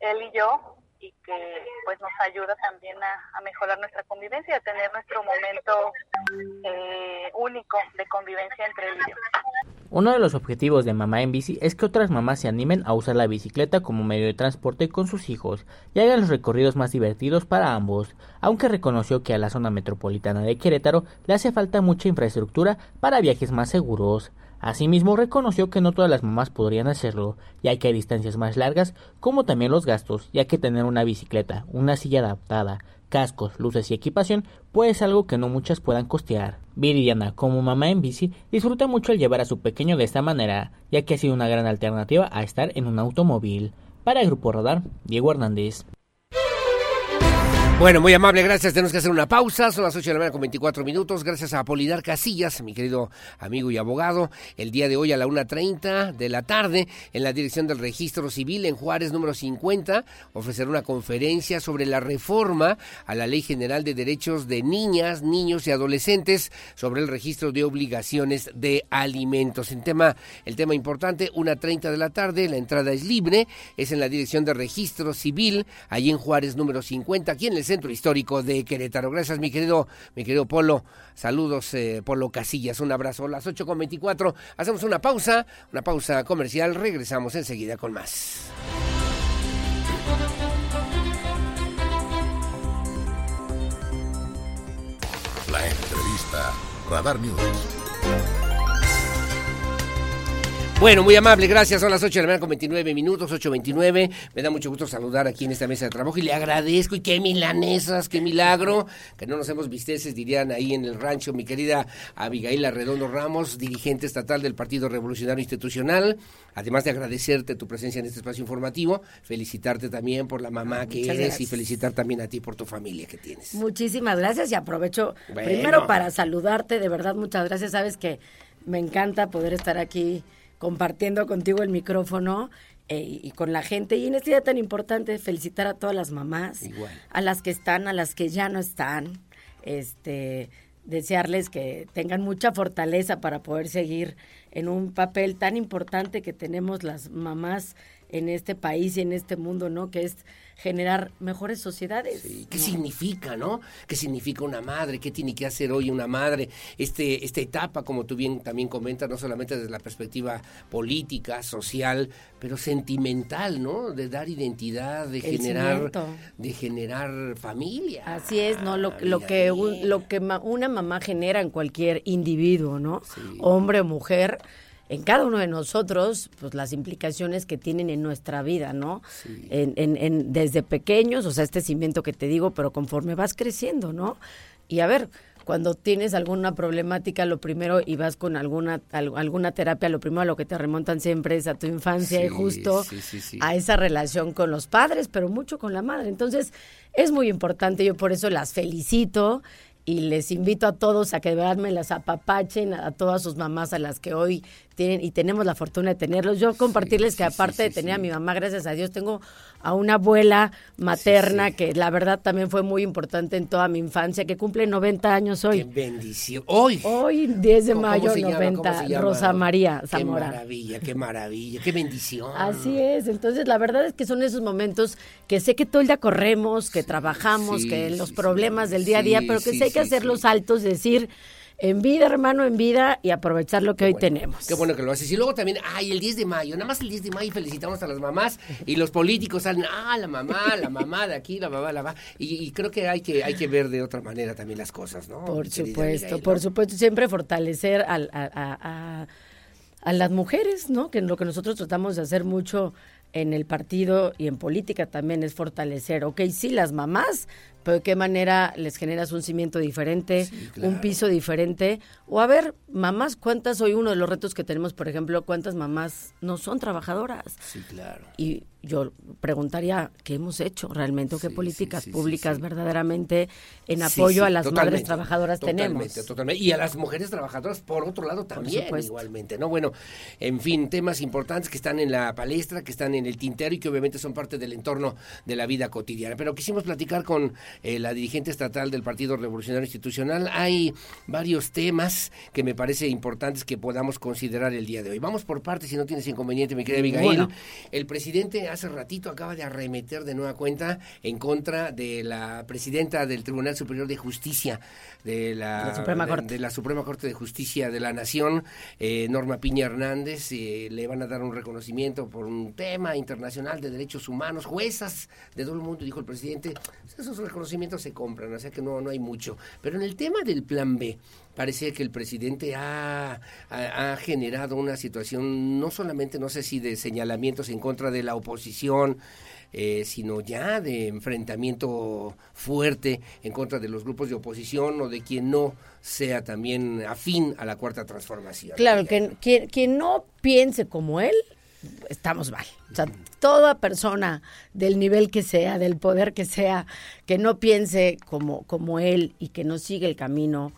él y yo y que pues nos ayuda también a, a mejorar nuestra convivencia, a tener nuestro momento eh, único de convivencia entre yo. Uno de los objetivos de Mamá en Bici es que otras mamás se animen a usar la bicicleta como medio de transporte con sus hijos y hagan los recorridos más divertidos para ambos, aunque reconoció que a la zona metropolitana de Querétaro le hace falta mucha infraestructura para viajes más seguros. Asimismo, reconoció que no todas las mamás podrían hacerlo, ya que hay distancias más largas, como también los gastos, ya que tener una bicicleta, una silla adaptada, cascos, luces y equipación, pues es algo que no muchas puedan costear. Viridiana, como mamá en bici, disfruta mucho el llevar a su pequeño de esta manera, ya que ha sido una gran alternativa a estar en un automóvil. Para el Grupo Radar, Diego Hernández. Bueno, muy amable, gracias. Tenemos que hacer una pausa. Son las 8 de la mañana con 24 minutos. Gracias a Polidar Casillas, mi querido amigo y abogado. El día de hoy a la 1.30 de la tarde, en la dirección del registro civil en Juárez número 50, ofrecerá una conferencia sobre la reforma a la Ley General de Derechos de Niñas, Niños y Adolescentes sobre el registro de obligaciones de alimentos. En tema, el tema importante, 1.30 de la tarde, la entrada es libre, es en la dirección del registro civil, allí en Juárez número 50, aquí en el Centro Histórico de Querétaro. Gracias, mi querido, mi querido Polo. Saludos, eh, Polo Casillas. Un abrazo. Las 8.24. Hacemos una pausa, una pausa comercial. Regresamos enseguida con más. La entrevista. Radar News. Bueno, muy amable, gracias. Son las 8 de la mañana con 29 minutos, 8.29. Me da mucho gusto saludar aquí en esta mesa de trabajo y le agradezco. Y qué milanesas, qué milagro. Que no nos hemos visteces, dirían ahí en el rancho, mi querida Abigail Arredondo Ramos, dirigente estatal del Partido Revolucionario Institucional. Además de agradecerte tu presencia en este espacio informativo, felicitarte también por la mamá que eres y felicitar también a ti por tu familia que tienes. Muchísimas gracias y aprovecho primero para saludarte. De verdad, muchas gracias. Sabes que me encanta poder estar aquí compartiendo contigo el micrófono eh, y con la gente. Y en este día tan importante, felicitar a todas las mamás, a las que están, a las que ya no están. Este, desearles que tengan mucha fortaleza para poder seguir en un papel tan importante que tenemos las mamás en este país y en este mundo, ¿no? Que es generar mejores sociedades. ¿Qué significa, no? ¿Qué significa una madre? ¿Qué tiene que hacer hoy una madre? Este, esta etapa, como tú bien también comentas, no solamente desde la perspectiva política, social, pero sentimental, ¿no? De dar identidad, de generar, de generar familia. Así es, ¿no? Lo, lo que lo que una mamá genera en cualquier individuo, ¿no? Hombre o mujer en cada uno de nosotros, pues las implicaciones que tienen en nuestra vida, ¿no? En, en, desde pequeños, o sea, este cimiento que te digo, pero conforme vas creciendo, ¿no? Y a ver, cuando tienes alguna problemática, lo primero, y vas con alguna, alguna terapia, lo primero a lo que te remontan siempre es a tu infancia y justo a esa relación con los padres, pero mucho con la madre. Entonces, es muy importante, yo por eso las felicito y les invito a todos a que me las apapachen, a todas sus mamás a las que hoy tienen y tenemos la fortuna de tenerlos. Yo compartirles que aparte de tener a mi mamá, gracias a Dios, tengo a una abuela materna que la verdad también fue muy importante en toda mi infancia, que cumple 90 años hoy. ¡Qué bendición! Hoy. Hoy, 10 de mayo, 90, Rosa María Zamora. Qué maravilla, qué maravilla, qué bendición. Así es, entonces la verdad es que son esos momentos que sé que todo el día corremos, que trabajamos, que los problemas del día a día, pero que sí hay que hacer los altos, decir en vida, hermano, en vida y aprovechar lo que hoy tenemos. Qué bueno que lo haces. Y luego también, ay, el 10 de mayo, nada más el 10 de mayo felicitamos a las mamás y los políticos salen, ah, la mamá, la mamá de aquí, la mamá, la mamá. Y, creo que hay que hay que ver de otra manera también las cosas, ¿no? Por supuesto, por supuesto, siempre fortalecer a, a, a las mujeres, ¿no? Que lo que nosotros tratamos de hacer mucho en el partido y en política también es fortalecer, ok, sí, las mamás, pero de qué manera les generas un cimiento diferente, un piso diferente, o a ver, mamás, ¿cuántas hoy uno de los retos que tenemos, por ejemplo, cuántas mamás no son trabajadoras? Sí, claro. Y yo preguntaría qué hemos hecho realmente o qué políticas públicas verdaderamente en apoyo a las madres trabajadoras tenemos. Totalmente. Y a las mujeres trabajadoras, por otro lado, también igualmente. ¿no? Bueno, en fin, temas importantes que están en la palestra, que están en el tintero y que obviamente son parte del entorno de la vida cotidiana. Pero quisimos platicar con eh, la dirigente estatal del Partido Revolucionario Institucional. Hay varios temas que me parece importantes que podamos considerar el día de hoy. Vamos por partes, si no tienes inconveniente, mi querida Abigail. El presidente hace ratito acaba de arremeter de nueva cuenta en contra de la presidenta del Tribunal Superior de Justicia de la, Suprema, Corte. De, la Suprema Corte de Justicia de la Nación, eh, Norma Piña Hernández, eh, le van a dar un reconocimiento por un tema internacional de derechos humanos, juezas de todo el mundo, dijo el presidente, esos reconocimientos se compran, o sea que no, no hay mucho. Pero en el tema del plan B, parece que el presidente ha, ha, generado una situación, no solamente, no sé si de señalamientos en contra de la oposición, eh, sino ya de enfrentamiento fuerte en contra de los grupos de oposición o de quien no sea también afín a la cuarta transformación. Claro, que quien, quien no piense como él, estamos mal. O sea, toda persona del nivel que sea, del poder que sea, que no piense como, como él y que no siga el camino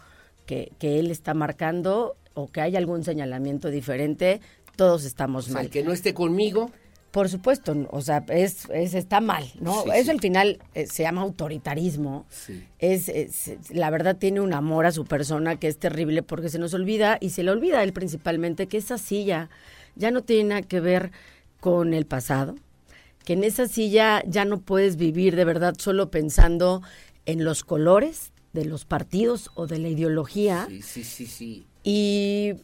que, que él está marcando o que haya algún señalamiento diferente, todos estamos O sea, mal. el que no esté conmigo, Por supuesto, o sea, es, es- está mal, ¿no? Sí, Eso sí. al final eh, se llama autoritarismo. Es, es- la verdad tiene un amor a su persona que es terrible porque se nos olvida y se le olvida a él principalmente que esa silla ya no tiene nada que ver con el pasado, que en esa silla ya no puedes vivir de verdad solo pensando en los colores de los partidos o de la ideología sí, sí, sí, sí. y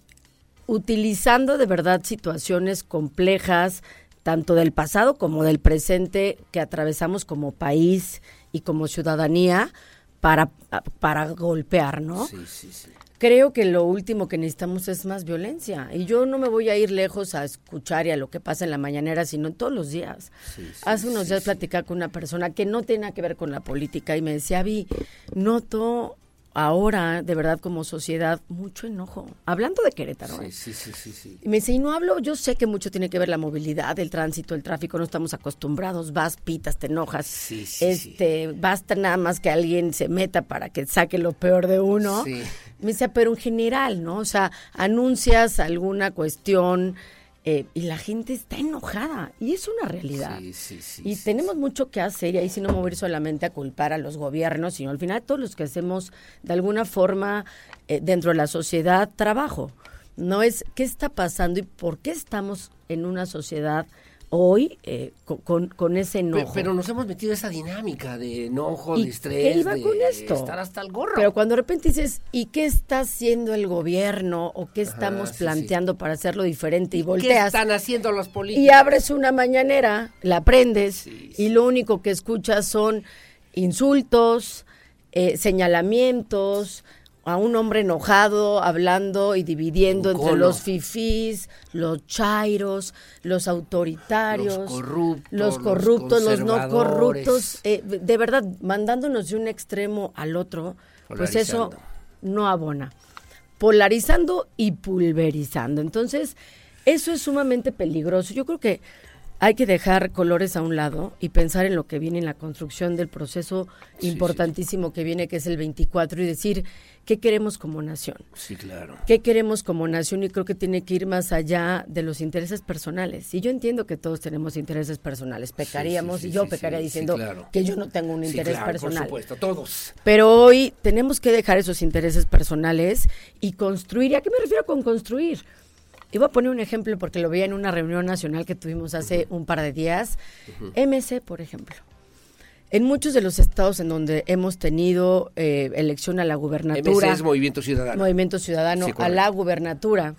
utilizando de verdad situaciones complejas, tanto del pasado como del presente, que atravesamos como país y como ciudadanía para, para golpear, ¿no? Sí, sí, sí. Creo que lo último que necesitamos es más violencia. Y yo no me voy a ir lejos a escuchar y a lo que pasa en la mañanera, sino todos los días. Hace unos días platicaba con una persona que no tiene nada que ver con la política y me decía, Vi, noto ahora, de verdad, como sociedad, mucho enojo. Hablando de Querétaro. ¿eh? Sí, sí, sí, sí, sí. Y me dice, y no hablo, yo sé que mucho tiene que ver la movilidad, el tránsito, el tráfico, no estamos acostumbrados, vas, pitas, te enojas. este, basta nada más que alguien se meta para que saque lo peor de uno. Sí. Me dice, pero en general, ¿no? O sea, anuncias alguna cuestión eh, y la gente está enojada. Y es una realidad. Sí, sí, sí. Y tenemos mucho que hacer y ahí sí no me voy a ir solamente a culpar a los gobiernos, sino al final todos los que hacemos de alguna forma eh, dentro de la sociedad trabajo. No es qué está pasando y por qué estamos en una sociedad hoy eh, con, con- ese enojo. Pero, nos hemos metido esa dinámica de enojo, ¿Y de estrés, qué iba de con esto? estar hasta el gorro. Pero cuando de repente dices, ¿y qué está haciendo el gobierno? ¿O qué estamos sí, sí. planteando para hacerlo diferente? Y ¿Qué volteas están haciendo los políticos? y abres una mañanera, la prendes y lo único que escuchas son insultos, eh, señalamientos, a un hombre enojado hablando y dividiendo Un entre los fifís, los chairos, los autoritarios, Los corruptos, los corruptos, los, no corruptos, eh, de verdad, mandándonos de un extremo al otro, pues eso no abona polarizando y pulverizando. Entonces, eso es sumamente peligroso. Yo creo que hay que dejar colores a un lado y pensar en lo que viene en la construcción del proceso importantísimo que viene, que es el 24, y decir qué queremos como nación. Sí, claro. ¿Qué queremos como nación? Y creo que tiene que ir más allá de los intereses personales. Y yo entiendo que todos tenemos intereses personales. Pecaríamos, sí, y yo pecaría diciendo claro. que yo no tengo un Sí, interés claro, personal. Por supuesto, todos. Pero hoy tenemos que dejar esos intereses personales y construir. ¿Y a qué me refiero con construir? Y voy a poner un ejemplo porque lo veía en una reunión nacional que tuvimos hace un par de días. MC, por ejemplo. En muchos de los estados en donde hemos tenido eh, elección a la gubernatura, MC es Movimiento Ciudadano. Movimiento Ciudadano Sí, a la gubernatura,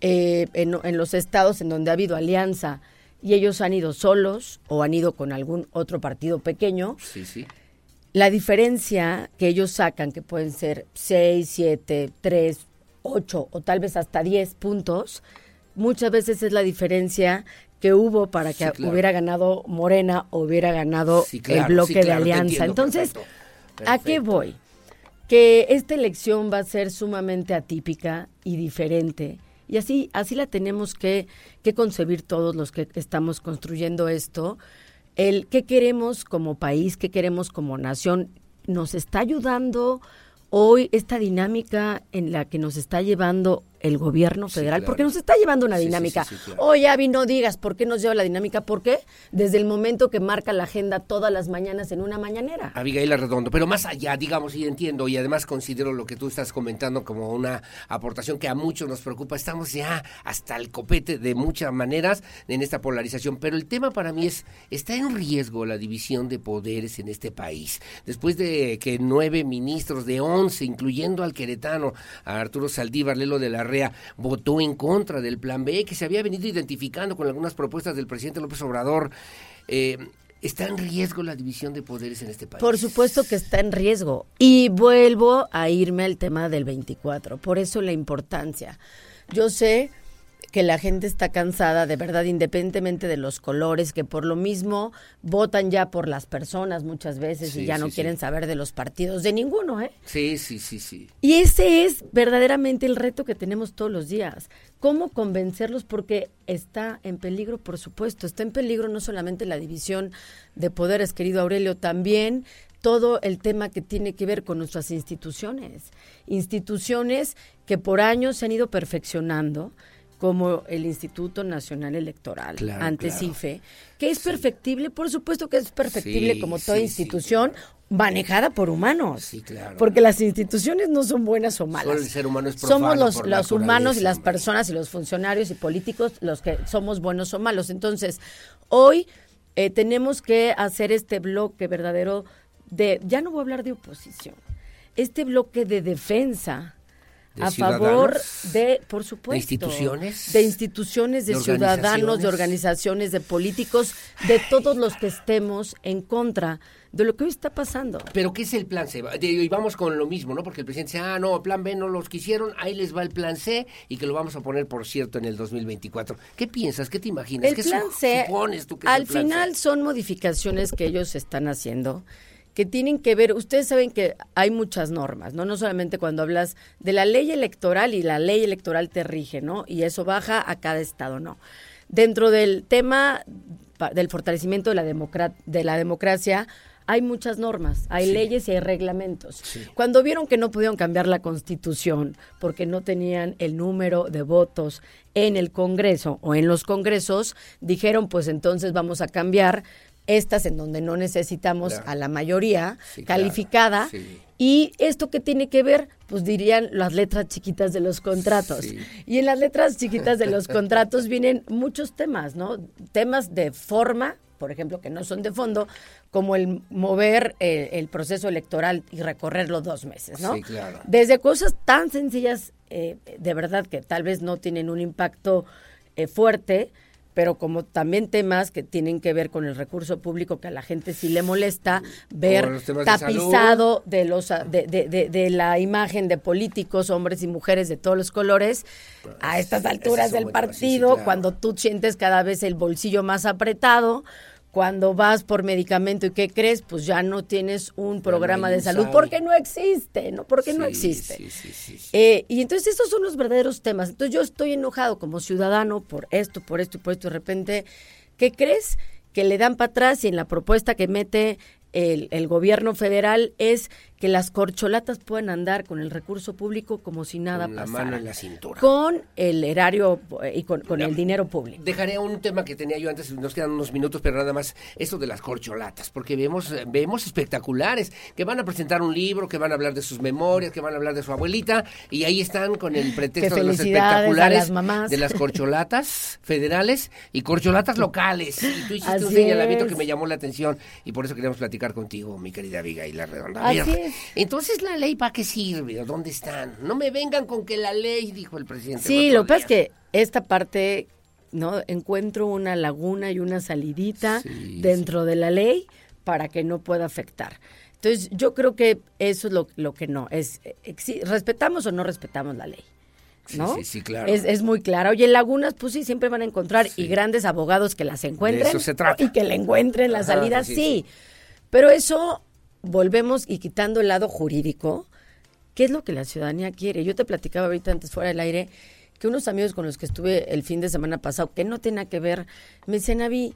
eh, en, en los estados en donde ha habido alianza y ellos han ido solos o han ido con algún otro partido pequeño, Sí, sí. la diferencia que ellos sacan, que pueden ser 6, 7, 3, 8 o tal vez hasta 10 puntos, muchas veces es la diferencia que hubo para que Sí, claro. hubiera ganado Morena o hubiera ganado Sí, claro, el bloque sí, claro, de alianza. entiendo, Entonces, perfecto, ¿a qué voy? Que esta elección va a ser sumamente atípica y diferente. Y así, así la tenemos que, que concebir todos los que estamos construyendo esto. El qué queremos como país, qué queremos como nación, nos está ayudando hoy esta dinámica en la que nos está llevando el gobierno federal, claro. porque nos está llevando una dinámica. sí, sí, claro. Oye, Avi, no digas por qué nos lleva la dinámica, ¿por qué? Desde el momento que marca la agenda todas las mañanas en una mañanera. Abigail Arredondo, pero más allá, digamos, y entiendo, y además considero lo que tú estás comentando como una aportación que a muchos nos preocupa. Estamos ya hasta el copete de muchas maneras en esta polarización, pero el tema para mí es, ¿está en riesgo la división de poderes en este país? Después de que nueve ministros de once, incluyendo al queretano, a Arturo Saldívar, Lelo de la Votó en contra del plan B, que se había venido identificando con algunas propuestas del presidente López Obrador. Eh, ¿Está en riesgo la división de poderes en este país? Por supuesto que está en riesgo. Y vuelvo a irme al tema del 24. Por eso la importancia. Yo sé que la gente está cansada, de verdad, independientemente de los colores, que por lo mismo votan ya por las personas muchas veces y ya no quieren saber de los partidos, de ninguno, ¿eh? Sí, sí, sí, sí. Y ese es verdaderamente el reto que tenemos todos los días. ¿Cómo convencerlos? Porque está en peligro, por supuesto, está en peligro no solamente la división de poderes, querido Aurelio, también todo el tema que tiene que ver con nuestras instituciones. Instituciones que por años se han ido perfeccionando, como el Instituto Nacional Electoral, antes IFE, que es perfectible, por supuesto que es perfectible como toda institución manejada por humanos. Sí, claro. Porque las instituciones no son buenas o malas. Solo el ser humano es somos los, por los humanos y las personas y los funcionarios y políticos los que somos buenos o malos. Entonces, hoy eh, tenemos que hacer este bloque verdadero de, ya no voy a hablar de oposición, este bloque de defensa ¿De a favor de, por supuesto, ¿De instituciones? de instituciones, de, ¿De ciudadanos, de organizaciones? de políticos, de todos los que estemos en contra de lo que hoy está pasando. Pero ¿qué es el plan C? Y vamos con lo mismo, ¿no? Porque el presidente dice, ah, no, plan B no los quisieron, ahí les va el plan C y que lo vamos a poner, por cierto, en el 2024. ¿Qué piensas? ¿Qué te imaginas? El ¿Qué plan su- C, supones tú que es al el plan final C? son modificaciones que ellos están haciendo que tienen que ver, ustedes saben que hay muchas normas, ¿no? No solamente cuando hablas de la ley electoral y la ley electoral te rige, ¿no? Y eso baja a cada estado, ¿no? Dentro del tema del fortalecimiento de la, democra- de la democracia, hay muchas normas, hay leyes y hay reglamentos. Cuando vieron que no pudieron cambiar la constitución porque no tenían el número de votos en el Congreso o en los congresos, dijeron pues entonces vamos a cambiar estas en donde no necesitamos Claro. a la mayoría Sí, claro, calificada. sí. Y esto que tiene que ver, pues dirían las letras chiquitas de los contratos. Y en las letras chiquitas de los contratos vienen muchos temas, ¿no? Temas de forma, por ejemplo, que no son de fondo, como el mover eh, el proceso electoral y recorrerlo dos meses, ¿no? Sí, claro. Desde cosas tan sencillas, eh, de verdad que tal vez no tienen un impacto eh, fuerte, pero como también temas que tienen que ver con el recurso público que a la gente sí le molesta ver de tapizado de los de, de- de- de la imagen de políticos, hombres y mujeres de todos los colores, a estas alturas del sí, sí, partido, claro. cuando tú sientes cada vez el bolsillo más apretado, cuando vas por medicamento y qué crees, pues ya no tienes un programa de salud porque no existe, ¿no? Porque no existe. sí, sí. Eh, y entonces estos son los verdaderos temas. Entonces yo estoy enojado como ciudadano por esto, por esto y por esto. De repente, ¿qué crees? Que le dan para atrás y en la propuesta que mete el, el gobierno federal es que las corcholatas puedan andar con el recurso público como si nada Con la pasara. mano en la cintura. Con el erario eh, y con, con el dinero público. Dejaré un tema que tenía yo antes, nos quedan unos minutos, pero nada más, esto de las corcholatas, porque vemos, eh, vemos espectaculares, que van a presentar un libro, que van a hablar de sus memorias, que van a hablar de su abuelita, y ahí están con el pretexto de los espectaculares las mamás. de las corcholatas federales y corcholatas locales. Y tú hiciste un señalamiento es. que me llamó la atención, y por eso queríamos platicar contigo, mi querida Abigail la Redonda. Así es. Entonces la ley para qué sirve, ¿dónde están? No me vengan con que la ley, dijo el presidente. Sí, lo que pasa es que esta parte, ¿no? Encuentro una laguna y una salidita dentro de la ley para que no pueda afectar. Entonces, yo creo que eso es lo, lo que no. es eh, ¿Respetamos o no respetamos la ley? Sí, ¿no? sí, sí, claro. Es, es muy clara. Oye, lagunas, pues sí, siempre van a encontrar y grandes abogados que las encuentren eso se trata. y que le encuentren la Ajá, salida, sí, sí. Pero eso, volvemos y quitando el lado jurídico, ¿qué es lo que la ciudadanía quiere? Yo te platicaba ahorita antes fuera del aire que unos amigos con los que estuve el fin de semana pasado, que no tenía que ver, me decían, Avi,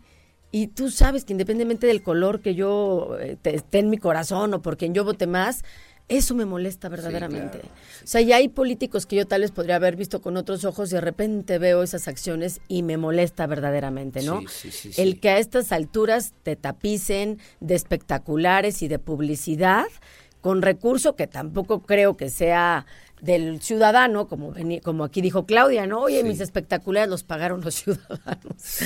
y tú sabes que independientemente del color que yo eh, te- esté en mi corazón o por quien yo vote más, eso me molesta verdaderamente. O sea, ya hay políticos que yo tal vez podría haber visto con otros ojos y de repente veo esas acciones y me molesta verdaderamente, ¿no? Sí, sí, sí, sí. El que a estas alturas te tapicen de espectaculares y de publicidad con recurso que tampoco creo que sea del ciudadano, como veni- como aquí dijo Claudia, ¿no? Oye, mis espectaculares los pagaron los ciudadanos.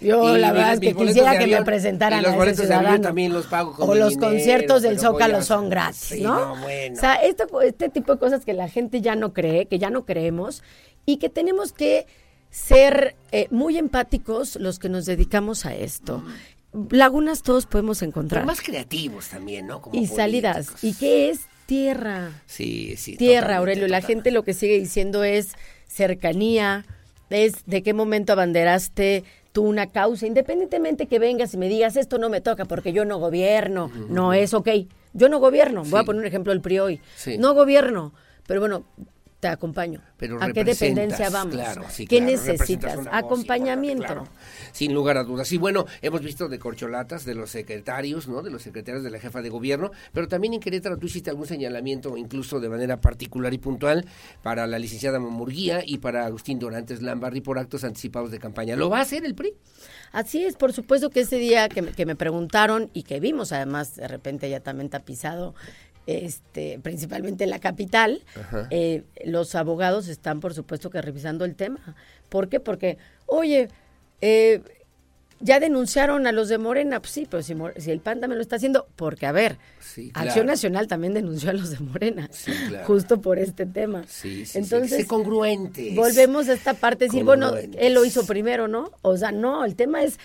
Yo Y la verdad es que quisiera que me presentaran y los a ese boletos de avión ciudadano. también los pago con o los dinero, conciertos del Zócalo a- son gratis, Sí, ¿no? no, bueno. O sea, este, este tipo de cosas que la gente ya no cree, que ya no creemos y que tenemos que ser eh, muy empáticos los que nos dedicamos a esto. Lagunas todos podemos encontrar. Pero más creativos también, ¿no? Como y salidas. ¿Y qué es tierra? Sí, sí. tierra, totalmente, Aurelio. La gente lo que sigue diciendo es cercanía, es de qué momento abanderaste tú una causa, independientemente que vengas y me digas, esto no me toca porque yo no gobierno, no es ok. Yo no gobierno, voy a poner un ejemplo del PRI hoy. No gobierno, pero bueno, te acompaño. ¿A qué dependencia vamos? ¿Qué necesitas? Acompañamiento. Sin lugar a dudas. Y bueno, hemos visto de corcholatas de los secretarios, ¿no? De los secretarios de la jefa de gobierno, pero también en Querétaro tú hiciste algún señalamiento, incluso de manera particular y puntual, para la licenciada Murguía y para Agustín Dorantes Lambarri por actos anticipados de campaña. ¿Lo va a hacer el PRI? Así es, por supuesto que ese día que que me preguntaron y que vimos además de repente ya también tapizado este, principalmente en la capital, eh, los abogados están, por supuesto, que revisando el tema. ¿Por qué? Porque, oye, eh, ya denunciaron a los de Morena, pues sí, pero si, el PAN también lo está haciendo, porque a ver, Acción Nacional también denunció a los de Morena, justo por este tema. Entonces, sí, congruente. Volvemos a esta parte, decir, bueno, él lo hizo primero, ¿no? O sea, no, el tema es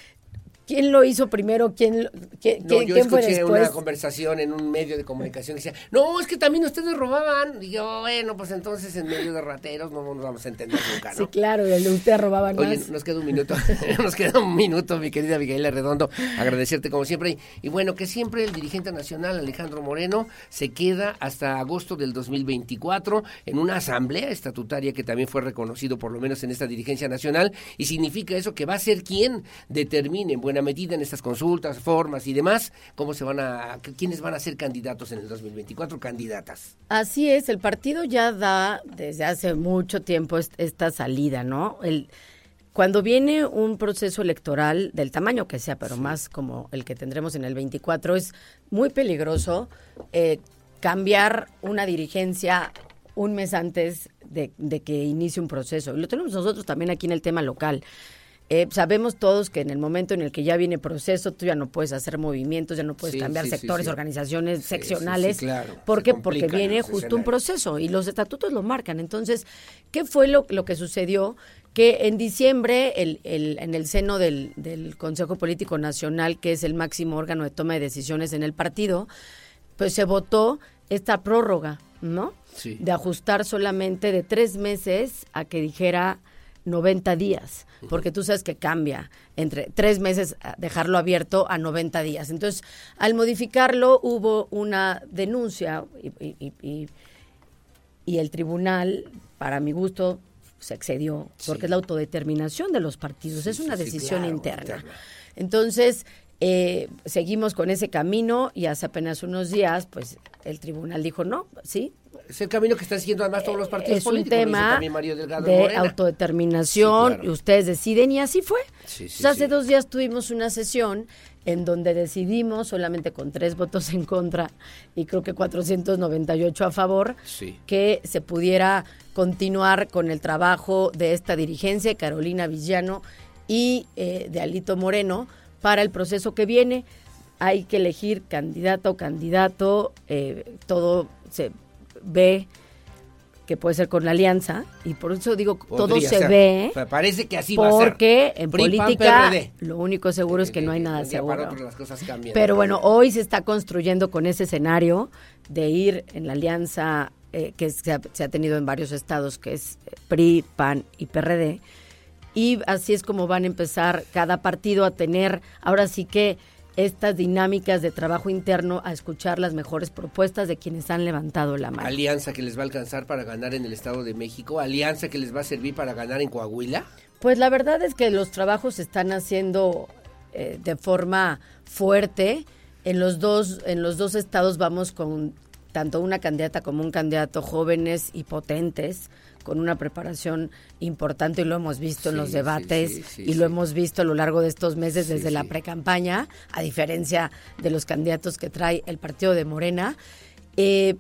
¿Quién lo hizo primero? ¿Quién, quién, no, yo escuché una conversación en un medio de comunicación que decía, no, es que también ustedes robaban. Y yo, bueno, pues entonces en medio de rateros no nos vamos a entender nunca, ¿no? Sí, claro, el de usted robaban Oye, nos queda un minuto, nos queda un minuto, mi querida Miguel Redondo, agradecerte como siempre. Y, bueno, que siempre el dirigente nacional, Alejandro Moreno, se queda hasta agosto del 2024 en una asamblea estatutaria que también fue reconocido por lo menos en esta dirigencia nacional. Y significa eso que va a ser quien determine en buena medida en estas consultas, formas y demás, cómo se van a, quiénes van a ser candidatos en el 2024, candidatas. Así es, el partido ya da desde hace mucho tiempo esta salida, ¿no? El, cuando viene un proceso electoral del tamaño que sea, pero más como el que tendremos en el 24, es muy peligroso eh, cambiar una dirigencia un mes antes de, de, que inicie un proceso. Y lo tenemos nosotros también aquí en el tema local. Eh, sabemos todos que en el momento en el que ya viene proceso, tú ya no puedes hacer movimientos, ya no puedes cambiar sectores, organizaciones seccionales. claro. ¿Por qué? Porque viene justo un proceso y los estatutos lo marcan. Entonces, ¿qué fue lo, lo que sucedió? Que en diciembre, el, el, en el seno del, del Consejo Político Nacional, que es el máximo órgano de toma de decisiones en el partido, pues se votó esta prórroga, ¿no? De ajustar solamente de tres meses a que dijera 90 días, porque tú sabes que cambia entre tres meses dejarlo abierto a 90 días. Entonces, al modificarlo hubo una denuncia y, y, el tribunal, para mi gusto, se excedió, porque es la autodeterminación de los partidos, es una decisión interna. Entonces, eh, seguimos con ese camino y hace apenas unos días, pues el tribunal dijo no, sí, es el camino que están siguiendo además todos los partidos es políticos. un tema de autodeterminación y ustedes deciden y así fue. hace dos días tuvimos una sesión en donde decidimos solamente con tres votos en contra y creo que 498 a favor que se pudiera continuar con el trabajo de esta dirigencia, Carolina Villano y eh, de Alito Moreno, para el proceso que viene. Hay que elegir candidato o candidato, eh, todo se ve que puede ser con la alianza y por eso digo todo se ve parece que así va a ser. porque en política lo único seguro es que no hay nada seguro. pero bueno hoy se está construyendo con ese escenario de ir en la alianza eh, que se ha, se ha, tenido en varios estados que es PRI PAN y PRD y así es como van a empezar cada partido a tener ahora sí que estas dinámicas de trabajo interno a escuchar las mejores propuestas de quienes han levantado la mano. Alianza que les va a alcanzar para ganar en el Estado de México, alianza que les va a servir para ganar en Coahuila. Pues la verdad es que los trabajos se están haciendo eh, de forma fuerte. En los dos en los dos estados vamos con tanto una candidata como un candidato jóvenes y potentes con una preparación importante y lo hemos visto en los debates y lo hemos visto a lo largo de estos meses desde la precampaña, a diferencia de los candidatos que trae el partido de Morena. Eh,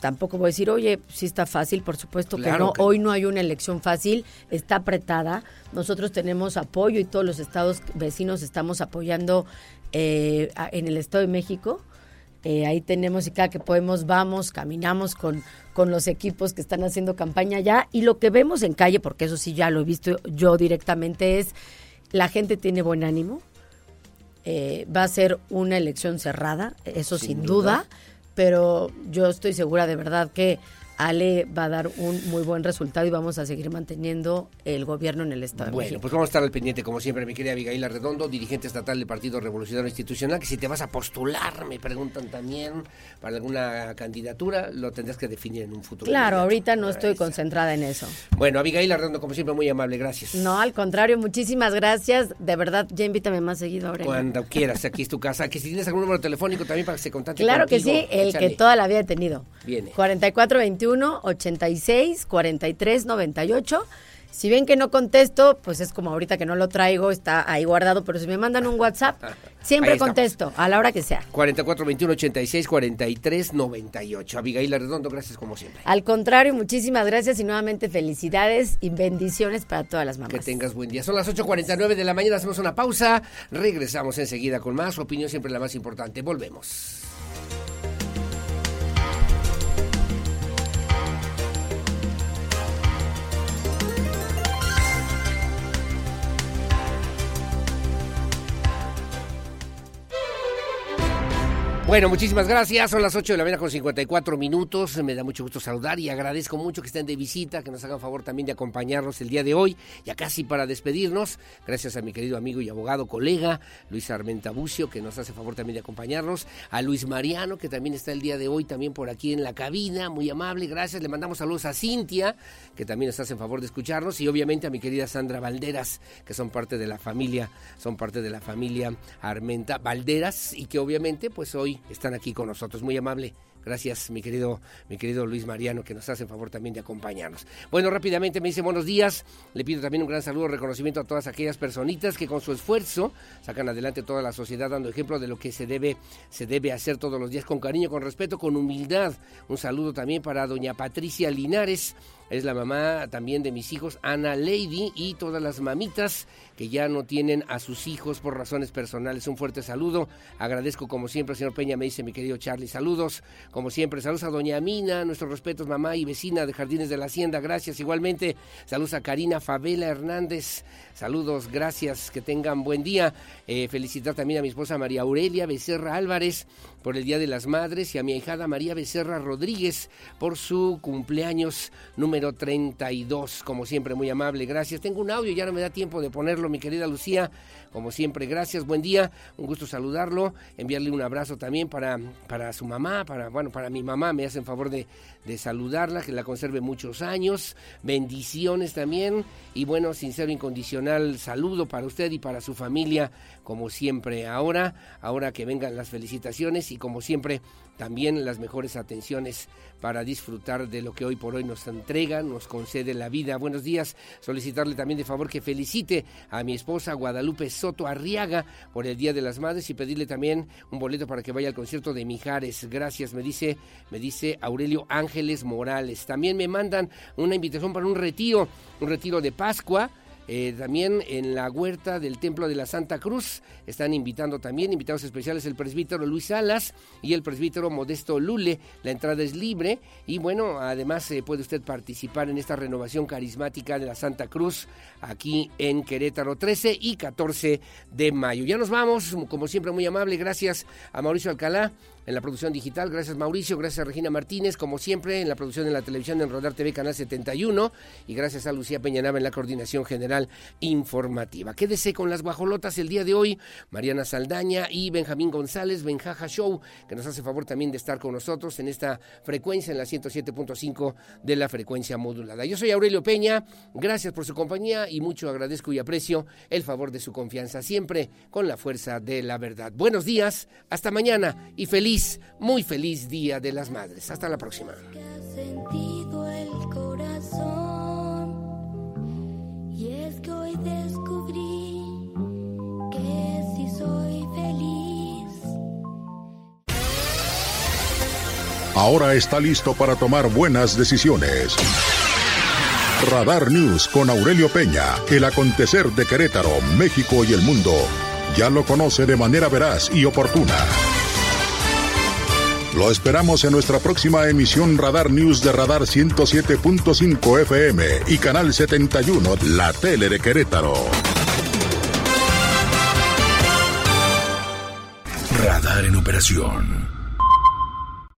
tampoco voy a decir, oye, sí está fácil, por supuesto que no. Hoy no hay una elección fácil, está apretada. Nosotros tenemos apoyo y todos los estados vecinos estamos apoyando eh, en el Estado de México eh, ahí tenemos y cada que podemos vamos, caminamos con, con los equipos que están haciendo campaña ya y lo que vemos en calle, porque eso sí ya lo he visto yo directamente, es la gente tiene buen ánimo, eh, va a ser una elección cerrada, eso sin, duda. pero yo estoy segura de verdad que Ale va a dar un muy buen resultado y vamos a seguir manteniendo el gobierno en el Estado. Bueno, pues vamos a estar al pendiente, como siempre, mi querida Abigail Arredondo, dirigente estatal del Partido Revolucionario Institucional, que si te vas a postular, me preguntan también, para alguna candidatura, lo tendrás que definir en un futuro. Claro, ahorita no estoy concentrada en eso. Bueno, Abigail Arredondo, como siempre, muy amable, gracias. No, al contrario, muchísimas gracias. De verdad, ya invítame más seguido, ahora. Cuando quieras, aquí es tu casa. Que si tienes algún número telefónico también para que se contacte Claro que sí, el que toda la vida he tenido. Viene. 4421 86 43 98. Si ven que no contesto, pues es como ahorita que no lo traigo, está ahí guardado, pero si me mandan un WhatsApp, siempre contesto, a la hora que sea. 44 21 86 43 98. Abigail Redondo, gracias como siempre. Al contrario, muchísimas gracias y nuevamente felicidades y bendiciones para todas las mamás. Que tengas buen día. Son las 8.49 de la mañana, hacemos una pausa, regresamos enseguida con más. opinión siempre la más importante. Volvemos. Bueno, muchísimas gracias. Son las 8 de la mañana con 54 minutos. Me da mucho gusto saludar y agradezco mucho que estén de visita, que nos hagan favor también de acompañarnos el día de hoy, ya casi para despedirnos. Gracias a mi querido amigo y abogado, colega Luis Armenta Bucio, que nos hace favor también de acompañarnos. A Luis Mariano, que también está el día de hoy también por aquí en la cabina. Muy amable, gracias. Le mandamos saludos a Cintia, que también nos hace favor de escucharnos. Y obviamente a mi querida Sandra Valderas, que son parte de la familia, son parte de la familia Armenta Valderas y que obviamente pues hoy están aquí con nosotros. Muy amable. Gracias, mi querido, mi querido Luis Mariano, que nos hace favor también de acompañarnos. Bueno, rápidamente me dice buenos días. Le pido también un gran saludo, reconocimiento a todas aquellas personitas que con su esfuerzo sacan adelante toda la sociedad, dando ejemplo de lo que se debe, se debe hacer todos los días con cariño, con respeto, con humildad. Un saludo también para doña Patricia Linares, es la mamá también de mis hijos, Ana Lady, y todas las mamitas que ya no tienen a sus hijos por razones personales. Un fuerte saludo. Agradezco como siempre, señor Peña, me dice mi querido Charlie. Saludos, como siempre. Saludos a doña Mina, nuestros respetos, mamá y vecina de Jardines de la Hacienda. Gracias. Igualmente, saludos a Karina Favela Hernández. Saludos, gracias. Que tengan buen día. Eh, felicitar también a mi esposa María Aurelia Becerra Álvarez por el Día de las Madres y a mi ahijada María Becerra Rodríguez por su cumpleaños número 32. Como siempre, muy amable, gracias. Tengo un audio, ya no me da tiempo de ponerlo, mi querida Lucía. Como siempre, gracias, buen día, un gusto saludarlo, enviarle un abrazo también para, para su mamá, para, bueno, para mi mamá, me hacen favor de, de saludarla, que la conserve muchos años, bendiciones también y bueno, sincero, incondicional saludo para usted y para su familia, como siempre. Ahora, ahora que vengan las felicitaciones y como siempre, también las mejores atenciones para disfrutar de lo que hoy por hoy nos entrega, nos concede la vida. Buenos días, solicitarle también de favor que felicite a mi esposa Guadalupe Soto Arriaga por el Día de las Madres y pedirle también un boleto para que vaya al concierto de Mijares. Gracias, me dice, me dice Aurelio Ángeles Morales. También me mandan una invitación para un retiro, un retiro de Pascua eh, también en la huerta del Templo de la Santa Cruz están invitando también, invitados especiales el presbítero Luis Salas y el presbítero Modesto Lule. La entrada es libre y bueno, además eh, puede usted participar en esta renovación carismática de la Santa Cruz aquí en Querétaro 13 y 14 de mayo. Ya nos vamos, como siempre muy amable, gracias a Mauricio Alcalá en la producción digital. Gracias Mauricio, gracias Regina Martínez, como siempre, en la producción de la televisión en Rodar TV Canal 71 y gracias a Lucía Peñanaba en la coordinación general informativa. Quédese con las guajolotas el día de hoy, Mariana Saldaña y Benjamín González, Benjaja Show, que nos hace favor también de estar con nosotros en esta frecuencia, en la 107.5 de la frecuencia modulada. Yo soy Aurelio Peña, gracias por su compañía y mucho agradezco y aprecio el favor de su confianza, siempre con la fuerza de la verdad. Buenos días, hasta mañana y feliz muy feliz Día de las Madres. Hasta la próxima. Y es que hoy descubrí que si soy feliz. Ahora está listo para tomar buenas decisiones. Radar News con Aurelio Peña, el acontecer de Querétaro, México y el mundo. Ya lo conoce de manera veraz y oportuna. Lo esperamos en nuestra próxima emisión Radar News de Radar 107.5 FM y Canal 71, la tele de Querétaro. Radar en operación.